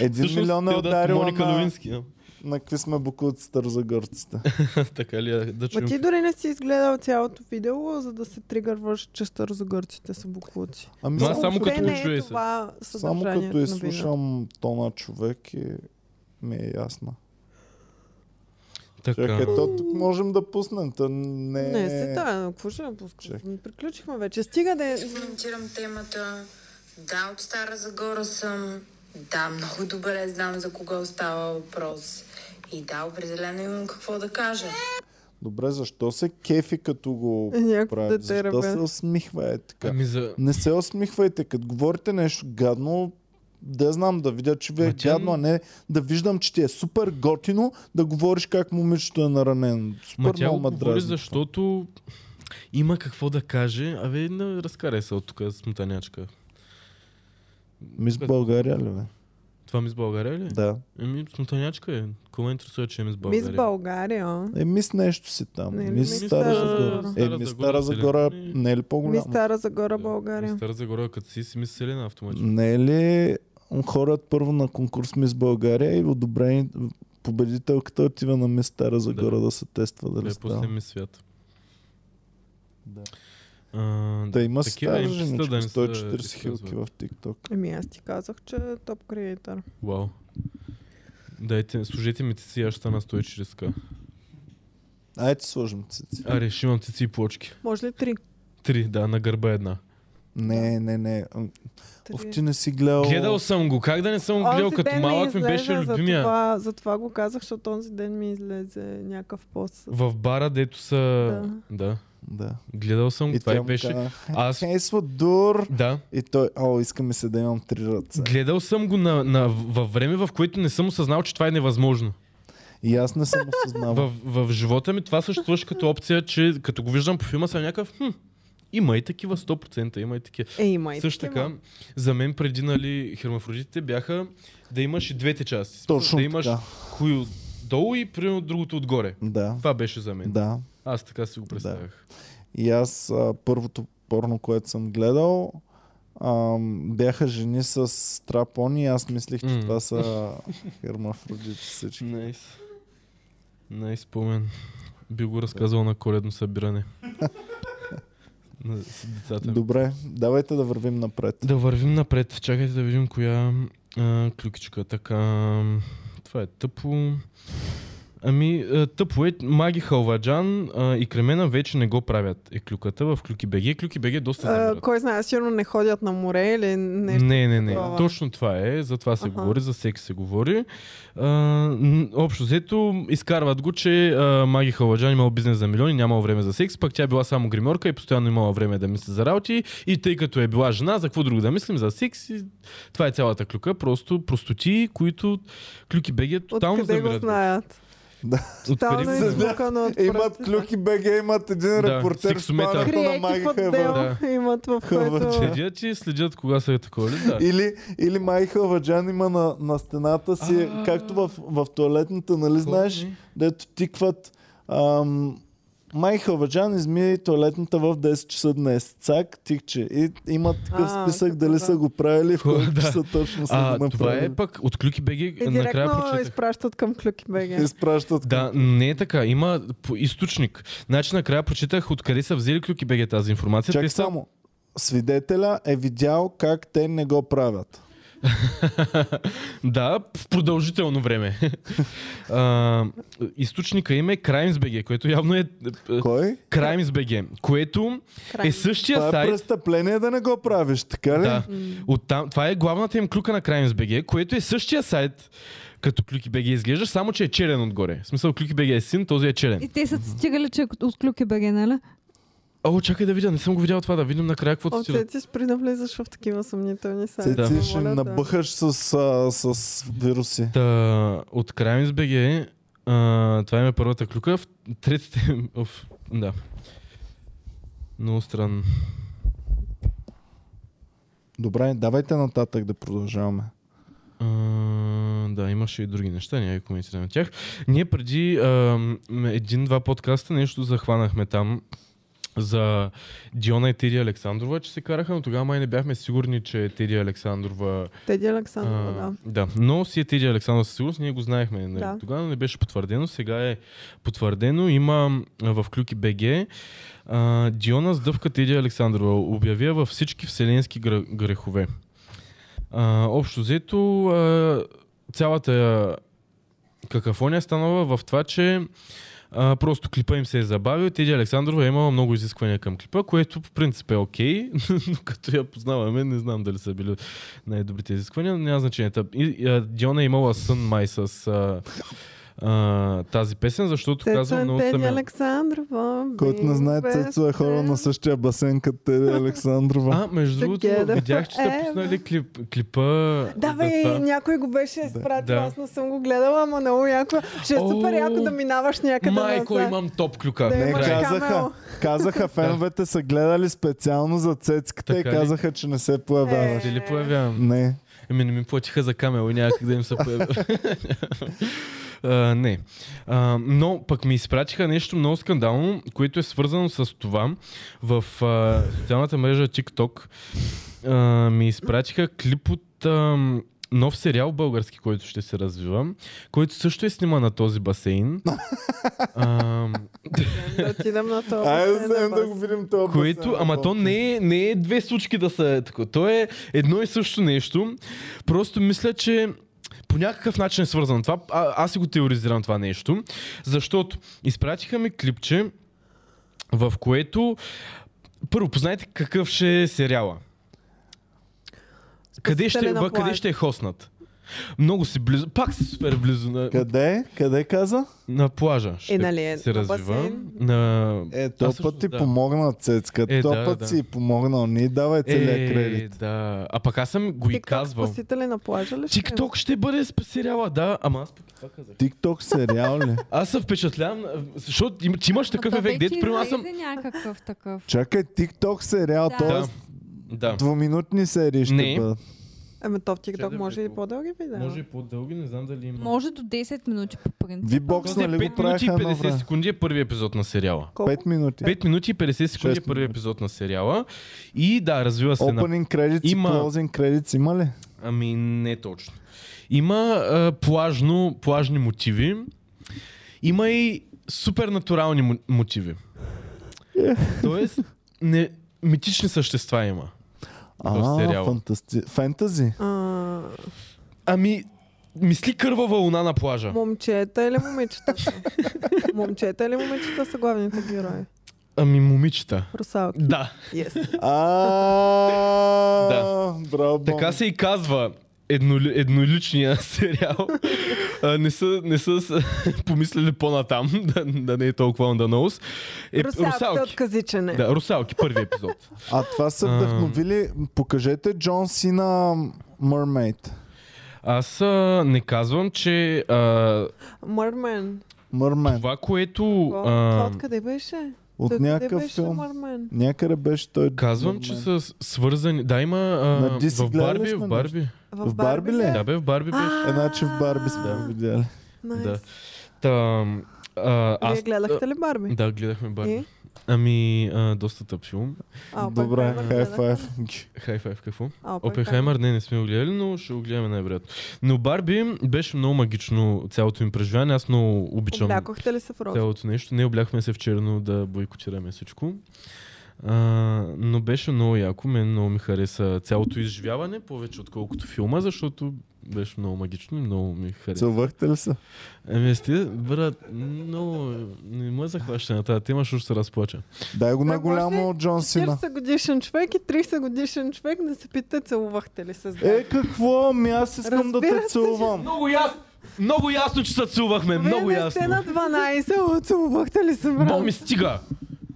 Един Всъщност, милион е те отдават ударила Моника на... Левински. а. На какви сме букуци старозагорците. така ли е? Да Ма чуем. ти дори не си изгледал цялото видео, за да се тригърваш, че старозагърците са буклуци. Ами Ма аз само Въобще като не го е се. това само съдържанието като на изслушам тона човек и ми е ясно. Така. Чакай, то тук можем да пуснем. То не. Не, се да, какво ще я пускам? Чакай. Ми Приключихме вече. Стига да е... коментирам темата. Да, от Стара Загора съм. Да, много добре знам за кога става въпрос. И да, определено имам какво да кажа. Добре, защо се кефи като го Е, Някакво прави? дете Защо ребе. се усмихва е така? Ами за... Не се усмихвайте, като говорите нещо гадно, да знам, да видя, че ви е тя- гадно, а не да виждам, че ти е супер готино, да говориш как момичето е наранено. Супер Ма тя много говори, защото има какво да каже. Абе, не, разкарай се от тук, смутанячка. Мис България ли, бе? Това ми с България ли? Да. Еми, смутанячка е. Кого ме интересува, че е ми с България? Мис България. Е, мис нещо си там. Не, мис Мис Стара Загора. Е, мис Стара Загора не е ли Ми по-голяма? Стара Загора. България. Ми Стара Загора, като си си мисли Селена автоматично. Не е ли хората първо на конкурс Мис България и одобрени победителката отива на Мис Стара Загора да, Да. се тества дали Да, става. после ми свят. Да. А, Да има такива стара женичка, да не се 140 хилки в TikTok. Еми аз ти казах, че е топ креатор. Вау. Дайте, служете ми цици, аз ще стана 140к. Айде сложим цици. Аре, ще имам цици и плочки. Може ли три? Три, да, на гърба една. Не, не, не. Оф, ти не си гледал. Гледал съм го, как да не съм го гледал, Онзи като малък ми излезе, беше любимия. Затова, затова го казах, защото онзи ден ми излезе някакъв пост. В бара, дето са... Да. Да. Гледал съм го, И това и беше... каза, Аз... Хейсва дур. Да. И той, о, иска ми се да имам три ръце. Гледал съм го на, на, във време, в което не съм осъзнал, че това е невъзможно. И аз не съм осъзнавал. В, в живота ми това съществуваше като опция, че като го виждам по филма съм някакъв, хм, има и такива 100%, има и такива. Е, има и Също такива. така, за мен преди нали, хермафродитите бяха да имаш и двете части. Точно да имаш така. хуй отдолу и примерно другото отгоре. Да. Това беше за мен. Да. Аз така си го представях. И аз а, първото порно, което съм гледал, ам, бяха жени с трапони и аз мислех, че М. това са хермафродити всички. Найс. Найс спомен. Би го разказал на коледно събиране. на, с децата. Добре, давайте да вървим напред. Да вървим напред. Чакайте да видим коя а, клюкичка. Така, това е тъпо. Ами, а, тъпо е. Маги Халваджан а, и Кремена вече не го правят. Е клюката в Клюки БГ. Клюки БГ доста А, кой знае, сигурно не ходят на море или нещо. Не, не, не. такова. Точно това е. За това се Аха. говори, за секс се говори. А, общо взето изкарват го, че а, Маги Халаджан имал бизнес за милиони, нямал време за секс, пък тя била само гримьорка и постоянно имала време да мисли за работи. И тъй като е била жена, за какво друго да мислим? За секс. И... Това е цялата клюка. Просто простоти, които клюки беги тотално Откъде го знаят? Тотално го е избукано от Имат клюки БГ, имат един Да, репортер спането на Халваджан. Да. имат в който... Следят и следят кога са е такова ли? Да. Или, или Маги Халваджан има на, на стената си, А. както в, в туалетната, нали знаеш, дето тикват ам, Май Халваджан изми туалетната в 10 часа днес. Цак, тикче. И имат такъв А, списък дали да. са го правили, в колко да. часа точно са А, го това направили. е пък от клюки беги. И накрая директно прочетах. изпращат към Клюки БГ. Изпращат. Да, не е така. Има източник. Значи накрая прочитах откъде са взели клюки БГ тази информация. Чак Те са... само. Свидетеля е видял как те не го правят. да, в продължително време. а, източника им е CrimesBG, което явно е е, Кой? CrimesBG, което е същия Това е сайт. престъпление да не го правиш, така ли? Да. Оттам, това е главната им клюка на CrimesBG, което е същия сайт, като Клюки БГ изглежда, само че е черен отгоре. В смисъл Клюки БГ е син, този е черен. И те са цитирали, че е от клюки БГ, нали? О, чакай да видя, не съм го видял това, да видим накрая какво О, ти спри да влизаш в такива съмнителни сайти. Да. Цеци ще да. набъхаш с, а, с вируси. Та, от CrimesBG, а, това е първата клюка. В третите... Оф, да. Много странно. Добре, давайте нататък да продължаваме. А, да, имаше и други неща, няма да коментираме тях. Ние преди един-два подкаста нещо захванахме там за Диона и Теди Александрова, че се караха, но тогава май не бяхме сигурни, че Теди Александрова... Теди Александрова, а, да. да. Но си е Теди Александрова със сигурност, ние го знаехме. Нали? Да. Тогава не беше потвърдено, сега е потвърдено. Има в Клюки БГ а, Диона сдъвка Теди Александрова. Обявя във всички вселенски гр- грехове. А, общо взето, а, цялата какафония е станала в това, че а, просто клипа им се е забавил. Теди Александрова е имала много изисквания към клипа, което по принцип е окей, но като я познаваме, не знам дали са били най-добрите изисквания, но няма значение. Диона е имала сън май с а, а, тази песен, защото Цецо казва е много съм... я- Александрова. Който не знае, Цецо е хора на същия басейн като Теди Александрова. А, между другото, видях, че са пуснали клип, клипа. Да, за бе, някой го беше изпратил, Да. аз не съм го гледала, ама много яко. Ще е супер яко да минаваш някъде Майко, назад. имам топ клюка. Да Не, казаха, казаха феновете са гледали специално за цецката и казаха, че не се появяваш. Ще ли появявам? Не. Еми не ми платиха за камел и няма как да им се появи. Не. Uh, но пък ми изпратиха нещо много скандално, което е свързано с това. В uh, социалната мрежа TikTok uh, ми изпратиха клип от uh, нов сериал български, който ще се развива, който също е снима на този басейн. Да отидем на. Айде басейн, вземем да го видим това. което, ама то не е, не е две случки да са тако. То е едно и също нещо. Просто мисля, че по някакъв начин е свързано това. А, аз си го теоризирам това нещо, защото изпратиха ми клипче, в което първо познайте какъв ще е сериала. Къде ще, къде ще е хоснат? Много си близо, пак си супер близо на, Къде? Къде каза? на плажа. Ще И нали е се на развива. басейн? На... Е, също, път ти да. помогна Цецка. Е, този да, път да. си помогнал. Ни давай целият е, кредит. да. А пък аз съм го и TikTok казвал. спасители на плажа ли? ще? TikTok ще бъде с сериала, да, ама аз пък това казах. Тикток сериал ли? Аз се впечатлявам, защото им, че имаш такъв То ефект, дето при аз съм... някакъв такъв. Чакай, Тикток сериал, Да. т.е. Да, двуминутни серии ще бъдат. Ами то в TikTok може и по-дълги видеа. Може и по-дълги, не знам дали има. Може до 10 минути по принцип. Този нали 5 го минути и правиха едно 50 време? секунди е първи епизод на сериала. Колко? 5 минути. 5 минути и 50 секунди е първи епизод на сериала. И да, развива се на... Opening credits Има- и closing credits има ли? Ами не точно. Има а, плажно, плажни мотиви. Има и супер натурални му- мотиви. Тоест, не, митични същества има. В А, сериала. фантасти... фентази. А, Ами, мисли кървава луна на плажа. момчета или момичета? са? момчета или момичета са главните герои? Ами, момичета. Русалки. Да. Yes. А, Да. Браво. Така се и казва еднолю, едноличния сериал. А, не са, не са с- помислили по-натам, да, да не е толкова on the nose. Е, Русалките от русалки. казичене. Да, русалки, първи епизод. А това са вдъхновили. Покажете Джон Сина Mermaid. Аз а, не казвам, че а, Мърмен. Merman. това, което... Това А, откъде беше? От някакъв беше филм. Мърмен? Някъде беше той. казвам, че са свързани... Да, има... А, в Барби, в Барби. В Барби ли? Да, бе, в Барби беше. А, Е, значи в Барби сме видяли. Да. Та, а, Вие аз... гледахте ли Барби? Да, гледахме Барби. Ами, а, доста тъп филм. А, Добре, хай файв. Хай файв, какво? Опенхаймер, не, не сме го гледали, но ще го гледаме най-вероятно. Но Барби беше много магично цялото им преживяване. Аз много обичам Облякохте ли се в роза? цялото нещо. Не обляхме се в черно да бойкотираме всичко. А, но беше много яко. Мен много ми хареса цялото изживяване, повече отколкото филма, защото беше много магично и много ми хареса. Целувахте ли се? Еми, сте, брат, много не ме захваща на тази тема, защото ще се разплача. Дай го на голямо Джон Сина. 40 годишен човек и 30 годишен човек да се питате целувахте ли се с Е, какво? Ами аз искам да те се, целувам. Много ясно! Много ясно, че се целувахме, Вие много не ясно. сте на 12, о, целувахте ли се, брат? Бо ми стига!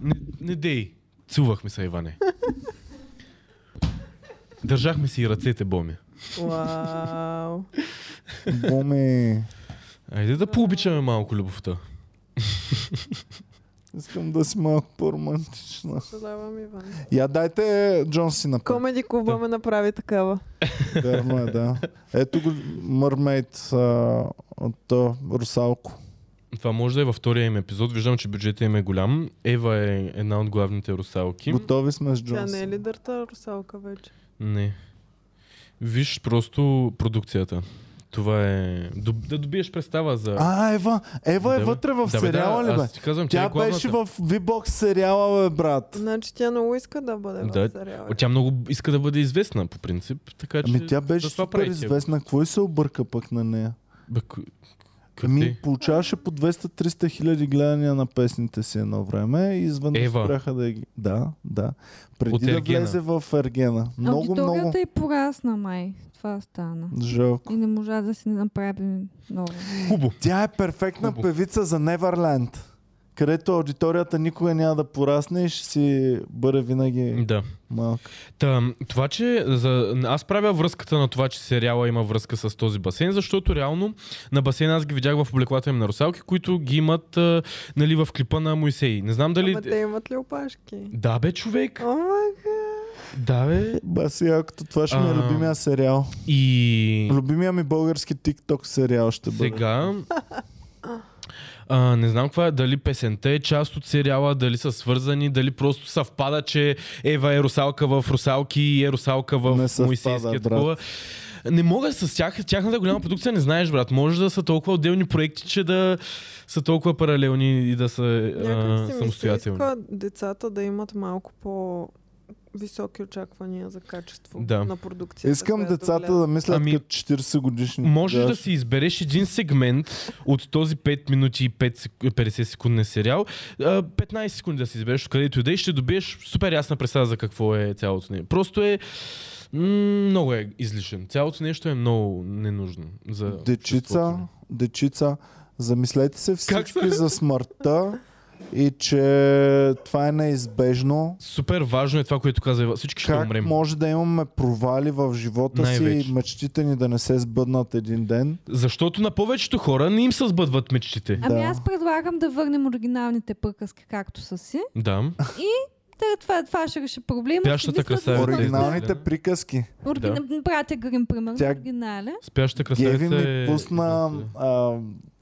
Не, не дей. Целувахме се, Иване. Държахме си и ръцете, Боми. Вау. Боми. Айде да пообичаме малко любовта. Искам да си малко по-романтична. Съжалявам, Иван. Я дайте Джон Сина. пак. Комеди клуба ме направи такава. Верно е, да. Ето го Мърмейт от Русалко. Това може да е във втория им епизод. Виждам, че бюджетът им е голям. Ева е една от главните русалки. Готови сме с Тя Джон не е лидърта русалка вече. Не. Виж просто продукцията. Това е... Доб- Да добиеш представа за... А, Ева, Ева е Да, вътре в да, сериала да, ли бе? Аз ти казвам, тя, Тя е главната. беше в V-Box сериала, бе, брат. Значи тя много иска да бъде Да, в сериала. Тя много иска да бъде известна, по принцип. Така че... Ами тя беше затова супер известна. Какво и се обърка пък на нея? Бе, Ами, къде? получаваше по 200-300 хиляди гледания на песните си едно време и изведнъж Ева. спряха да ги... Да, да. Преди От да Ергена. влезе в Ергена. Много, Аудиторията много е порасна, май. Това стана. жалко. И не можа да си направи много. Хубаво. Тя е перфектна Хубаво. певица за Neverland, където аудиторията никога няма да порасне и ще си бъде винаги Да. малка. Та, това, че за... аз правя връзката на това, че сериала има връзка с този басейн, защото реално на басейна аз ги видях в облеклата им на русалки, които ги имат а, нали, в клипа на Моисей. Не знам дали... Ама те имат ли опашки? Да бе, човек! О. Да бе! Баси, якото това ще ми е любимия сериал. И... Любимия ми български TikTok сериал ще бъде. Сега... А, не знам каква е, дали песента е част от сериала, дали са свързани, дали просто съвпада, че Ева е русалка в русалки и е русалка в Моисейския такова. Не мога с тях, тяхната голяма продукция, не знаеш, брат. Може да са толкова отделни проекти, че да са толкова паралелни и да са Някак а, самостоятелни. иска децата да имат малко по високи очаквания за качество Да. на продукцията. Искам децата да мислят Ами, като 40 годишни. Можеш да тогава. си избереш един сегмент от този 5 минути и 5 сек- 50 секунден сериал, а, 15 секунди да си избереш откъдето и да и ще добиеш супер ясна представа за какво е цялото нещо. Просто е много е излишен. Цялото нещо е много ненужно за Дечица, дечица, замислете се Как всички за смъртта и че това е неизбежно. Супер важно е това, което каза. Всички ще Как умрем. може да имаме провали в живота си Най-вече. и мечтите ни да не се сбъднат един ден? Защото на повечето хора не им се сбъдват мечтите. Ами Да. аз предлагам да върнем оригиналните приказки както са си. Да. Та, това, това ще реши проблема. Спящата Си красавица да- Оригиналните излезе. приказки. Оригина... Братя Грим, примерно, Тя- оригинален. Спящата Геви красавица ми е... пусна а,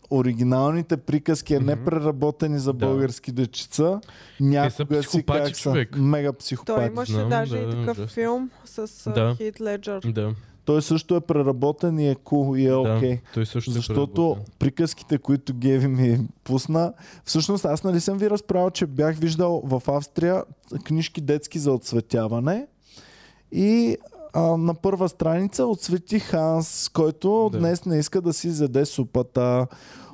оригиналните приказки, а не Мгм. преработени за Да. български дечица. Някога си как са. Мега Той психопати. имаше знам, даже да, и такъв ужасно. филм с Да. да. Хит Леджер. Да, Той също е преработен и е кул и е да. окей. Той също е Защото преработен. приказките, които Геви ми пусна, всъщност аз нали съм ви разправил, че бях виждал в Австрия книжки детски за отцветяване и а, на първа страница отсвети Ханс, който Да. днес не иска да си изяде супата.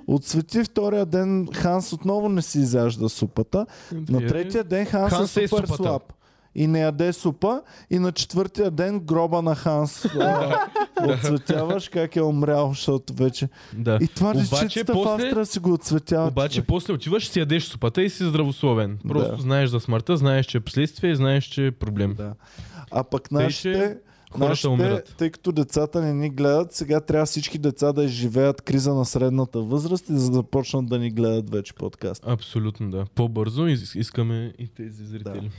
Отсвети втория ден Ханс отново не си изяжда супата. На Е, третия ден Ханс, Ханс е е супер супата. слаб. И не яде супа. И на четвъртия ден гроба на Ханс отцветяваш как е умрял, защото вече... Да. И това дечицата в после- Австрия си го отцветяват. Обаче човек. после отиваш, си ядеш супата и си здравословен. Просто Да. знаеш за смъртта, знаеш, че е последствие и знаеш, че е проблем. Да. А пък нашите, че Хората нашите умират. тъй като децата не ни гледат, сега трябва всички деца да изживеят криза на средната възраст и да започнат да ни гледат вече подкаст. Абсолютно да. По-бързо искаме и тези зрители.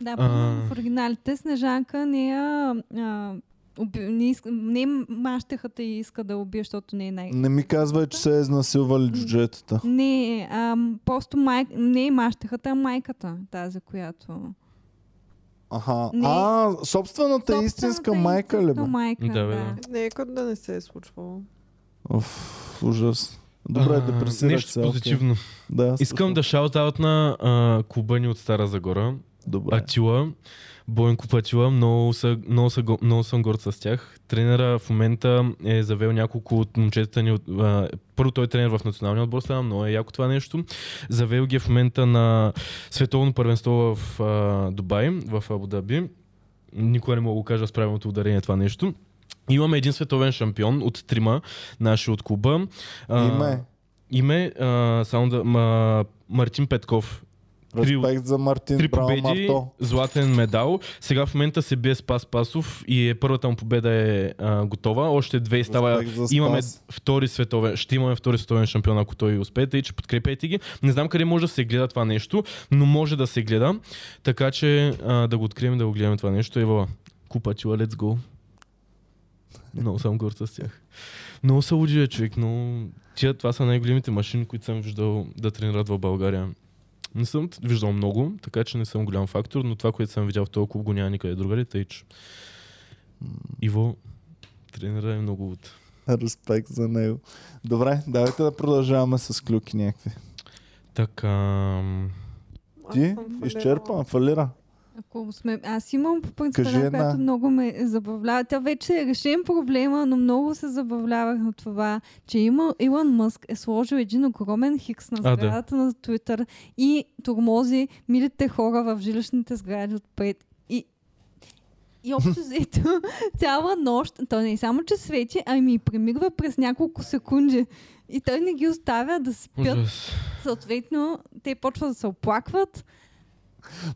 Да, А. примерно в оригиналите Снежанка не я... А, уби, не, иска, не мащехата и иска да убие, защото не е най... Не ми казвай, че се е изнасилвали джуджетата. Не, а, просто май... не е мащехата, а майката, тази, която... Аха. Не. А, собствената Собствената истинска майка ли истинска бе? майка, Да, да, бе, да. да. Нека да не се е случвало. Оф, ужас. Добре, А, депресирах Нещо се. позитивно. Да, Искам да шаут на а, клуба ни от Стара Загора. Добре. Атила, Бойнко Патила, много, са, много, са, го- много съм горд с тях. Тренера в момента е завел няколко от момчетата ни. От, а, първо той е тренер в националния отбор, става много е яко това нещо. Завел ги е в момента на световно първенство в а, Дубай, в Абу Даби. Никога не мога да го кажа с правилното ударение това нещо. Имаме един световен шампион от трима, наши от клуба. А, Име. Име, а, само да, ма, Мартин Петков. Респект за Мартин Три Браун победи, Марто. златен медал. Сега в момента се бие Спас Пасов и е първата му победа е а, готова. Още две става. Имаме втори световен, ще имаме втори световен шампион, ако той успее, и че подкрепяйте ги. Не знам къде може да се гледа това нещо, но може да се гледа. Така че а, да го открием, да го гледаме това нещо. Ева, купа чила, let's go. Много съм горд с тях. Много са луди, бе, човек, но тия, това са най-големите машини, които съм виждал да тренират в България. Не съм виждал много, така че не съм голям фактор, но това, което съм видял в този клуб, го няма никъде другаде, тъй че Иво, тренера е много от... Респект за него. Добре, давайте да продължаваме с клюки някакви. Така... Ти? Изчерпан, фалира. Ако сме... Аз имам по принцип Кажи една, една. която много ме забавлява. Тя вече е решен проблема, но много се забавлявах на това, че има, Илон Мъск е сложил един огромен хикс на А, да. сградата на Твитър и тормози милите хора в жилищните сгради отпред. И и общо взето, цяла нощ, то не е само, че свети, ами и премигва през няколко секунди. И той не ги оставя да спят. Ужас. Съответно, те почват да се оплакват.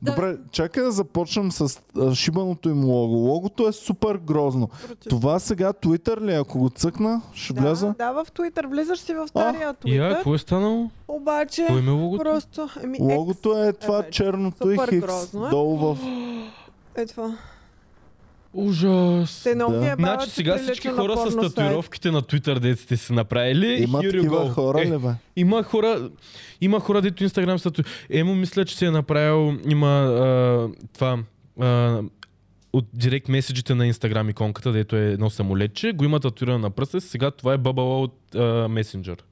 Да. Добре, чакай да започнем с а, шибаното им лого. Логото е супер грозно. Против- Това сега Twitter ли? е? Ако го цъкна, ще вляза. Да, да, в Twitter. Влизаш си в стария И а, Twitter. какво е станало? Обаче, Кой ме логото? просто... Еми, Логото е това вече. черното и Супер хикс. грозно е. Долу в... Е това. Ужас. Да. е Значи сега всички хора с татуировките на Twitter, дете сте си направили. Има такива хора е, ли бе? Има хора, има хора, дето Инстаграм са тату... Емо мисля, че си е направил, има а, това, а, от директ меседжите на Инстаграм иконката, дето е едно самолетче, го има татуирано на пръста сега това е бабала от а, Месенджер.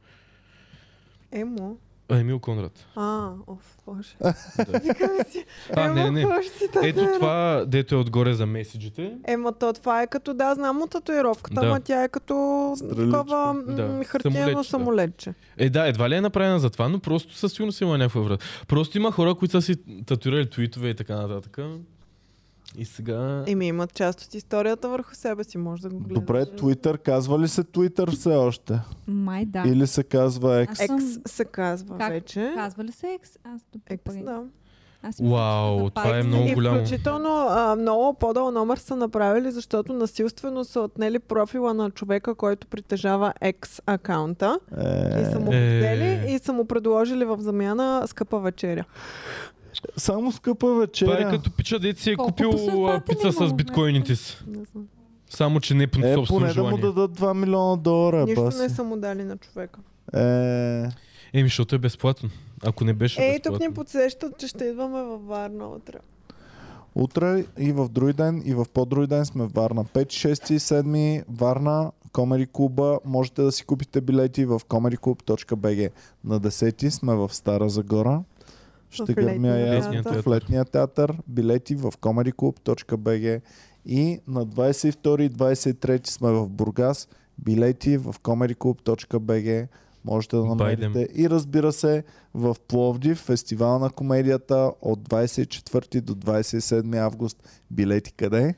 Емо. А, Емил Конрад. А, оф, боже. Да. Си. А, не, не, Ето това, дето е отгоре за меседжите. Ема то това е като, да, знам от татуировката, Да. ама тя е като Стреличка. такова м, Да, хартиено самолетче, да. самолетче. Е, да, едва ли е направена за това, но просто със сигурност има някаква врата. Просто има хора, които са си татуирали твитове и така нататък. И сега... Еми имат част от историята върху себе си, може да го гледаш. Добре, Twitter. Казва ли се Twitter все още? Май да. Или се казва X? Аз Екс съм- се казва Как? вече. Казва ли се екс? Аз Екс, добре. да. Аз Вау, ще това е много и голямо. включително а, много по-дълъг номер са направили, защото насилствено са отнели профила на човека, който притежава екс акаунта и са му го Е. взели и са му предложили в замяна скъпа вечеря. Само скъпа Това е вечеря. като пича дет си е Колко купил а, пица с биткоините си. Не знам. Само, че не по Е, собствено поне да му желание. дадат 2 милиона долара, Нищо баси. не са му дали на човека. Е, Еми, защото е безплатно. Ако не беше Ей, безплатно. тук ни подсещат, че ще идваме във Варна утре. утре и в други ден, и в по-други ден сме в Варна. 5, 6 и 7 Варна, Комери клуба. Можете да си купите билети в comedyclub.bg. На 10 сме в Стара Загора. Ще гърмя театър. в летния театър. Билети в comedyclub.bg и на 22 и 23 сме в Бургас. Билети в comedyclub.bg. Можете да Байдем. намерите. И разбира се, в Пловдив, фестивал на комедията от 24 до 27 август. Билети къде?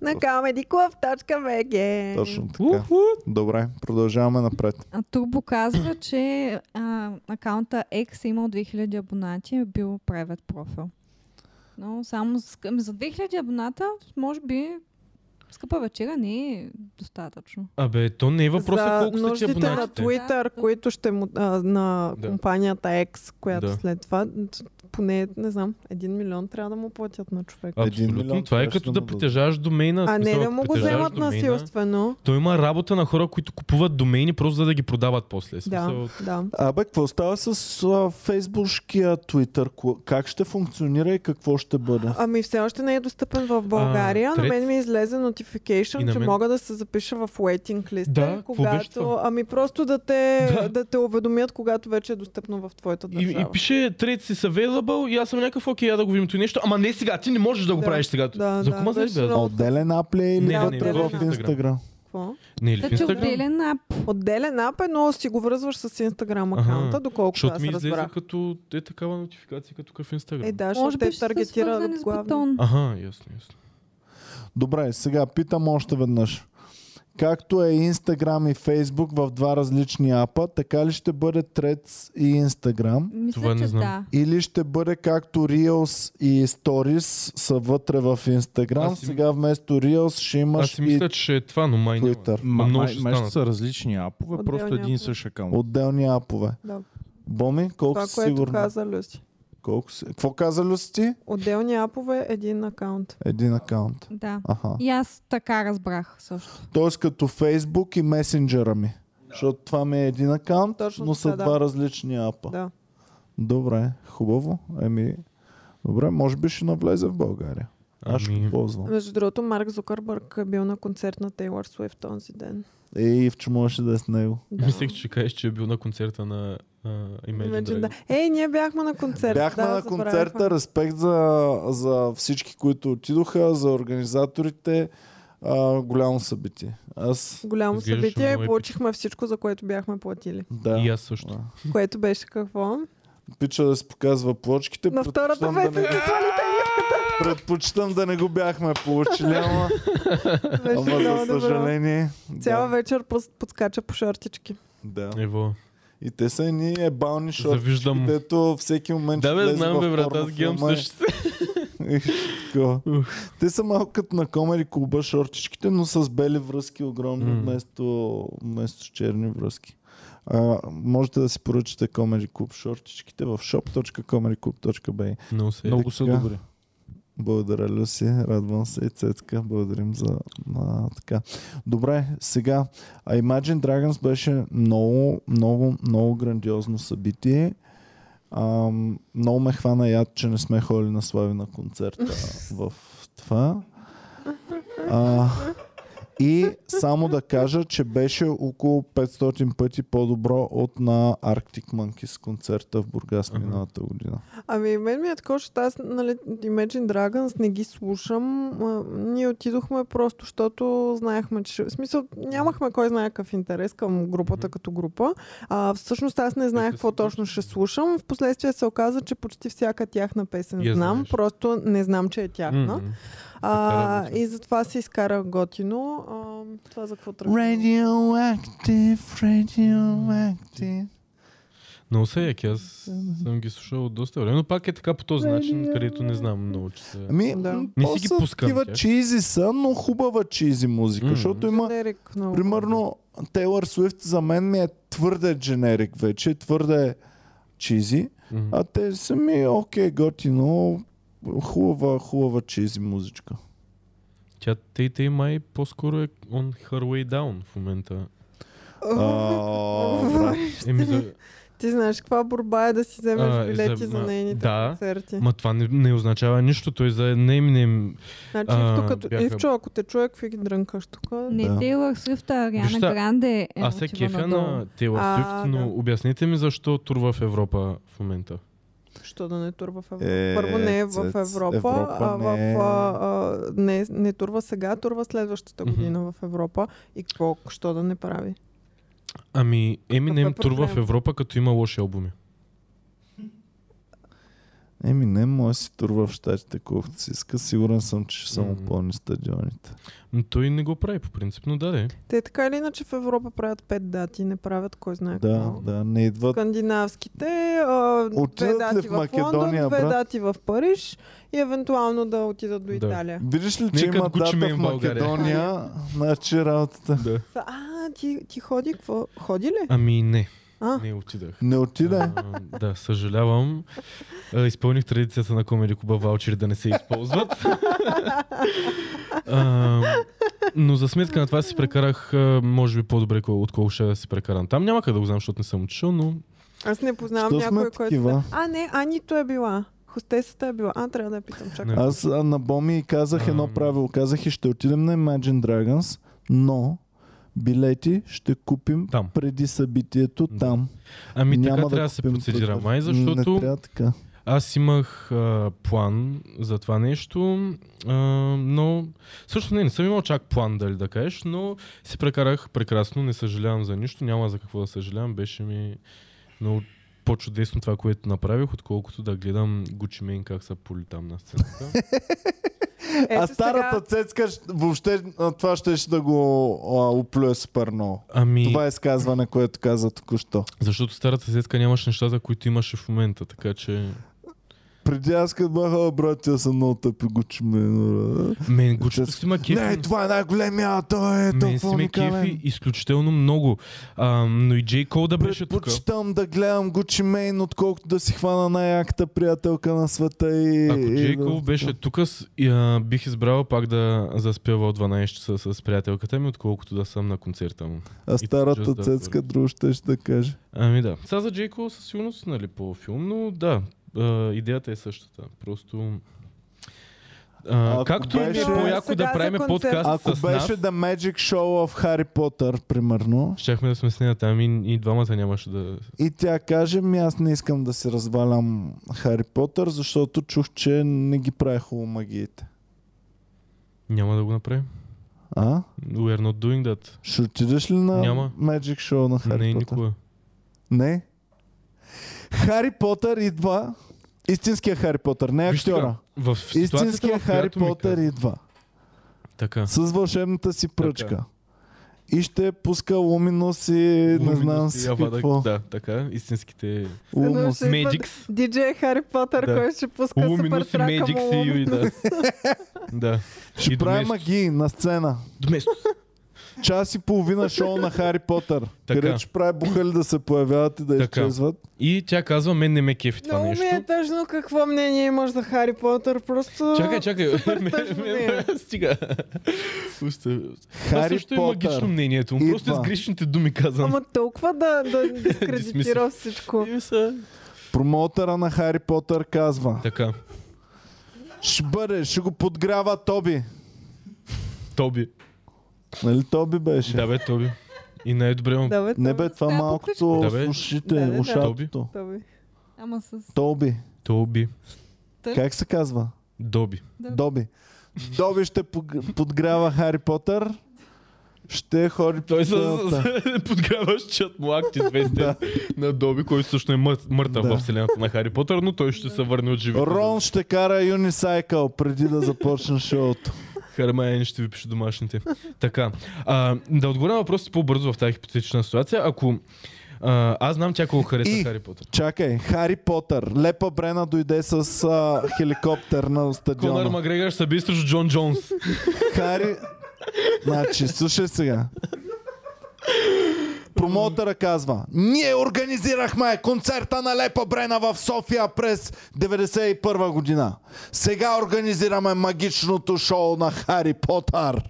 На comedyclub.bg Точно така. Добре, продължаваме напред. А Турбо казва, че а, акаунта X е имал 2000 абонати и е бил private профил. Но само за, ами за 2000 абоната, може би, скъпа вечера не е достатъчно. Абе, то не е въпроса за колко са нуждите на абонатите. Twitter, Да. които ще му, а, на Да. компанията X, която Да. след това поне, не знам, един милион трябва да му платят на човек. Абсолютно. милион Това е като да да притежаваш домейна. А не да му го вземат насилствено. То има работа на хора, които купуват домейни просто за да ги продават после. Да, да. Абе, какво става с а, фейсбушкия Twitter? Как ще функционира и какво ще бъде? Ами все още не е достъпен в България. трет- На мен ми излезе И notification, на че мен. мога да се запиша в waiting листа. Да, беше когато... Ами просто да те, Да. да. те уведомят, когато вече е достъпно в твоята И, държава. и пише трейд си available и аз съм някакъв окей, я да го видим това нещо. Ама не сега, ти не можеш да го Да, правиш сега. да, За да, беше за много- Отделен ап ли е или Не, вътре в Instagram? Какво? Не, или в Значи отделен ап. Отделен ап е, но си го връзваш с Instagram Аха, акаунта, доколкото Защото аз ми излезе разбрах. като е такава нотификация, като какъв Instagram. Е, да, Може те ще са таргетират главно. Аха, ясно, ясно. Добре, сега питам още веднъж. Както е Instagram и Facebook в два различни апа, така ли ще бъде Threads и Instagram? Мисля, Това не че знам. да. Или ще бъде както Reels и Stories са вътре в Instagram, Аз си- сега вместо Reels ще Аз имаш си и мисля, че е това, но май няма. Twitter. Ма, много май, ще май ще станат. са различни апове, Отделни просто един и апове. същ акаунт. отделни апове. Да. Боми, колко Това, си което сигурна? каза Люси. Колко си? Какво каза Люси ти? Отделни апове, един акаунт. Един акаунт. Да. Аха. И аз така разбрах също. Тоест като Facebook и месенджера ми. Защото това ми е един акаунт, Точно но са да. два различни апа. Да. Добре, хубаво. Еми, добре, може би ще навлезе в България. Аз ще Ами, го ползвам. Между другото, Марк Зукърбърг е бил на концерт на Тейлор Суифт този ден. Ей, в чумаше да е с него. Да. Мислех, че кажеш, че е бил на концерта на uh, Imagine, Imagine, да. Dragons. Ей, ние бяхме на концерт. Бяхме да, на концерта, респект за, за всички, които отидоха, за организаторите. А, голямо събитие. Аз, Голямо Изглеждаше събитие и получихме всичко, за което бяхме платили. да. И аз също. Да. Което беше какво? Пича да си показва плочките. На втората предпочитам да не- Предпочитам да не го бяхме получили, ама, ама за добро. съжаление. Цяла да. вечер подскача по шортички. Да. Ево. И те са едни ебални шорти, Завиждам. дето всеки момент Да, бе, знам, бе, брат, аз ги имам и- същите. Те са малко като на комери клуба шортичките, но с бели връзки огромни, М. вместо, вместо черни връзки. А, можете да си поръчате Comedy Club шортичките в shop.comedyclub.bg Много се. Много са Така. добри. Благодаря, Люси. Радвам се и Цецка. Благодарим за а, така. Добре, сега. А Imagine Dragons беше много, много, много грандиозно събитие. А, много ме хвана яд, че не сме ходили на Слави на концерта в това. А, и само да кажа, че беше около 500 пъти по-добро от на Arctic Monkeys концерта в Бургас миналата година. Ами, мен ми е такова, защото аз, нали, Imagine Dragons не ги слушам. А, ние отидохме просто, защото знаехме, че... В смисъл, нямахме кой знае какъв интерес към групата като група. А, всъщност аз не знаех какво точно ще слушам. Впоследствие се оказа, че почти всяка тяхна песен Я знам. знаеш. Просто не знам, че е тяхна. М-м. А, и затова се изкарах готино. А, това за какво тръгна? Radioactive, radioactive. Много са яки, аз съм ги слушал от доста време, но пак е така по този начин, където не знам много, че са... Ами, Да. Не си ги пускам Такива чизи са, но хубава чизи музика, М. защото има, Дженерик много. примерно, Тейлър Свифт за мен ми е твърде дженерик вече, твърде чизи, Мгм. а те са ми окей, готино, хубава, хубава чизи музичка. Тя Тей Тей май по-скоро е on her way down в момента. Еми, за... Ти знаеш каква борба е да си вземеш А, билети за- за, нейните да. концерти. Ма това не, не означава нищо. Той за не им Значи, а, Ивто, като... бяха- Ивчо, ако те чуе, какви ги дрънкаш тук? Не, Да. Тейлър Свифт, а Ариана Гранде е Аз се кефя на Тейлор А, Свифт, но да. обясните ми защо турва в Европа в момента. Що да не турва в Европа? Е, Първо не е в Европа, Европа а в, не е- а, а, не, не турва сега, турва следващата година в Европа. И какво, що да не прави? Ами, Еминем турва в? Европа, като има лоши албуми. Еми, не може да си турва в щатите колкото си иска. Сигурен съм, че ще само М. пълни стадионите. Но той не го прави по принцип, но да, де. Те така или иначе в Европа правят пет дати, не правят кой знае Да, какво. да, не идват. Скандинавските, а, две дати в в, Македония, Лондон, две брат? дати в Париж и евентуално да отидат до Да. Италия. Видиш ли, че има дата в. Македония, значи работата. Да. А, ти, ти ходи, какво? Ходи ли? Ами не, А, не отидах. Не отида. А, да, съжалявам. А, изпълних традицията на Комеди Куба ваучери да не се използват. а, но за сметка на това си прекарах, може би по-добре, кол- отколко ще да си прекарам. Там няма къде да го знам, защото не съм отишъл, но аз не познавам Що някой, който... А, не, Анито е била. Хостесата е била. А, трябва да я питам. Чакай. Аз а, на Боми казах едно правило. Казах и ще отидем на Imagine Dragons, но билети ще купим Там. преди събитието Да. там. ами Няма така да трябва да се процедира май, Не защото трябва така. аз имах а, план за това нещо, а, но също не, не съм имал чак план дали да кажеш, но си прекарах прекрасно, не съжалявам за нищо, няма за какво да съжалявам, беше ми много по-чудесно това, което направих, отколкото да гледам Mane как са поли там на сцената. Ето а старата цецка щ- въобще това ще, ще да го оплюе супер много. Ами, Това е изказване, което каза току-що. защото старата сетка нямаше нещата, които имаше в момента, така че... Преди аз като бях, а, братя са много тъпи Гучи мен. Мен Gucci си ма кефи. Не, това е най-големия, той е Мен си ме кефи изключително много. А, но и Джей Кол да беше тук. Предпочитам да гледам Гучи Мейн, отколкото да си хвана най-яката приятелка на света и... Ако Джей да- Кол беше тук, бих избрал пак да заспева от 12 часа с приятелката ми, отколкото да съм на концерта му. А старата цецка word. друго ще ще да каже. Ами да. Сега за Джей Кол със сигурност, нали, по филм, но да, а, идеята е същата. Просто... А, Ако както и ми е беше- по-яко да правим подкаст Ако с беше нас, The Magic Show в Хари Потър, примерно, щяхме да сме с нея там и, и двамата нямаше да... и тя каже, ми аз не искам да си развалям Хари Потър, защото чух, че не ги прави хубаво магиите. Няма да го направим. А? We are not doing that. Ще отидеш ли на Няма. Magic Show на Хари не, Потър? никога. Не. Хари Потър идва. Истинския Хари Потър, не Виж актьора. В Истинския в Хари Потър идва. Така. С вълшебната си пръчка. Така. И ще пуска Луминус и не Луминус знам и си какво. Да, така. Истинските Лумус. Magix. Диджей Хари Потър, Да. който ще пуска супер Луминус и Magix му. и да. да. Ще И прави магии на сцена. Доместос. Час и половина шоу на Хари Потър. Така. Където ще прави бухали да се появяват и да Така. изчезват. И тя казва, мен не ме кефи това Много нещо. ми е тъжно какво мнение имаш за Хари Потър. Просто... Чакай, чакай. Ме- ме- е. Стига. Хари също е магично Потър. мнението му. Просто с грешните думи казвам. Ама толкова да, да дискредитира всичко. Промоутъра на Хари Потър казва. Така. Ще бъде, ще го подгрява Тоби. Тоби. Нали Тоби беше? Да бе, Тоби. И най-добре му. Да, бе, Не бе, това Да, малкото Да, бе. с ушите, Да, да, да. ушатото. Тоби. Ама с... Тоби. Тоби. Как се казва? Доби. Да. Доби. Доби ще пог- подгрява Хари Потър. Ще ходи Той по с сцената. подгряващият му акт известен на Доби, който също е мърт- мъртъв Да. в вселената на Хари Потър, но той ще се върне от живите. Рон ще кара юнисайкъл преди да започне шоуто. Хармайен ще ви пише домашните. така. А, да отговоря на въпросите по-бързо в тази хипотетична ситуация. Ако а, аз знам тя колко харесва И- Хари Потър. Чакай, Хари Потър. Лепа Брена дойде с а, хеликоптер на Конър стадиона. Макгрегор се би срещу Джон Джонс. Хари... Значи, слушай сега. Промотъра казва, ние организирахме концерта на Лепа Брена в София през 91 година. Сега организираме магичното шоу на Хари Потър,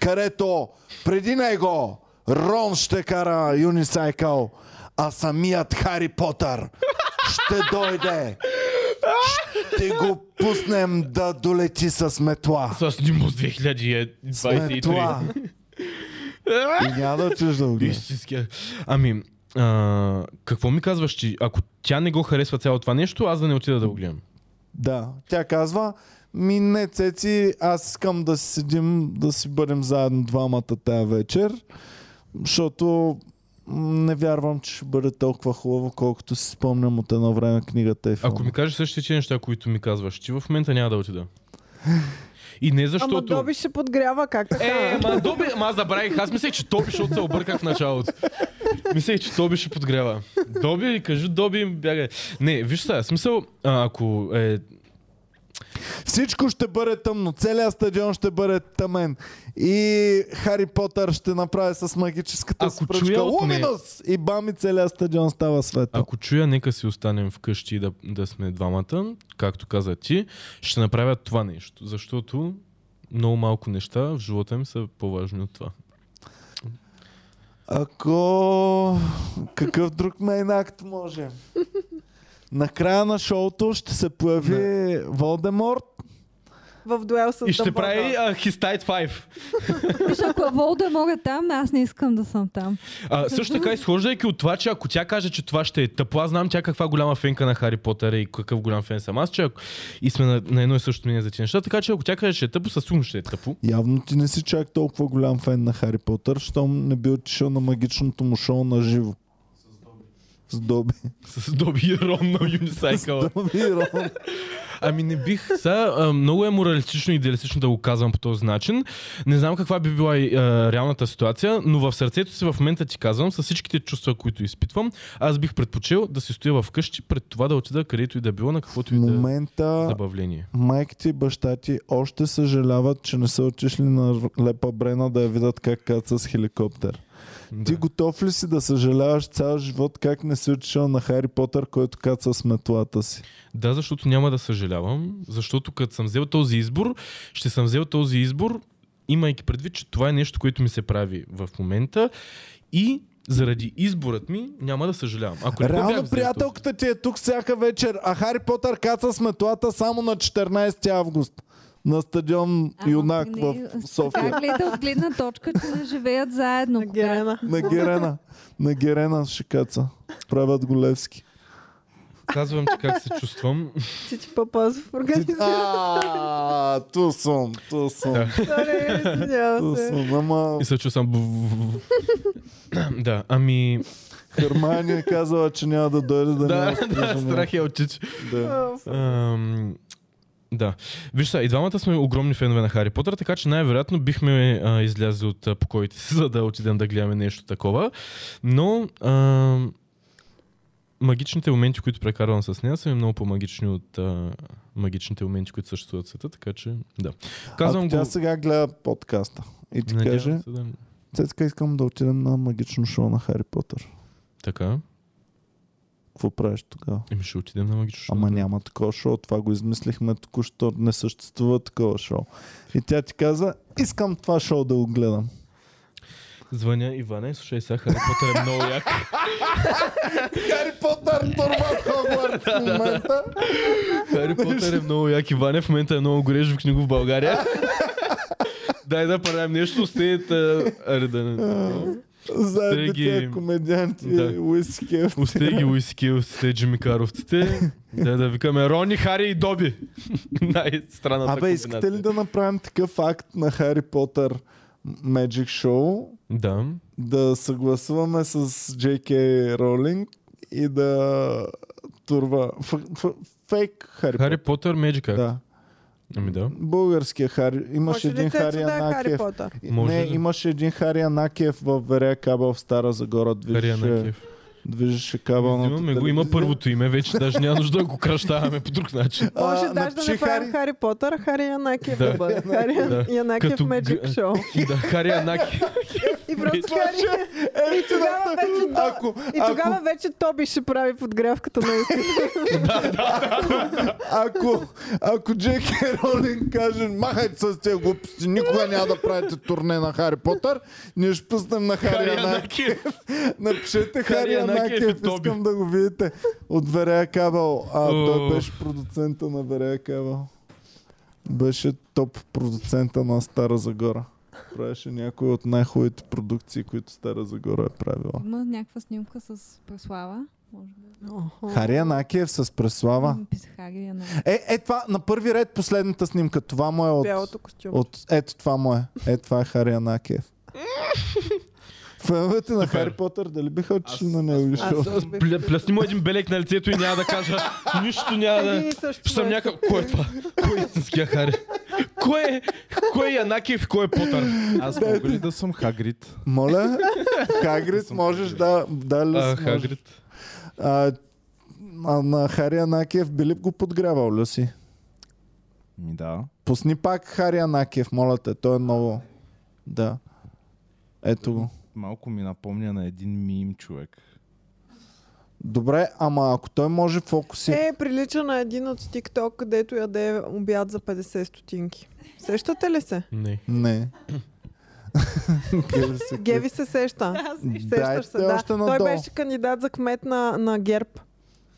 където преди него Рон ще кара юнисайкъл, а самият Хари Потър ще дойде. Ще го пуснем да долети с метла. С Нимус С 2023. метла. И няма да отидеш да го гледаш. Истинския. Ами, а, какво ми казваш, че ако тя не го харесва цялото това нещо, аз да не отида да го гледам? Да, тя казва, ми не, Цеци, аз искам да си седим, да си бъдем заедно двамата тая вечер, защото не вярвам, че ще бъде толкова хубаво, колкото си спомням от едно време книгата и филма. Ако ми кажеш същите неща, които ми казваш, че в момента няма да отида. И не защото... Ама Доби ще подгрява, как така? Е, ма Доби, ама аз забравих. Аз мислех, че Тоби, защото се обърках в началото. Мислех, че Тоби ще подгрява. Доби, кажи Доби, бягай. Не, виж сега, смисъл, ако е... Всичко ще бъде тъмно, целият стадион ще бъде тъмен и Хари Потър ще направи с магическата Ако си пръчка чуя от Луминус и бами целият стадион става светъл. Ако чуя, нека си останем вкъщи и да, да сме двамата, както каза ти, ще направят това нещо. Защото много малко неща в живота им са по-важни от това. Ако... Какъв друг мейн акт може? На края на шоуто ще се появи Волдеморт. В дуел с И ще Дамблдор. прави uh, His Tide 5. Виж, ако Волдемор е там, аз не искам да съм там. А, също така, изхождайки от това, че ако тя каже, че това ще е тъпо, аз знам тя каква голяма фенка на Хари Потър и какъв голям фен съм аз, че ако... и сме на, на едно и също мнение за тези неща, така че ако тя каже, че е тъпо, със сигурност ще е тъпо. Явно ти не си чак толкова голям фен на Хари Потър, щом не би отишъл на магичното му шоу на живо. С Доби. С Доби и Рон на Юнисайкъла. Доби и Рон. Ами не бих. Сега, много е моралистично и идеалистично да го казвам по този начин. Не знам каква би била и, а, реалната ситуация, но в сърцето си в момента ти казвам, с всичките чувства, които изпитвам, аз бих предпочел да си стоя вкъщи пред това да отида където и да било, на каквото и да момента забавление. майка ти и баща ти още съжаляват, че не са отишли на Лепа Брена да я видят как каца с хеликоптер. Ти готов ли си да съжаляваш цял живот как не си отишъл на Хари Потър, който каца с метлата си? да, защото няма да съжалявам, защото като съм взел този избор, ще съм взел този избор, имайки предвид, че това е нещо, което ми се прави в момента и заради изборът ми няма да съжалявам. Ако Реално приятелката ти е тук всяка вечер, а Хари Потър каца с метлата само на 14 август на стадион Ама Юнак не, в София. Така гледа от гледна точка, че не живеят заедно. На Герена. На Герена. На Герена ще каца. Правят го Левски. Казвам ти как се чувствам. Чичи Папазов организира. А, ту съм, ту съм. Да. Ту съм, ама И се чувствам... да, ами... Хермания е казала, че няма да дойде да, Да, няма да, стрижане. страх е очич. Да. Да. Виж сега, и двамата сме огромни фенове на Хари Потър, така че най-вероятно бихме а, излязли от а, покоите си, за да отидем да гледаме нещо такова. Но ам, магичните моменти, които прекарвам с нея, са ми много по-магични от а, магичните моменти, които съществуват в света, така че да. Казвам Ако тя го... сега гледа подкаста и ти Надявам каже, да... Цецка, искам да отидем на магично шоу на Хари Потър. Така. Какво правиш тогава? Еми ще отидем на магично шоу. Ама няма такова шоу, това го измислихме току-що, не съществува такова шоу. И тя ти каза, искам това шоу да го гледам. Звъня Иване, слушай сега, Хари Потър е много як. Хари Потър турба в Хогвартс в момента. Хари Потър е много як. Иване в момента е много горещ в книго в България. Дай да правим нещо, стеят... Аре да не... Заедно тия комедианти, Да. уиски. Остай ги уискилците, джимикаровците. Да, да викаме Рони, Хари и Доби. Най-странната Абе, искате ли да направим такъв акт на Хари Потър Magic Show? Да. Да съгласуваме с J.K. Ролинг и да турва ф- ф- фейк Хари, Хари Потър. Потър, Magic как? Да. Ами да. Българския Хари. Имаше Може един Хари да е Хари Анакиев. Потър? Може Не, да. имаше един Хари Анакиев в Верея Кабел в Стара Загора. Хари Движеше, Анакиев. Движеше кабелното Имаме го, има първото име, вече даже няма нужда да го кръщаваме по друг начин. А, Може даже да напиши направим Хари- Хари Потър, Хари Янакиев Да. да бъде. Хари. Янакиев Като Magic Show. Да, Хари Анаки. И просто Хари... Е, И тогава вече ако, И тогава вече Тоби ще прави подгрявката наистина. ако, ако Джеки Ролинг каже, махайте с тези глупости, никога няма да правите турне на Хари Потър, ние ще пуснем на Хари. Анаки. Напишете Хари Хари Янакиев Тоби. искам да го видите. От Верея Кабел. А, той беше продуцента на Верея Кабел. Беше топ продуцента на Стара Загора. Правеше някои от най-хубавите продукции, които Стара Загора е правила. Има някаква снимка с Преслава. Може. Хари Анакиев с Преслава. Янак. Е, е това, на първи ред последната снимка. Това му е от... Бялото костюм. от ето това му е. Е, това е Хари Анакиев. Феновете на. Хари Потър, дали биха отишли на него? Бих- Пля- Плясни му един белек на лицето и няма да кажа нищо няма да... Ще съм някакъв... Кой е това? Кой е истинския Хари? Кой е? Кой е Янакиев и кой е Потър? Аз мога ли да съм Хагрид? Моля? Хагрид можеш да... да ли А, си? Хагрид. А, а, на Хари Анакиев би ли го подгрявал, Люси? Ми да. Пусни пак Хари Анакиев, моля те. Той е много... Да. Ето го. Малко ми напомня на един мим човек. Добре, ама ако той може фокуси... Е, прилича на един от TikTok, където яде обяд за 50 стотинки. Сещате ли се? Не. Не. Геви се Геви се сеща. Сещаш се, да. още Той беше кандидат за кмет на, на ГЕРБ.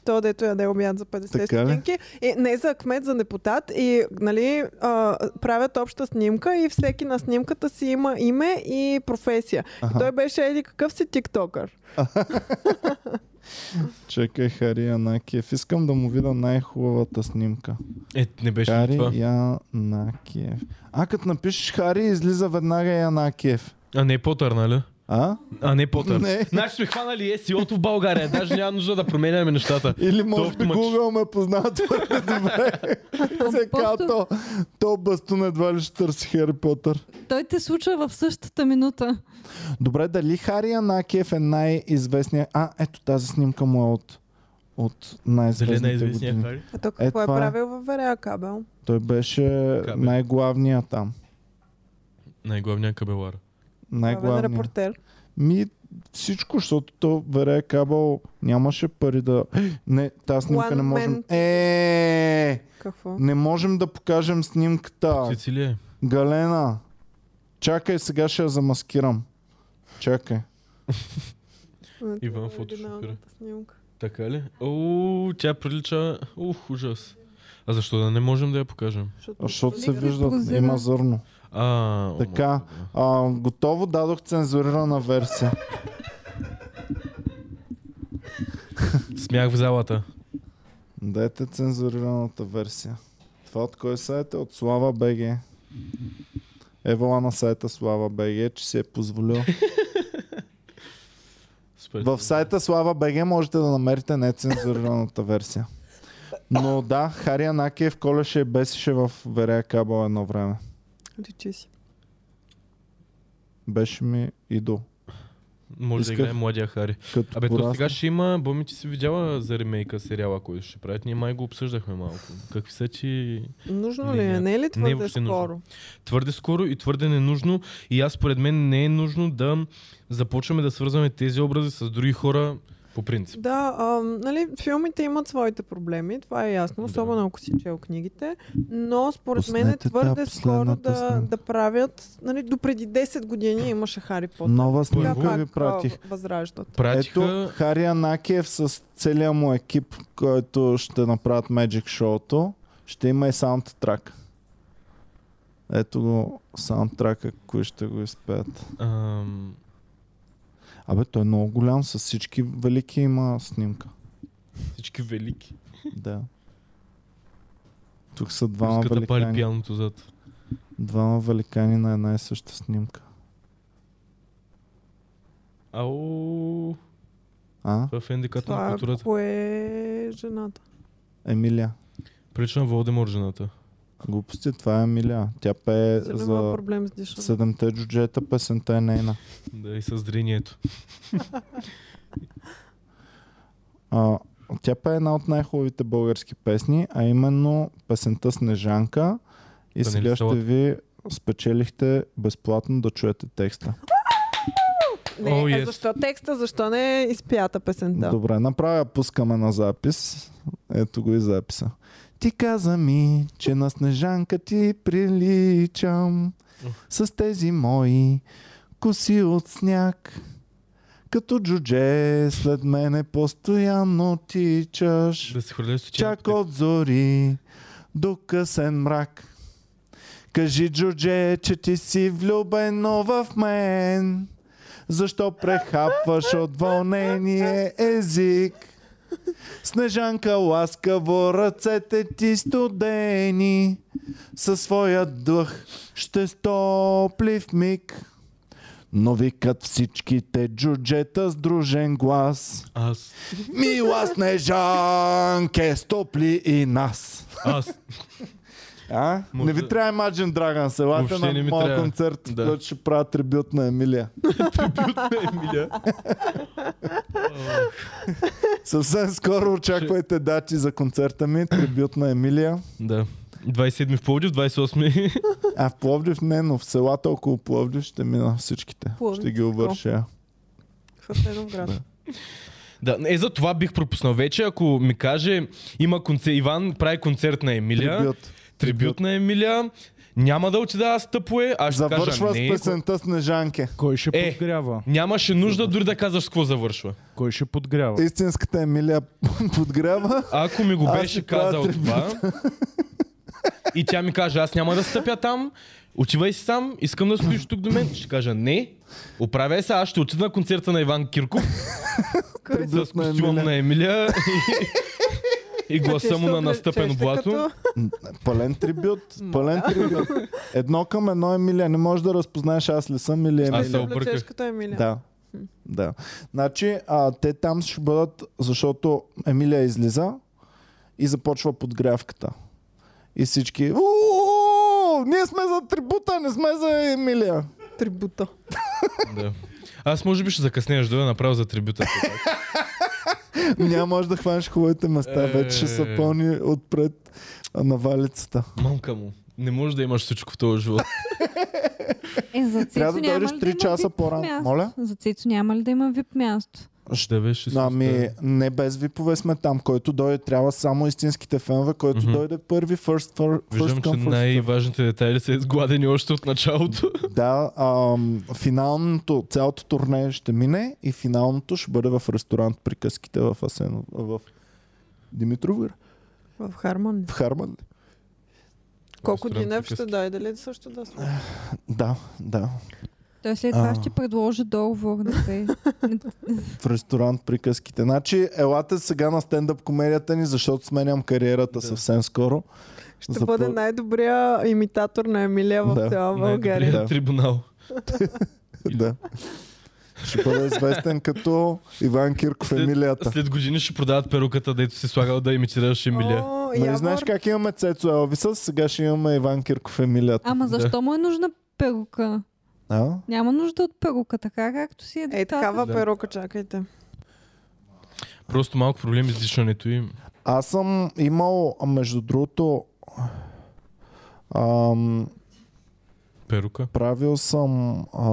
Той, дето яде обяд за 50 Така стотинки. И, не за кмет, за депутат. И нали, а, правят обща снимка и всеки на снимката си има име и професия. Аха. Той беше еди какъв си тиктокър. Чекай Хари Анакиев. Искам да му видя най-хубавата снимка. Е, не беше Хари това? Янакиев. А, като напишеш Хари, излиза веднага Янакиев. А не Потър, нали? А? А не Потър. Не. Значи сме хванали SEO-то в България. Даже няма нужда да променяме нещата. Или може би автомат- Google ме познава твърде добре. Просто- то, то бастун едва ли ще търси Хари Потър. Той те случва в същата минута. Добре, дали Хари Янакиев е най-известният... А, ето тази снимка му е от, от е най-известните най-известния години. Хари? А то какво е, това е. правил във Верея кабел? Той беше Кабел. най-главният там. Най-главният кабелар. Най-главният. репортер. Ми всичко, защото то Верея Кабел нямаше пари да... Не, тази снимка One не можем... man. Е, Какво? не можем да покажем снимката. Сицилия. Галена, чакай, сега ще я замаскирам. Чакай. Иван фотошопира. Така ли? О, тя прилича... Ух, ужас. А защо да не можем да я покажем? А, Защото се Лика вижда, прозира. има зърно. А, Така. А, готово, дадох цензурирана версия. Смях в залата. Дайте цензурираната версия. Това от кой сайт е? От Слава БГ. Евала на сайта Слава БГ, че си е позволил. В сайта Слава БГ можете да намерите нецензурираната версия. Но да, Хари Анакиев колеше и бесеше в Верея Кабел едно време. Личи си. Беше ми идол. Може Исках- да играе младия Хари. Като Абе, то порасна. сега ще има, Боми, ти си видяла за ремейка сериала, който ще правят. Ние май го обсъждахме малко. Какви са ти Нужно Не, ли е? не. Е ли Не е твърде въобще нужно. скоро? твърде скоро и твърде ненужно. И аз според мен не е нужно да започваме да свързваме тези образи с други хора по принцип. Да, а, нали, филмите имат своите проблеми, това е ясно, Да. особено ако си чел книгите, но според мен е Пуснете твърде скоро да, снимка. да правят, нали, до преди 10 години имаше Хари Потър. Нова снимка пак ви пратих. възраждат. Пратиха... Ето Хари Анакиев с целия му екип, който ще направят Magic Show-то. Ще има и саундтрак. Ето го саундтрака, кои ще го изпеят. Ам, Абе, той е много голям, с всички велики има снимка. всички велики. Да. Тук са двама Пуската пали великани. пияното зад. Двама великани на една и съща снимка. Ау, А? това е индикатор на Това културата. кое е жената? Емилия. Прилича на Волдемор жената. Глупости, това е Емилия. Тя пее За... Проблем с седемте джуджета, песента е нейна. Да, и с зрението. А, тя пее една от най-хубавите български песни, а именно песента Снежанка. И сега ще ви спечелихте безплатно да чуете текста. Не, а yes. защо текста? Защо не е изпята песента? Добре, направя, пускаме на запис. Ето го и записа. Ти каза ми, че на Снежанка ти приличам с тези мои коси от сняг. Като джудже след мене постоянно тичаш. Да се хвърля с Чак от зори до късен мрак. Кажи, Джордже, че ти си влюбено в мен. Защо прехапваш от вълнение език? Снежанка ласкаво ръцете ти студени. Със своя дъх ще стопли в миг. Но викат всичките джуджета с дружен глас. Аз. Мила Снежанке, стопли и нас. Аз. А? Може Не ви трябва Imagine Dragons, елате Въобще на не ми моя трябва. концерт, Да. който ще правя трибют на Емилия. Емилия. Съвсем скоро очаквайте дати за концерта ми, трибют на Емилия. Да. 27 в Пловдив, 28 А в Пловдив не, но в селата около Пловдив ще мина всичките. Пловдив, ще ги град. Да. Да, е за това бих пропуснал вече, ако ми каже, има концерт, Иван прави концерт на Емилия, трибют, Трибют. на Емилия, няма да отида аз тъпуе, аз ще кажа Завършва не. с песента Снежанке. Кой ще Е. подгрява? Нямаше нужда дори да казваш с какво завършва. Кой ще подгрява? Истинската Емилия подгрява. Ако ми го Аз беше ще правя казал това и тя ми каже, аз няма да стъпя там, отивай си сам, искам да стоиш тук до мен, ще кажа не, оправяй се, аз ще отида на концерта на Иван Кирков Трибют с на костюма Емилия. на Емилия и, и гласа му на настъпено блато. Като... Пълен трибют. Пълен трибют. Едно към едно Емилия. Не можеш да разпознаеш аз ли съм или Аз Емилия. се обърках. Да. Да. Значи, а, те там ще бъдат, защото Емилия излиза и започва подгрявката. И всички. «У-у-у! Ние сме за трибута, не сме за Емилия. Трибута. Да. Аз може би ще закъснееш да направя за трибюта. Няма може да хванеш хубавите места. Вече ще са Е. пълни отпред а, на валицата. Мамка му. Не може да имаш всичко в този живот. Е, за Трябва да дойдеш ли 3 има часа VIP по-рано. Моля? За Цецо няма ли да има вип място? Ще беше с Ами, не без випове сме там. Който дойде, трябва само истинските фенове, който Мгм. дойде първи, first, first, Виждам, че first най-важните детайли са изгладени още от началото. Да, ам, финалното, цялото турне ще мине и финалното ще бъде в ресторант Приказките в Асено, в Димитровград, В Хармон. в Харман. Колко Динев ще дойде ли също да слуша? Да, да. Той след това А. ще предложи договор да. В ресторант Приказките. Значи, елате сега на стендъп комедията ни, защото сменям кариерата Да. съвсем скоро. Ще Запо- бъде най-добрия имитатор на Емилия в Да. цяла България. Да. трибунал. да. Ще бъде известен като Иван Кирков След- Емилията. След години ще продават перуката, дето си слагал да имитираш Емилия. О, Нали Явор, знаеш как имаме Цецо Елвиса, сега ще имаме Иван Кирков Емилията. Ама защо му е нужна перука? А? Няма нужда от перука, така както си е Е, децата. такава Да. перука, чакайте. Просто малко проблеми с дишането им. Аз съм имал, между другото, ам, Перука. правил съм а,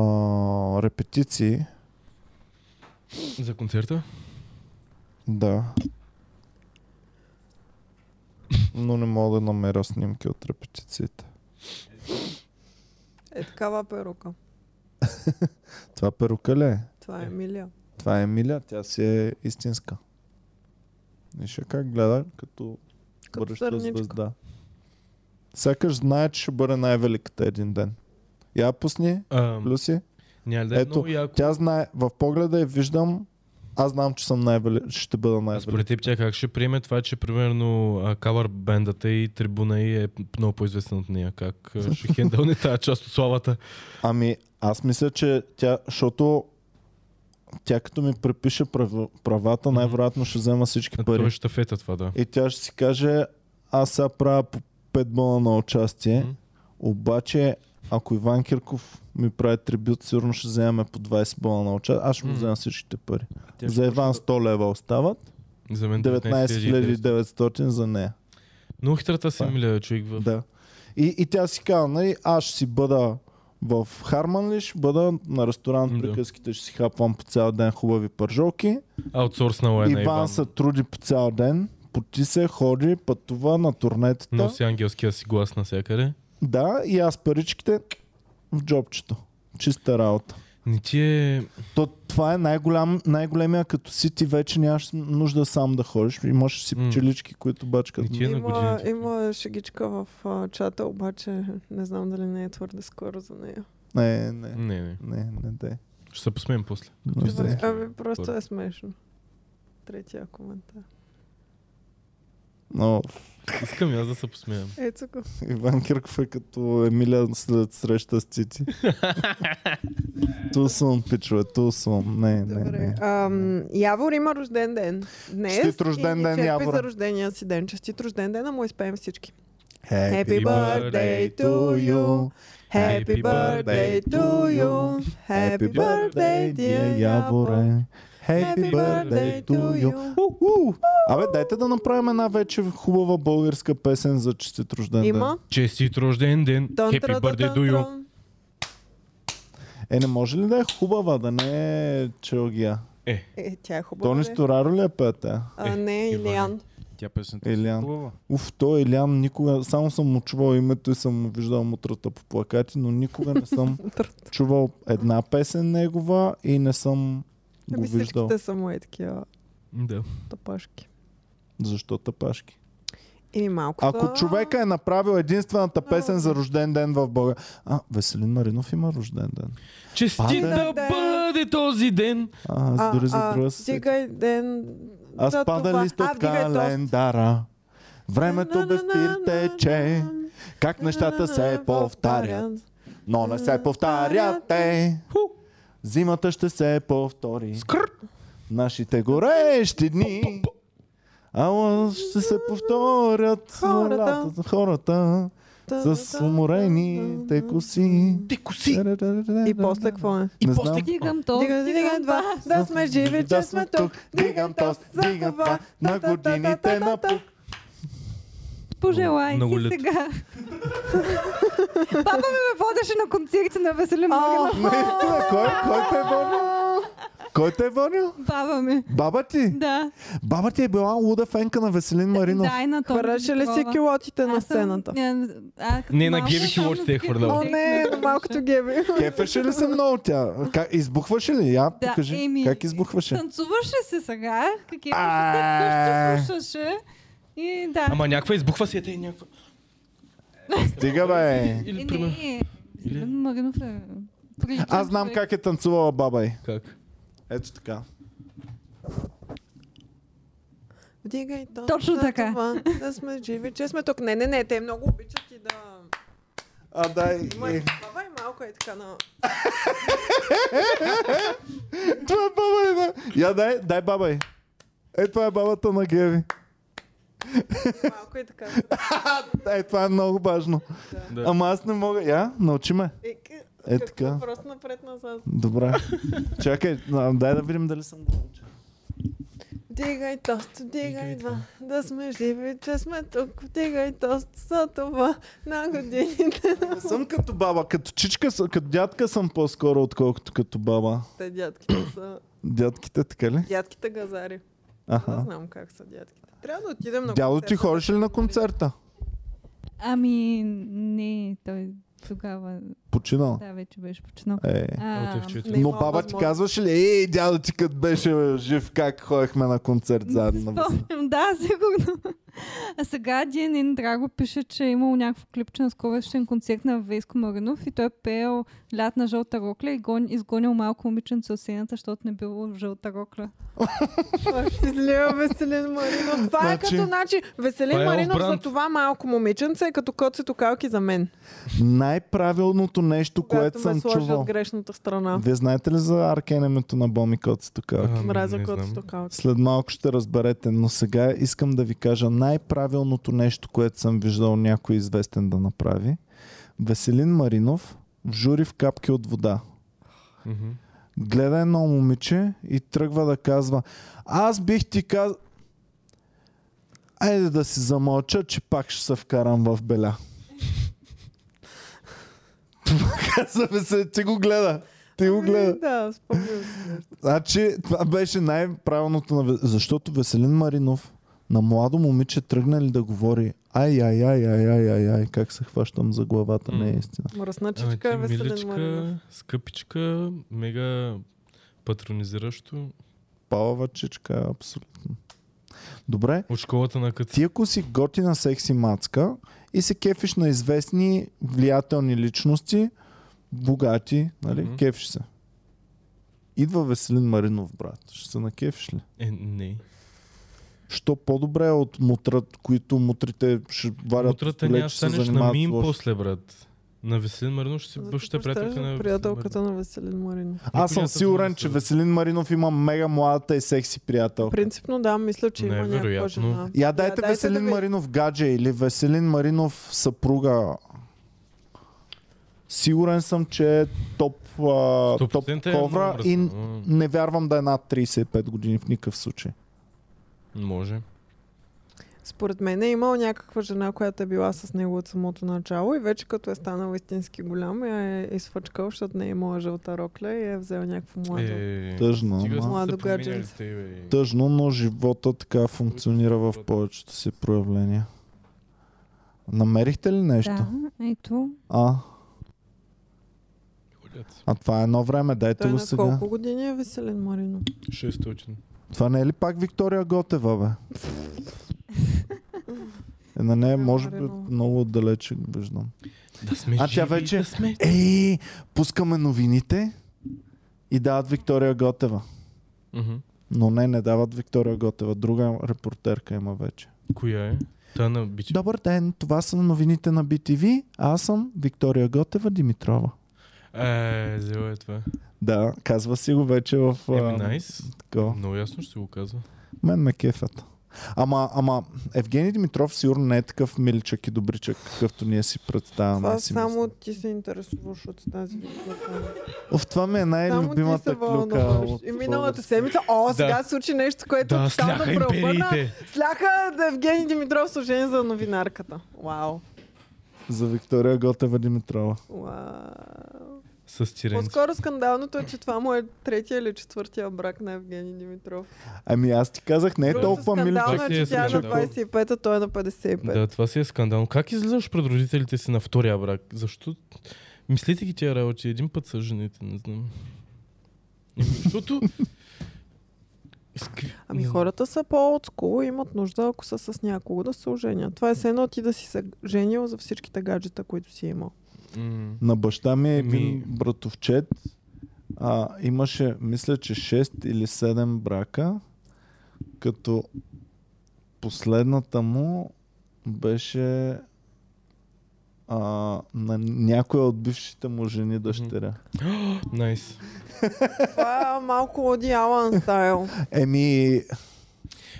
репетиции. За концерта? Да. Но не мога да намеря снимки от репетициите. Е, такава перука. Това перука ли е? Това е Емилия. Това е Емилия, тя си е истинска. Виж я как гледа, като, Като бъдеща сърничка. звезда. Сякаш знае, че ще бъде най-великата един ден. Я пусни, А, Люси. няма да е Ето, много яко. Тя знае, в погледа я виждам, аз знам, че съм най-вели... ще бъда най-велик. според теб тя как ще приеме това, че примерно кавър бендата и трибуна и е много по-известен от нея? Как ще хендълне тази част от славата? Ами, аз мисля, че тя, защото тя като ми препише прав... правата, най-вероятно ще взема всички А, Това е пари. щафета това, да. И тя ще си каже, аз сега правя по 5 бона на участие, Мгм. обаче ако Иван Кирков ми прави трибют, сигурно ще вземем по 20 бона на участие. Аз ще му взема всичките пари. За Иван може 100 лева остават. За мен 19 19 900 за нея. Много хитрата си е. миля човек в... Да. И, и тя си казва, нали, аз ще си бъда в Харман ли, ще бъда на ресторант Да. приказките, ще си хапвам по цял ден хубави пържолки. Аутсорснала е на Иван, Иван. се труди по цял ден, поти се, ходи, пътува на турнетата. Носи ангелския си глас навсякъде. Да, и аз паричките в джобчето. Чиста работа. Не ти е... То, това е най-голям, най-големия, като си ти вече нямаш нужда сам да ходиш. Имаш си пчелички, които бачкат. И ти е на Има, годините. има шегичка в а, чата, обаче не знам дали не е твърде скоро за нея. Не, не, Не, не. не, не, де. Ще се посмеем после. Не, Добре. де. Ами просто е смешно. Третия коментар. Но Искам и аз да се посмеям. Ето го. Иван Кирков е като Емилия след среща с Цити. Тусун, пичове, тусун. Не, не, Добре. не. Ам, Явор има рожден ден. Днес Честит рожден ден, Явор. за рождения си ден. Честит рожден ден, а му изпеем всички. Happy Happy birthday to you. Happy birthday to you. Happy birthday, dear Явор. Happy birthday to you. Абе, дайте да направим една вече хубава българска песен за честит рожден ден. Има. Честит рожден ден. Happy birthday to you. Е, не може ли да е хубава, да не е челгия? Е, Е, тя е хубава. Тони бе. Стораро ли е пеята? А, не, Иване. Илиан. Тя песента е Илян. хубава. Уф, той Илян никога, само съм му чувал името и съм му виждал мутрата по плакати, но никога не съм чувал една песен негова и не съм го виждал. всичките са е такива да. тъпашки. Защо тъпашки? Еми малко Ако са- човека е направил единствената песен за рожден ден в България... А, Веселин Маринов има рожден ден. Честит да бъде този ден. А, аз дори за друга. Стигай ден. Аз за пада лист от календара. Времето без тир тече. Как нещата се повтарят. Но не се повтарят те. Зимата ще се повтори. Скър. Нашите горещи дни. Ала ще се повторят Хората. хората с уморените коси. Ти коси. И после какво е? Не после. Дигам то. Дига, дига, два, да сме живи, че сме тук. Дигам тост, дигам това на годините на пук. Пожелай Много си сега. Папа ми ме водеше на концерти на Веселин Маринов. Наистина, кой, кой те е водил? Кой те е водил? Баба ми. Баба ти? Да. Баба ти е била луда фенка на Веселин Маринов. Да, и на Тони Хвърляше ли си Димитрова. килотите на Аз съм- сцената? Не, а, като Не, на малка Геви съм килотите е такива хвърляла. О, не, на малкото геби. Кефеше ли се много тя? Как, избухваше ли? Я Да, покажи. еми, как избухваше? Танцуваше се сега. Какви А. се слушаше. И да. Ама някаква избухва си, е някаква. Стига бе. Е, Или примерно. не, Веселин Маринов е... приличен Аз знам как е танцувала баба й. Как? Ето така. Вдигай то. Точно така. това, Да сме живи, че сме тук. Не, не, не, те много обичат и да... А, дай. Е. и баба и малко е така на... Това е баба й, да. Я дай, дай баба й. Е, това е бабата на Геви. Малко е така. Е, това е много важно. Да. Ама аз не мога. Я, научи ме. Е, Е, така. Просто напред-назад. Добре. Чакай, дай да видим дали съм го научил. Дигай тост, дигай два, да сме живи, че сме тук. Дигай тост за това на годините. Не съм като баба, като чичка, като дядка съм по-скоро, отколкото като баба. Те дядките са... Дядките, така ли? Дядките газари. Не Аха. знам как са дядките. Трябва да отидем на Дядо ти ходиш ли на концерта? Ами, не, той тогава, Починал. да, вече беше починал. Е. А. Не Но баба ти казваше ли, ей, дядо ти като беше жив, как ходехме на концерт заедно спомням, да, сигурно. А сега Дианин Драго пише, че е имал някакво клипче на скорошен концерт на Веско Маринов и той е пеел лят на жълта рокля и гон, изгонил малко момиченце от сцената, защото не било жълта рокля. Злия Веселин Маринов. Това е Значи- като начи. Веселин е Маринов за това малко момиченце е като коцето калки за мен. Най-правилното нещо, което Когато съм ме сложи чувал. от грешната страна. Вие знаете ли за аркенемето на Боми Коцето Калки? Мразя коцето калки. След малко ще разберете, но сега искам да ви кажа най-правилното нещо, което съм виждал някой известен да направи. Веселин Маринов в жури в капки от вода. Гледа едно момиче и тръгва да казва Аз бих ти казал... Айде да си замълча, че пак ще се вкарам в беля. Каза се, ти го гледа. Ти го гледа. Ами, Да, спомням нещо. Значи, това беше най-правилното. На... Защото Веселин Маринов на младо момиче тръгна ли да говори ай, ай, ай, ай, ай, ай, ай, как се хващам за главата, не е М. истина. Мръсна Ами чичка е ти Веселин Маринов. миличка, скъпичка, мега патронизиращо. Палава чичка, абсолютно. Добре, От школата на Каци. ти ако си готина секси мацка и се кефиш на известни влиятелни личности, богати, нали, Мгм. кефиш се. Идва Веселин Маринов, брат. Ще се накефиш ли? Е, не. Що по-добре от мутрат, които мутрите ще варят Утрата коле, няма се станеш на мим после, брат. На Веселин Маринов ще си Зато представяш приятелка на приятелката на Веселин Маринов. Аз съм Никой сигурен, че се Веселин Маринов има мега младата и секси приятел. Принципно да, мисля, че има някаква жена. Я дайте Веселин да ви- Маринов гадже или Веселин Маринов съпруга. Сигурен съм, че е топ, а, топ 100% е ковра и не вярвам да е над 35 години в никакъв случай. Може. Според мен е имал някаква жена, която е била с него от самото начало и вече като е станал истински голям я е изфъчкал, защото не е имала жълта рокля и е взел някакво младо. Е, Тъжно, Младо гадженце. Тъжно, но живота така функционира в повечето си проявления. Намерихте ли нещо? Да, ето. А, а това е едно време, дайте Той го на сега. колко години е Веселин Маринов? 600. Това не е ли пак Виктория Готева, бе? Е, на нея може би много отдалече виждам. Да сме А тя вече- да сме. Ей, пускаме новините и дават Виктория Готева. Мгм. Но не, не дават Виктория Готева. Друга репортерка има вече. Коя е? Та на бичи. Добър ден, това са новините на BTV. Аз съм Виктория Готева Димитрова. Е, взела е това. Да, казва си го вече в... Еми, найс. такова. Много ясно ще се го казва. Мен ме кефят. Ама, ама Евгений Димитров сигурно не е такъв миличък и добричък, какъвто ние си представяме. Това си само мислим. ти се интересуваш от тази клюка. Оф, това ми е Само ти се най-любимата клюка. вълнуваш. от И миналата седмица, о, Да. сега се случи нещо, което Да, тотално сляха преобърна. Сляха да Евгений Димитров служение за новинарката. Вау. За Виктория Готева Димитрова. Вау. С тиренци. По-скоро скандалното е, че това му е третия или четвъртия брак на Евгений Димитров. Ами аз ти казах, не е Другото толкова скандално миличък. е, че тя е на скандал? 25, а той е на 55. Да, това си е скандално. Как излизаш пред родителите си на втория брак? Защо? Мислите ги тия работи? Един път са жените, не знам. Еми, Защото... Ами хората са по-отскул и имат нужда, ако са с някого, да се оженят. Това е все едно ти да си се женил за всичките гаджета, които си имал. М. На баща ми е един Ми- братовчет. А, имаше, мисля, че 6 или 7 брака, като последната му беше а, на някоя от бившите му жени дъщеря. Найс. Това е малко Оди Алан стайл. Еми,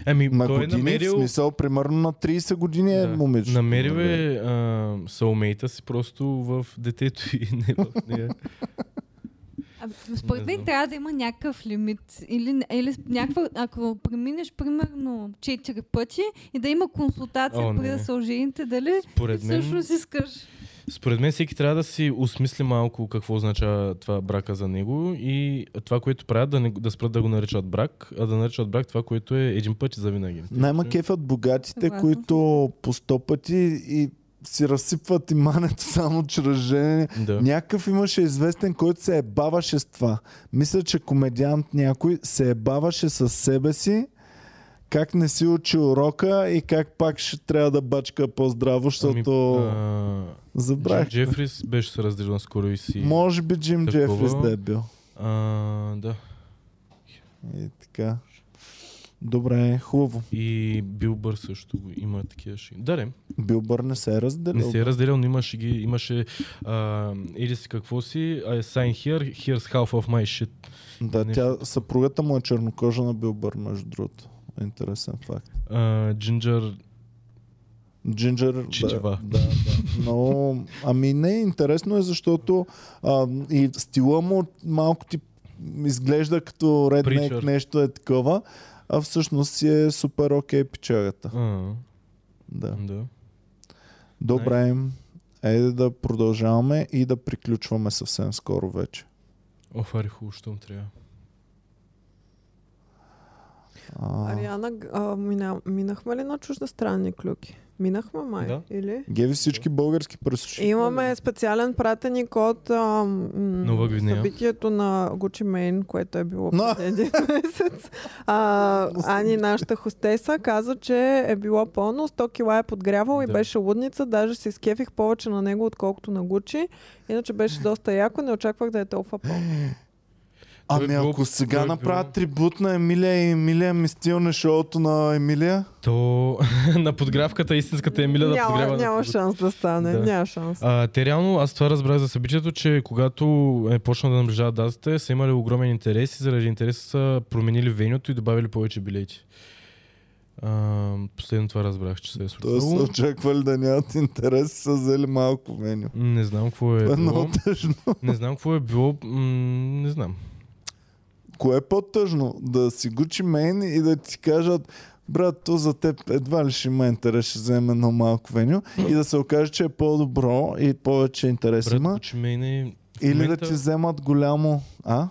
Ами, на той е години, в намерил... смисъл, примерно на 30 години е Да. момиче. Намерил е а, соулмейта си просто в детето и не в нея. Абе, според мен трябва да има някакъв лимит. Или, или някаква, ако преминеш примерно 4 пъти и да има консултация О, преди да се ожените, дали Според мен, всъщност искаш. Според мен всеки трябва да си осмисли малко какво означава това брака за него и това, което правят, да, не, да спрат да го наричат брак, а да наричат брак това, което е един път и завинаги. Най-ма кефят богатите, Съгласна които по сто пъти и си разсипват имането само чрез женене. Да. Някакъв имаше известен, който се ебаваше с това. Мисля, че комедиант някой се ебаваше с себе си, как не си учи урока и как пак ще трябва да бачка по-здраво, защото Ами, а, забравих. Джим Джефрис беше се разделил наскоро и си... Може би Джим Такова. Джефрис да е бил. А, да. И така. Добре, хубаво. И Бил Бър също има такива шеги. Да, не. Билбър не се е разделил. Не се е разделил, но имаше ги, имаше а, или си какво си, I sign here, here's half of my shit. Да, Нещо тя, съпругата му е чернокожа на Билбър, между другото. Интересен факт. Джинджер. Чичева. Да, да, да. Но, ами не, интересно е, защото а, и стила му малко ти изглежда като реднек, нещо е такова, а всъщност си е супер окей пичагата. а, Да. Да. Добре. Айде да продължаваме и да приключваме съвсем скоро вече. Оф, ари хубаво, щом трябва. А, Ариана, а, мина, минахме ли на чуждестранни клюки? Минахме май, Да. или? Геви всички български пресуши. Имаме специален пратеник от а, м, Нова Гвинея. събитието на Gucci Mane, което е било Но. преди един месец. А, Ани, нашата хостеса, каза, че е било пълно, 100 кила е подгрявал и Да. беше лудница. Даже се изкефих повече на него, отколкото на Gucci. Иначе беше доста яко, не очаквах да е толкова пълно. Ами е било- ако сега той е направят било- трибут на Емилия и Емилия ми стилне шоуто на Емилия, То на подгравката истинската Емилия да няма, подгрява. на няма шанс да стане. Да. Няма шанс. А, те реално, аз това разбрах за събитието, че когато е почнал да наближават датата, са имали огромен интерес и заради интереса са променили венюто и добавили повече билети. А, последно това разбрах, че се е случило. очаквали да нямат интерес, са взели малко меню. Не знам какво е е било. Не знам какво е било. М- не знам. Кое е по-тъжно? Да си Gucci Mane и да ти кажат брат, то за теб едва ли ще има интерес, ще вземе едно малко веню и да се окаже, че е по-добро и повече интерес Брат, има. Gucci Mane е... Или момента- да ти вземат голямо... А?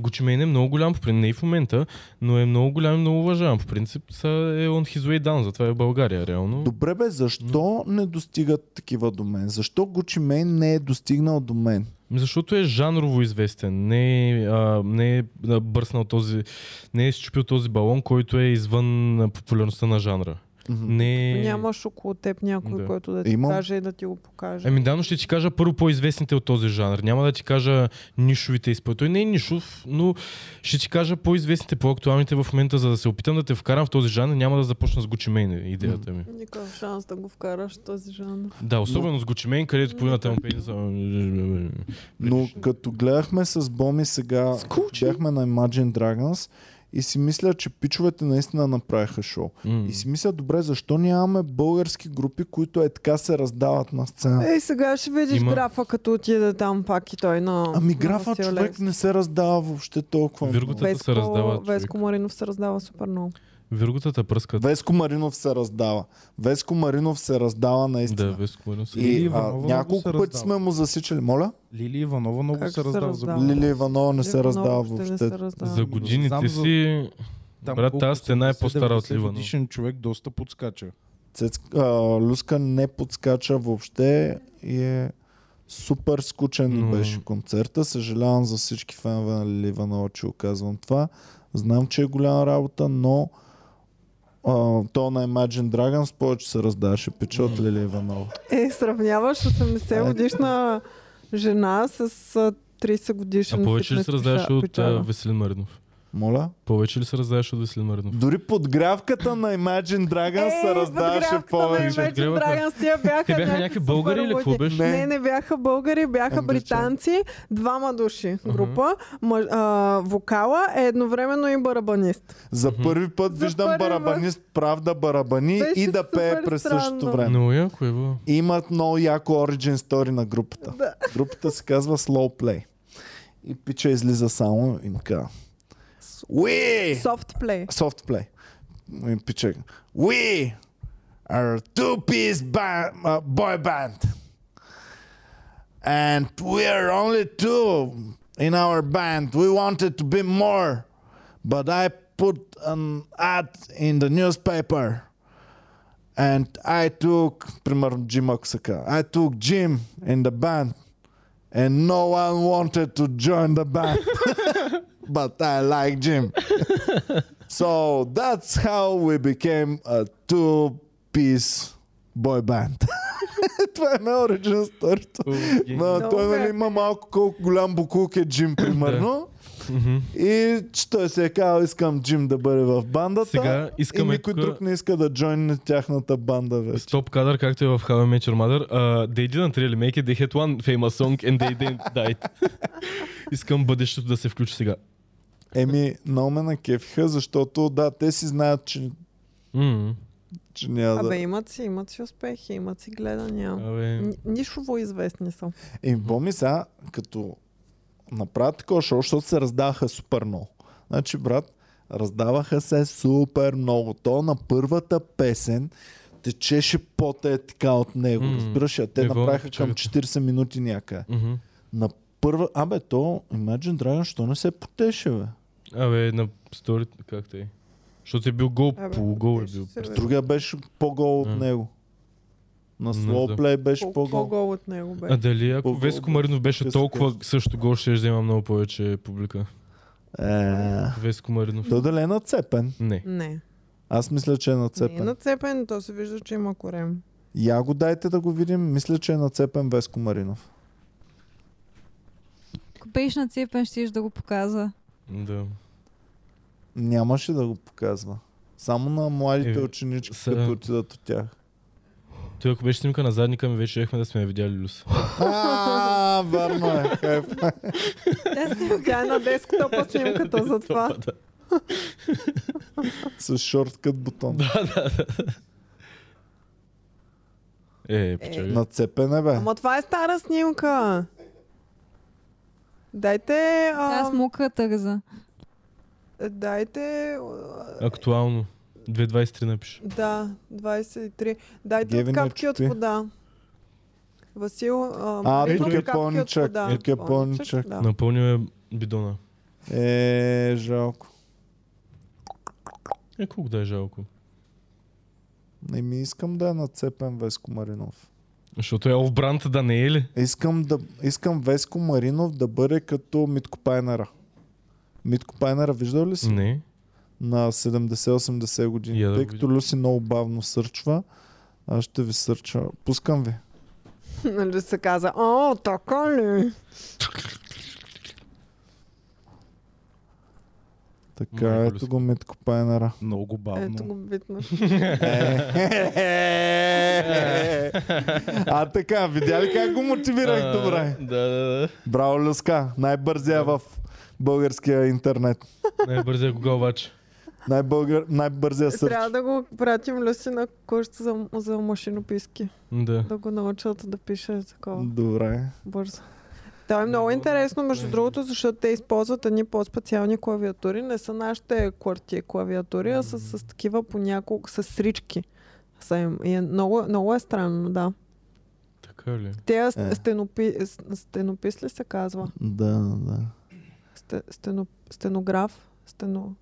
Gucci Mane е много голям, не и в момента, но е много голям и много уважаван. По принцип са е on his way down, затова е в България, реално. Добре бе, защо не достигат такива до мен? Защо Gucci Mane не е достигнал до мен? Защото е жанрово известен. Не е, а, не е бърснал този, не е счупил този балон, който е извън популярността на жанра. Не е... Нямаш около теб някой, Да. който да ти Имам. каже и да ти го покаже. Ами да, но ще ти кажа първо по-известните от този жанр. Няма да ти кажа нишовите изпълнители. Той не е нишов, но ще ти кажа по-известните, по-актуалните в момента, за да се опитам да те вкарам в този жанр. Няма да започна с Gucci Mane, идеята ми. Никакъв шанс да го вкараш в този жанр. Да, особено с Gucci Mane, където половината му песни са... Но като гледахме с Боми сега, бяхме на Imagine Dragons и си мисля, че пичовете наистина направиха шоу. М. И си мисля, добре, защо нямаме български групи, които е така се раздават на сцена? Ей, сега ще видиш Има- графа, като отиде там пак и той на... Ами на графа Васил човек не се раздава въобще толкова. Вирготата се раздава. човек. Веско Маринов се раздава супер много. Вирготата пръскат. Веско Маринов се раздава. Веско Маринов се раздава наистина. Да, Веско Маринов се И Лили а, Иванова много няколко пъти раздава. сме му засичали. Моля? Лили Иванова много Как се се раздава за раздава? Лили Иванова не се раздава въобще се раздава. За годините си... Там Брат, тази стена е 80, по-стара от 90 Ливано. годишен човек доста подскача. Цец, а, Люска не подскача въобще и е супер скучен Но- беше концерта. Съжалявам за всички фенове на Лили Иванова, че оказвам това. Знам, че е голяма работа, но а, то на Imagine Dragons повече се раздаваше пича от Лили Иванова. Е, сравняваш 80 годишна жена с а, 30 годишен А повече се раздаваше от а, Веселин Маринов? Моля? Повече ли се раздаваше от Веселин Маринов? Дори подгрявката на Imagine Dragons се раздаваше повече. На Imagine. Dragons, тия бяха, Те бяха някакви българи или какво беше? Не. Не, не бяха българи, бяха британци, двама души група. Ма, а, вокала е едновременно и барабанист. За Мгм. първи път За виждам първи барабанист прав да барабани Беше и да пее през същото странно. време. Много яко е. Имат много яко origin story на групата. Да. Групата се казва Slow Play. И пича излиза само и им казва We! Soft play. Soft Play. И пича We are two-piece band, uh, boy band. And we are only two in our band. We wanted to be more. But I put an ad in the newspaper. And I took, примерно Jim ако се казва, I took Jim in the band and no one wanted to join the band. but I like Jim. so that's how we became a two-piece boy band. Това е на origin story. Но Много той нали як. има малко колко голям букук е Джим, примерно. Мгм. И че той се е казал, искам Джим да бъде в бандата. Сега и искаме никой тук- друг не иска да джойне тяхната банда вече. Стоп кадър, както е в How I Met Your Mother. Uh, they didn't really make it. They had one famous song and they didn't die. Искам бъдещето да се включи сега. Еми, много ме накефиха, защото да, те си знаят, че, М. че няма Абе, да... имат си, имат си успехи, имат си гледания. Абе, Ни- Нишово известни са. Еми, помни сега, като направят такова шоу, защото се раздаваха супер много. Значи, брат, раздаваха се супер много. То на първата песен течеше пота е така от него. М, Разбираш, а те на направиха към печалито. 40 минути някъде. Мгм. На първа... Абе, то Imagine Dragon, що не се потеше, бе? Абе, на сторите, как те е? Защото е бил гол, Абе, полугол е бил. се. Другия беше по-гол от А. него. На знам. плей беше По- по-гол. По-гол от него. А дали ако По-гол Веско бе. Маринов беше се толкова каже. също гол, ще да има много повече публика. Е, Веско Маринов. той дали е нацепен? Не. Не. Аз мисля, че е Не е нацепен. нацепен, то се вижда, че има корем. Я го дайте да го видим. Мисля, че е нацепен Веско Маринов. Ако беше нацепен, ще да го показва. Да. Нямаше да го показва. Само на младите Е, ученички, сега- като отидат от тях. Той ако беше снимка на задника ми, вече ехме да сме я видяли Люс. А, вярно е. Хайп. Тя е на десктопа снимката за това. Да, С шорткът бутон. Е, печали. Нацепен е, бе. Ама това е стара снимка. Дайте... Аз А, мокра търза. Дайте... Актуално. 2.23 напише. Да, 23. Дайте Геви от капки от вода. Васил... А, А, Маринов, тук е пълничък, тук е пълничък. Да. Напълнил е бидона. Е, жалко. Е, колко да е жалко. Не ми искам да е нацепен Веско Маринов. Защото е офбранд да не е ли? Искам, да, искам Веско Маринов да бъде като Митко Пайнера. Митко Пайнера виждал ли си? Не. На 70-80 години. Я да Тъй като Люси много бавно сърчва, аз ще ви сърча. Пускам ви. Нали се каза, о, така ли? Така, Майко ето го Митко Пайнера. Много бавно. Ето го битна. а така, видя ли как го мотивирах добре? Да, да, да. Браво, Люска. Най-бързия в българския интернет. Най-бързия Google обаче. Най-българ... Най-бързия сърч. Трябва да го пратим Люси на курс за, за машинописки. Да. Да го научат да пише такова Добре. бързо. Това е много интересно, между другото, защото те използват едни по-специални клавиатури. Не са нашите кварти клавиатури, а са с, такива по няколко, с срички. Са им. И е много, много е странно, да. Така ли? Те Е. е. стенопи, стенопис ли се казва? Да, да. Сте, стено, стенограф? Стено...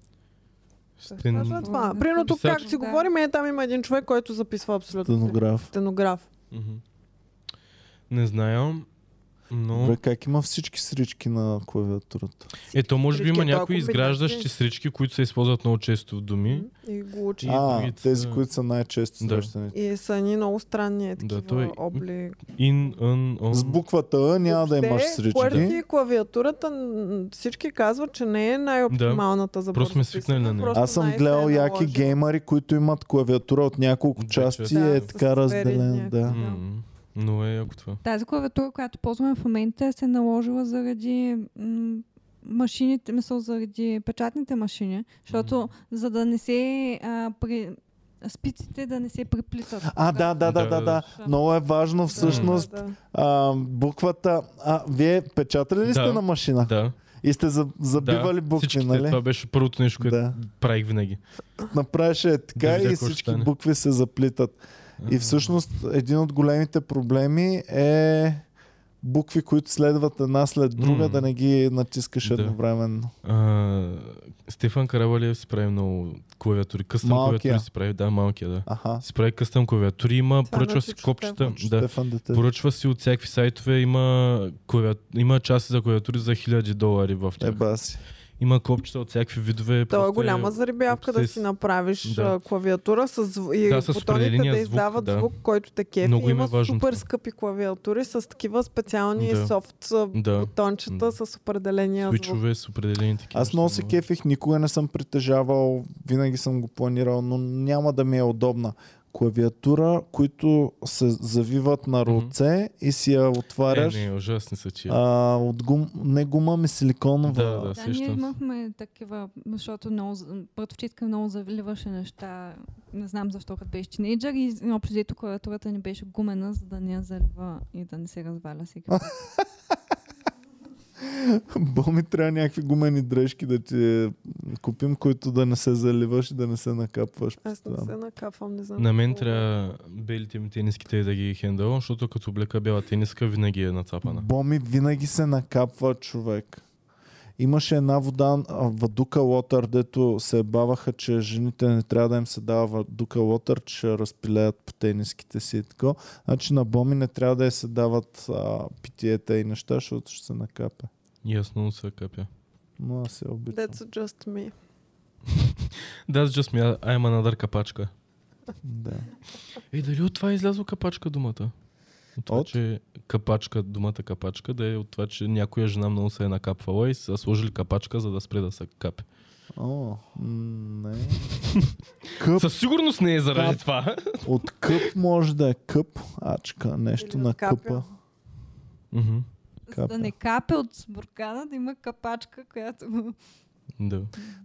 Стен... Казва това. Примерно тук, както си Да. говорим, е там има един човек, който записва абсолютно. Стенограф. Стенограф. Мгм. Не знам, но... Добре, как има всички срички на клавиатурата? Ето, може би има Срички, някои изграждащи срички, които се използват много често в доми. И го учи. И а, другите тези, които са най-често Да. срещаните. И са ни много странни е, такива Да, той- обли. In, un, on... С буквата А няма да имаш срички. QWERTY клавиатурата, всички казват, че не е най-оптималната за Просто сме свикнали на нея. Аз съм гледал е яки геймари, които имат клавиатура от няколко части и Да, е така сфери разделен. някакви. Да. Много е яко това. Тази клавиатура, която ползваме в момента, се е наложила заради м- машините, мисъл, заради печатните машини, защото за да не се а, при... спиците да не се приплитат. А, да, да, да, да, да. Много е важно всъщност Да, да. а, буквата. А, вие печатали ли сте Да. на машина? Да, И сте за- забивали да. букви, Всичките, нали? Това беше първото нещо, което Да. правих винаги. Направиш е така Да и всички стане. букви се заплитат. И всъщност един от големите проблеми е букви, които следват една след друга, М. да не ги натискаш Да. едновременно. А, Стефан Каравалиев си прави много клавиатури. Къстъм Малкия. клавиатури си прави. Да, малкия, да. Аха. Си прави къстъм клавиатури. Има, Това поръчва си копчета. Да. Поръчва си от всякакви сайтове. Има, клавиат... има части за клавиатури за хиляди долари в тях. Еба си. Има копчета от всякакви видове. То е голяма зарибявка да си направиш Да. клавиатура с, и Да, с бутоните да звук, издават да. звук, който те кефи. Много е Има важно супер това. скъпи клавиатури с такива специални Да. софт Да. бутончета Да. с определения звук. Свичове с определени такива. Аз много се кефих, никога не съм притежавал, винаги съм го планирал, но няма да ми е удобна. Клавиатура, които се завиват на ръце и си я отваряш. Е, не, ужасни са тия. а, от гум, не гума, ми силиконова. Да, да. Да, ние имахме такива, защото много, братовчетка много заливаше неща. Не знам защо, като беше тинейджър и общо взето клавиатурата ни беше гумена, за да не я залива и да не се разваля всеки. Боми трябва някакви гумени дрежки да ти купим, които да не се заливаш и да не се накапваш. Аз не се накафам, не знам. На мен какво е. трябва белите ми тениските да ги хендълвам, защото като облека бяла тениска винаги е нацапана. Боми винаги се накапва човек. Имаше една вода, вадука лотър, дето се баваха, че жените не трябва да им се дава вадука лотър, че ще разпилеят по тениските си и така. Значи на Боми не трябва да й се дават а, питиета и неща, защото ще се накапе. Ясно се капя. Но аз се обичам. That's just me. That's just me, I'm another капачка. Да. Е, дали от това е излязло капачка думата? От това, От? че капачка, думата капачка, да е от това, че някоя жена много се е накапвала и са сложили капачка, за да спре да се капе. О, не. Къп, Със сигурност не е заради Кап. това. от къп може да е къп, ачка, нещо Или на къпа. Мгм. За Капе. да не капе от буркана, да има капачка, която... Да.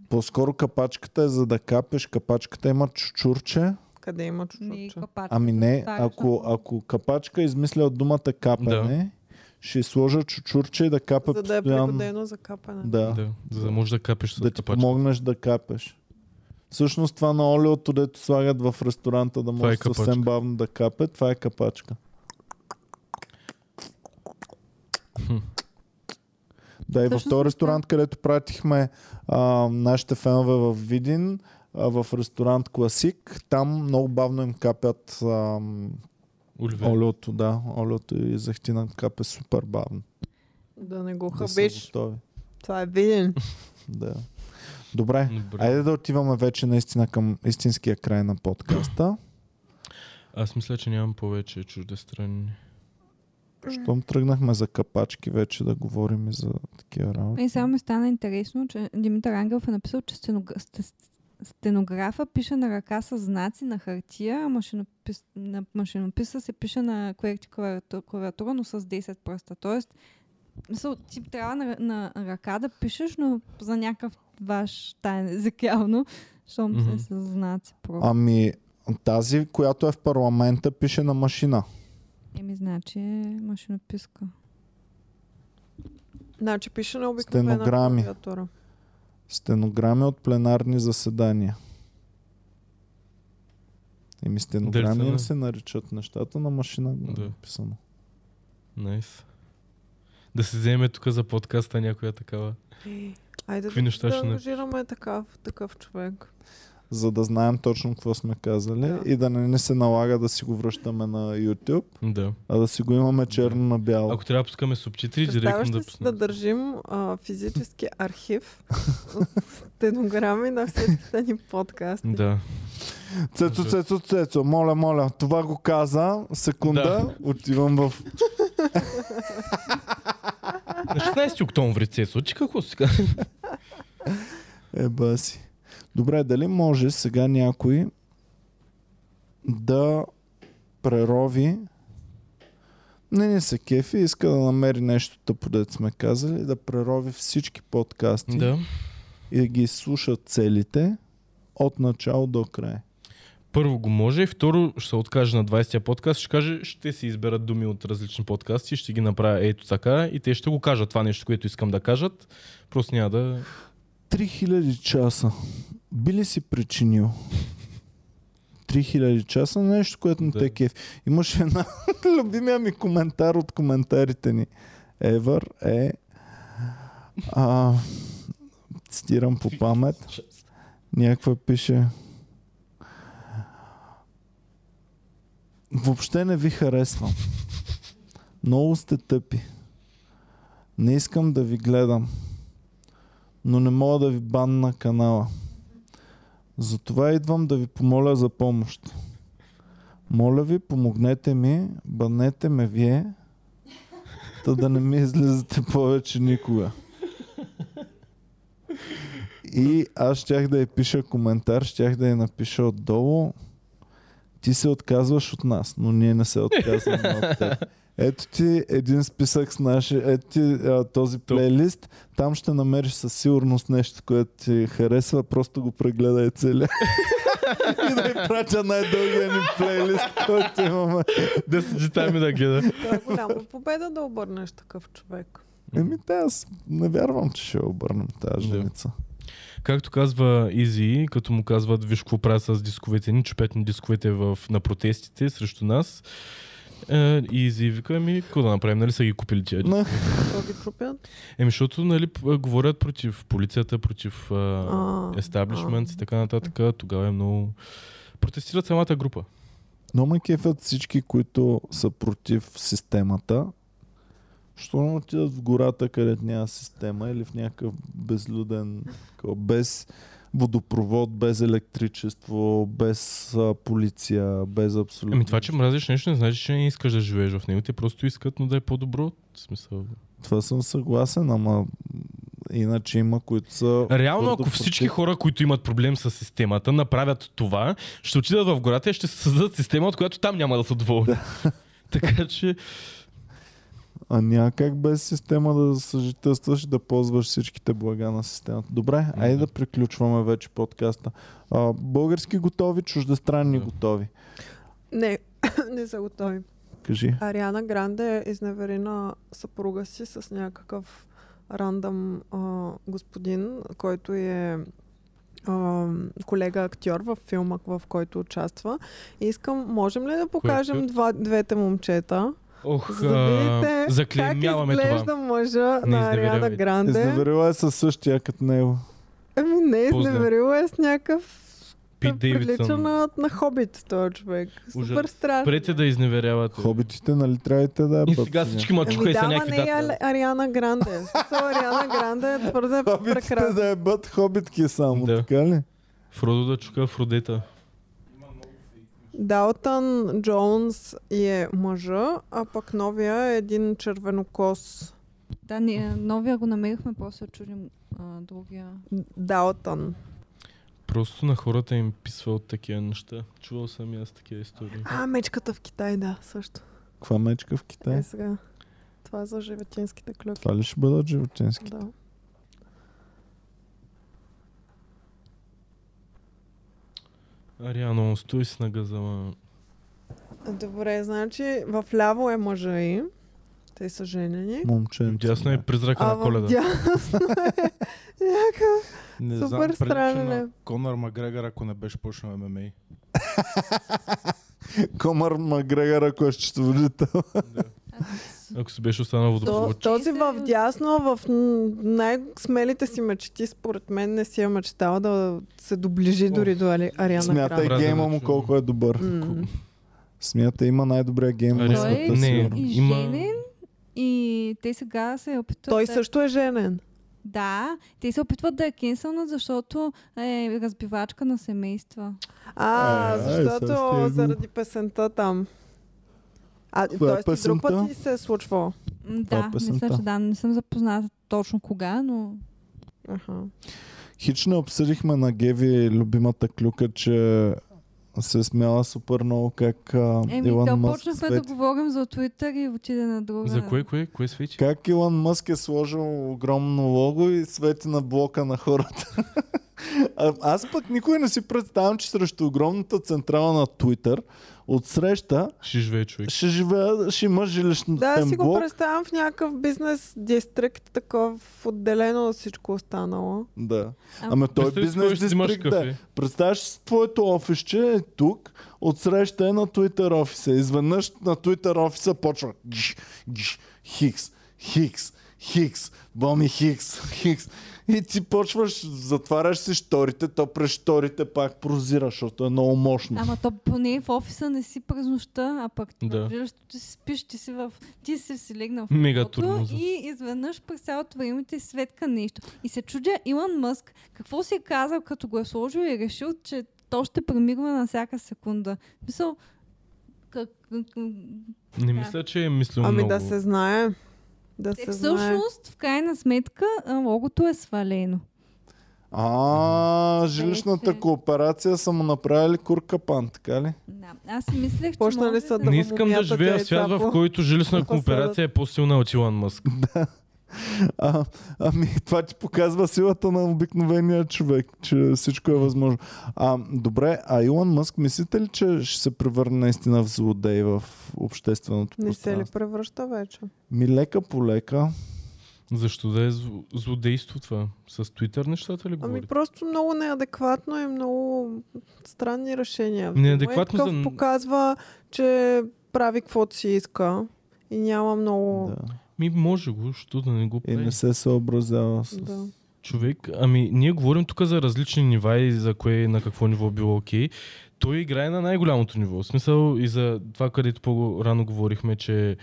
По-скоро капачката е за да капеш. Капачката има чучурче. Къде има е капачка. Ами не, е ако, ако капачка измисля от думата капене, ще сложа чучурче и да капе За да е постоянно. пригодено за капане. Да, да. За да можеш да капеш с да ти капачка. помогнеш да капеш. Всъщност това на олиото, дето слагат в ресторанта да Това е може съвсем капачка. бавно да капе, това е капачка. Хм. Да, и в този ресторант, където пратихме а, нашите фенове в Видин, а, в ресторант Класик, там много бавно им капят ам, олиото, да, олиото и захтина капе супер бавно. Да не го Да хабиш. Това е виден. Да. Добре, Добре. айде да отиваме вече наистина към истинския край на подкаста. Аз мисля, че нямам повече чуждестранни. Щом тръгнахме за капачки, вече да говорим и за такива работи. И само ми стана интересно, че Димитър Ангелов е написал, че стенога... сте- стенографа пише на ръка с знаци на хартия, а машинопис... на машинописа се пише на QWERTY клавиату- клавиатура, но с 10 пръста. Тоест, мисъл, ти трябва на, на ръка да пишеш, но за някакъв ваш тайен език явно, щом Мгм. се с знаци просто. Ами, тази, която е в парламента, пише на машина. Еми, значи е машинописка. Значи пише на обикновена Стенограми. клавиатура. Стенограми от пленарни заседания. Еми стенограми им на- се наричат нещата на машина го е Да. написано. Найс. Да се вземе тук за подкаста някоя такава. Айде Какви да, неща да ще ангажираме такъв, такъв човек. За да знаем точно какво сме казали Да. и да не ни се налага да си го връщаме на YouTube, Да. а да си го имаме черно на бяло. Ако трябва да пускаме субтитри, директно да си да пуснем. държим а, физически архив от стенограми на всичките ни подкасти? Да. Цецо, Цецо, Цецо, моля, моля, това го каза, секунда, Да. отивам в... На 16 октомври, Цецо, ти какво си казва? Еба си. Добре, дали може сега някой да прерови не ни се кефи, иска да намери нещо тъпо, дето сме казали, да прерови всички подкасти Да. и да ги слуша целите от начало до край. Първо го може и второ ще се откаже на 20-я подкаст, ще каже, ще си изберат думи от различни подкасти, ще ги направя ето така и те ще го кажат това нещо, което искам да кажат. Просто няма да... 3000 часа. Би ли си причинил 3000 часа нещо, което не Да. те кеф. Имаше една любимия ми коментар от коментарите ни. Ever е а, цитирам по памет. Някаква пише Въобще не ви харесвам. Много сте тъпи. Не искам да ви гледам. Но не мога да ви бан на канала. Затова идвам да ви помоля за помощ. Моля ви, помогнете ми, банете ме вие, та да не ми излизате повече никога. И аз щях да я пиша коментар, щях да я напиша отдолу. Ти се отказваш от нас, но ние не се отказваме от теб. Ето ти един списък с наши, ето ти а, този плейлист. Там ще намериш със сигурност нещо, което ти харесва. Просто го прегледай целия. и да пратя най-дългия ни плейлист, който имаме. 10 джитами да гледа. Това е голяма победа да обърнеш такъв човек. Еми, те аз не вярвам, че ще обърнем тази Да. женица. Както казва Изи, като му казват, виж какво правя с дисковете ни, чупят ни дисковете в, на протестите срещу нас. Е, Изи вика, ами, какво да направим, нали са ги купили тия? Не. Какво ги чупят? Еми, защото, нали, говорят против полицията, против естаблишмент и така нататък. Тогава е много... Протестират самата група. Но ме кефят всички, които са против системата. Що не отидат в гората, където няма система или в някакъв безлюден, без водопровод, без електричество, без а, полиция, без абсолютно. Ами това, че мразиш нещо, не значи, че не искаш да живееш в него. Те просто искат, но да е по-добро. В смисъл. Това съм съгласен, ама иначе има, които са... Реално, ако всички против. хора, които имат проблем с системата, направят това, ще отидат в гората и ще се създадат система, от която там няма да са доволни. така че, А няма как без система да съжителстваш и да ползваш всичките блага на системата. Добре, айде да приключваме вече подкаста. А, български готови, чуждестранни Да. готови. Не, не са готови. Кажи. Ариана Гранде изневери на съпруга си с някакъв рандъм а, господин, който е колега актьор в филма, в който участва. И искам, можем ли да покажем актьор? два, двете момчета? Ох, За да видите а, как изглежда това. мъжа Не на Ариана изневерявайте. Гранде. Изневерила е със същия като него. Ами не, изневерила е с някакъв Пит прилича Дейвидсън. на, на хобит този човек. Ужас. Супер страшно. Прете да изневерявате. Хобитите, нали трябвате да е И сега всички мачуха Ами и са да, ма някакви не е дати. Али- Ариана Гранде. В смисъл, Ариана Гранде е твърде Хобитите прекрасна. да е бъд хобитки само, Да. така ли? Фродо да чука Фродета. Далтън Джонс е мъжа, а пък новия е един червенокос. Да, не, новия го намерихме, после чудим а, другия. Далтън. Просто на хората им писва от такива неща. Чувал съм и аз такива истории. А, мечката в Китай, да, също. Каква мечка в Китай? Е, сега. Това е за животинските клюки. Това ли ще бъдат животински? Да. Ариано, стой си на газала. Добре, значи в ляво е мъжа и. Те са женени. Момченце. Дясно е призрака А на коледа. дясно е някакъв Не Супер знам, странен е. на Конор Макгрегор, ако не беше почнал ММА. Комър Макгрегор, ако е счетоводител. Ако си беше останал водопровод. този в дясно, в най-смелите си мечти, според мен не си е мечтал да се доближи дори до Ариана Смятай Гранде. Гейма му колко е добър. М. Смятай, има най-добрия гейм на света. е Не, сигурно. и има- женен, и те сега се опитват Той да... също е женен. Да, те се опитват да я кенсълнат, защото е разбивачка на семейства. А, ай, защото заради песента там. А, Коя е т.е. и друг песента? път ли се е случвало? Това е Да, песента. мисля, че да, не съм запозната точно кога, но Аха. Хич не обсъдихме на Геви любимата клюка, че се е смяла супер много как а, Еми, Илон то Мъск почнахме свети. да говорим за Twitter и отиде на друга. За кое, кое, кое свети? Как Илон Мъск е сложил огромно лого и свети на блока на хората. а, аз пък никой не си представям, че срещу огромната централа на Twitter от среща Ще живее човек. ще живее, ще има жилищен Да, си го блок. представям в някакъв бизнес дистрикт, такъв отделено от всичко останало. Да. А, Ами той Представи си, бизнес взимаш дистрикт да. е. кафе. Представяш си твоето офисче е тук, отсреща е на Twitter офиса. Изведнъж на Twitter офиса почва гш, гш, Хикс, Хикс, Хикс, Боми Хикс, Хикс. И ти почваш, затваряш си шторите, то през шторите пак прозира, защото е много мощно. Ама то поне в офиса не си през нощта, а пък Да. ти си спиш, ти си в... Ти си си легнал в Мега и изведнъж през цялото време ти светка нещо. И се чудя Илон Мъск какво си е казал, като го е сложил и е решил, че то ще премигва на всяка секунда. Мисъл, как, Не мисля, че е мислил Ами много. да се знае. Да Те се знае. всъщност, в крайна сметка, логото е свалено. А, жилищната кооперация са му направили куркапан, така ли? Да. Аз си мислех, че Почнали може са да... да Не искам да живея в яйца свят, в който жилищна кооперация е по-силна от Илон Мъск. А, ами, това ти показва силата на обикновения човек, че всичко е възможно. А, добре, а Илон Мъск, мислите ли, че ще се превърне наистина в злодей в общественото Не се ли пространство? превръща вече? Ми лека по лека. Защо да е зло- злодейство това? С Twitter нещата ли Ами говорите? просто много неадекватно и много странни решения. Неадекватно Такъв за- показва, че прави каквото си иска и няма много... Да. Ми може го, що да не го И прави. не се съобразява с... Да. Човек, ами ние говорим тук за различни нива и за кое на какво ниво било окей. Той играе на най-голямото ниво. В смисъл и за това, където по-рано говорихме, че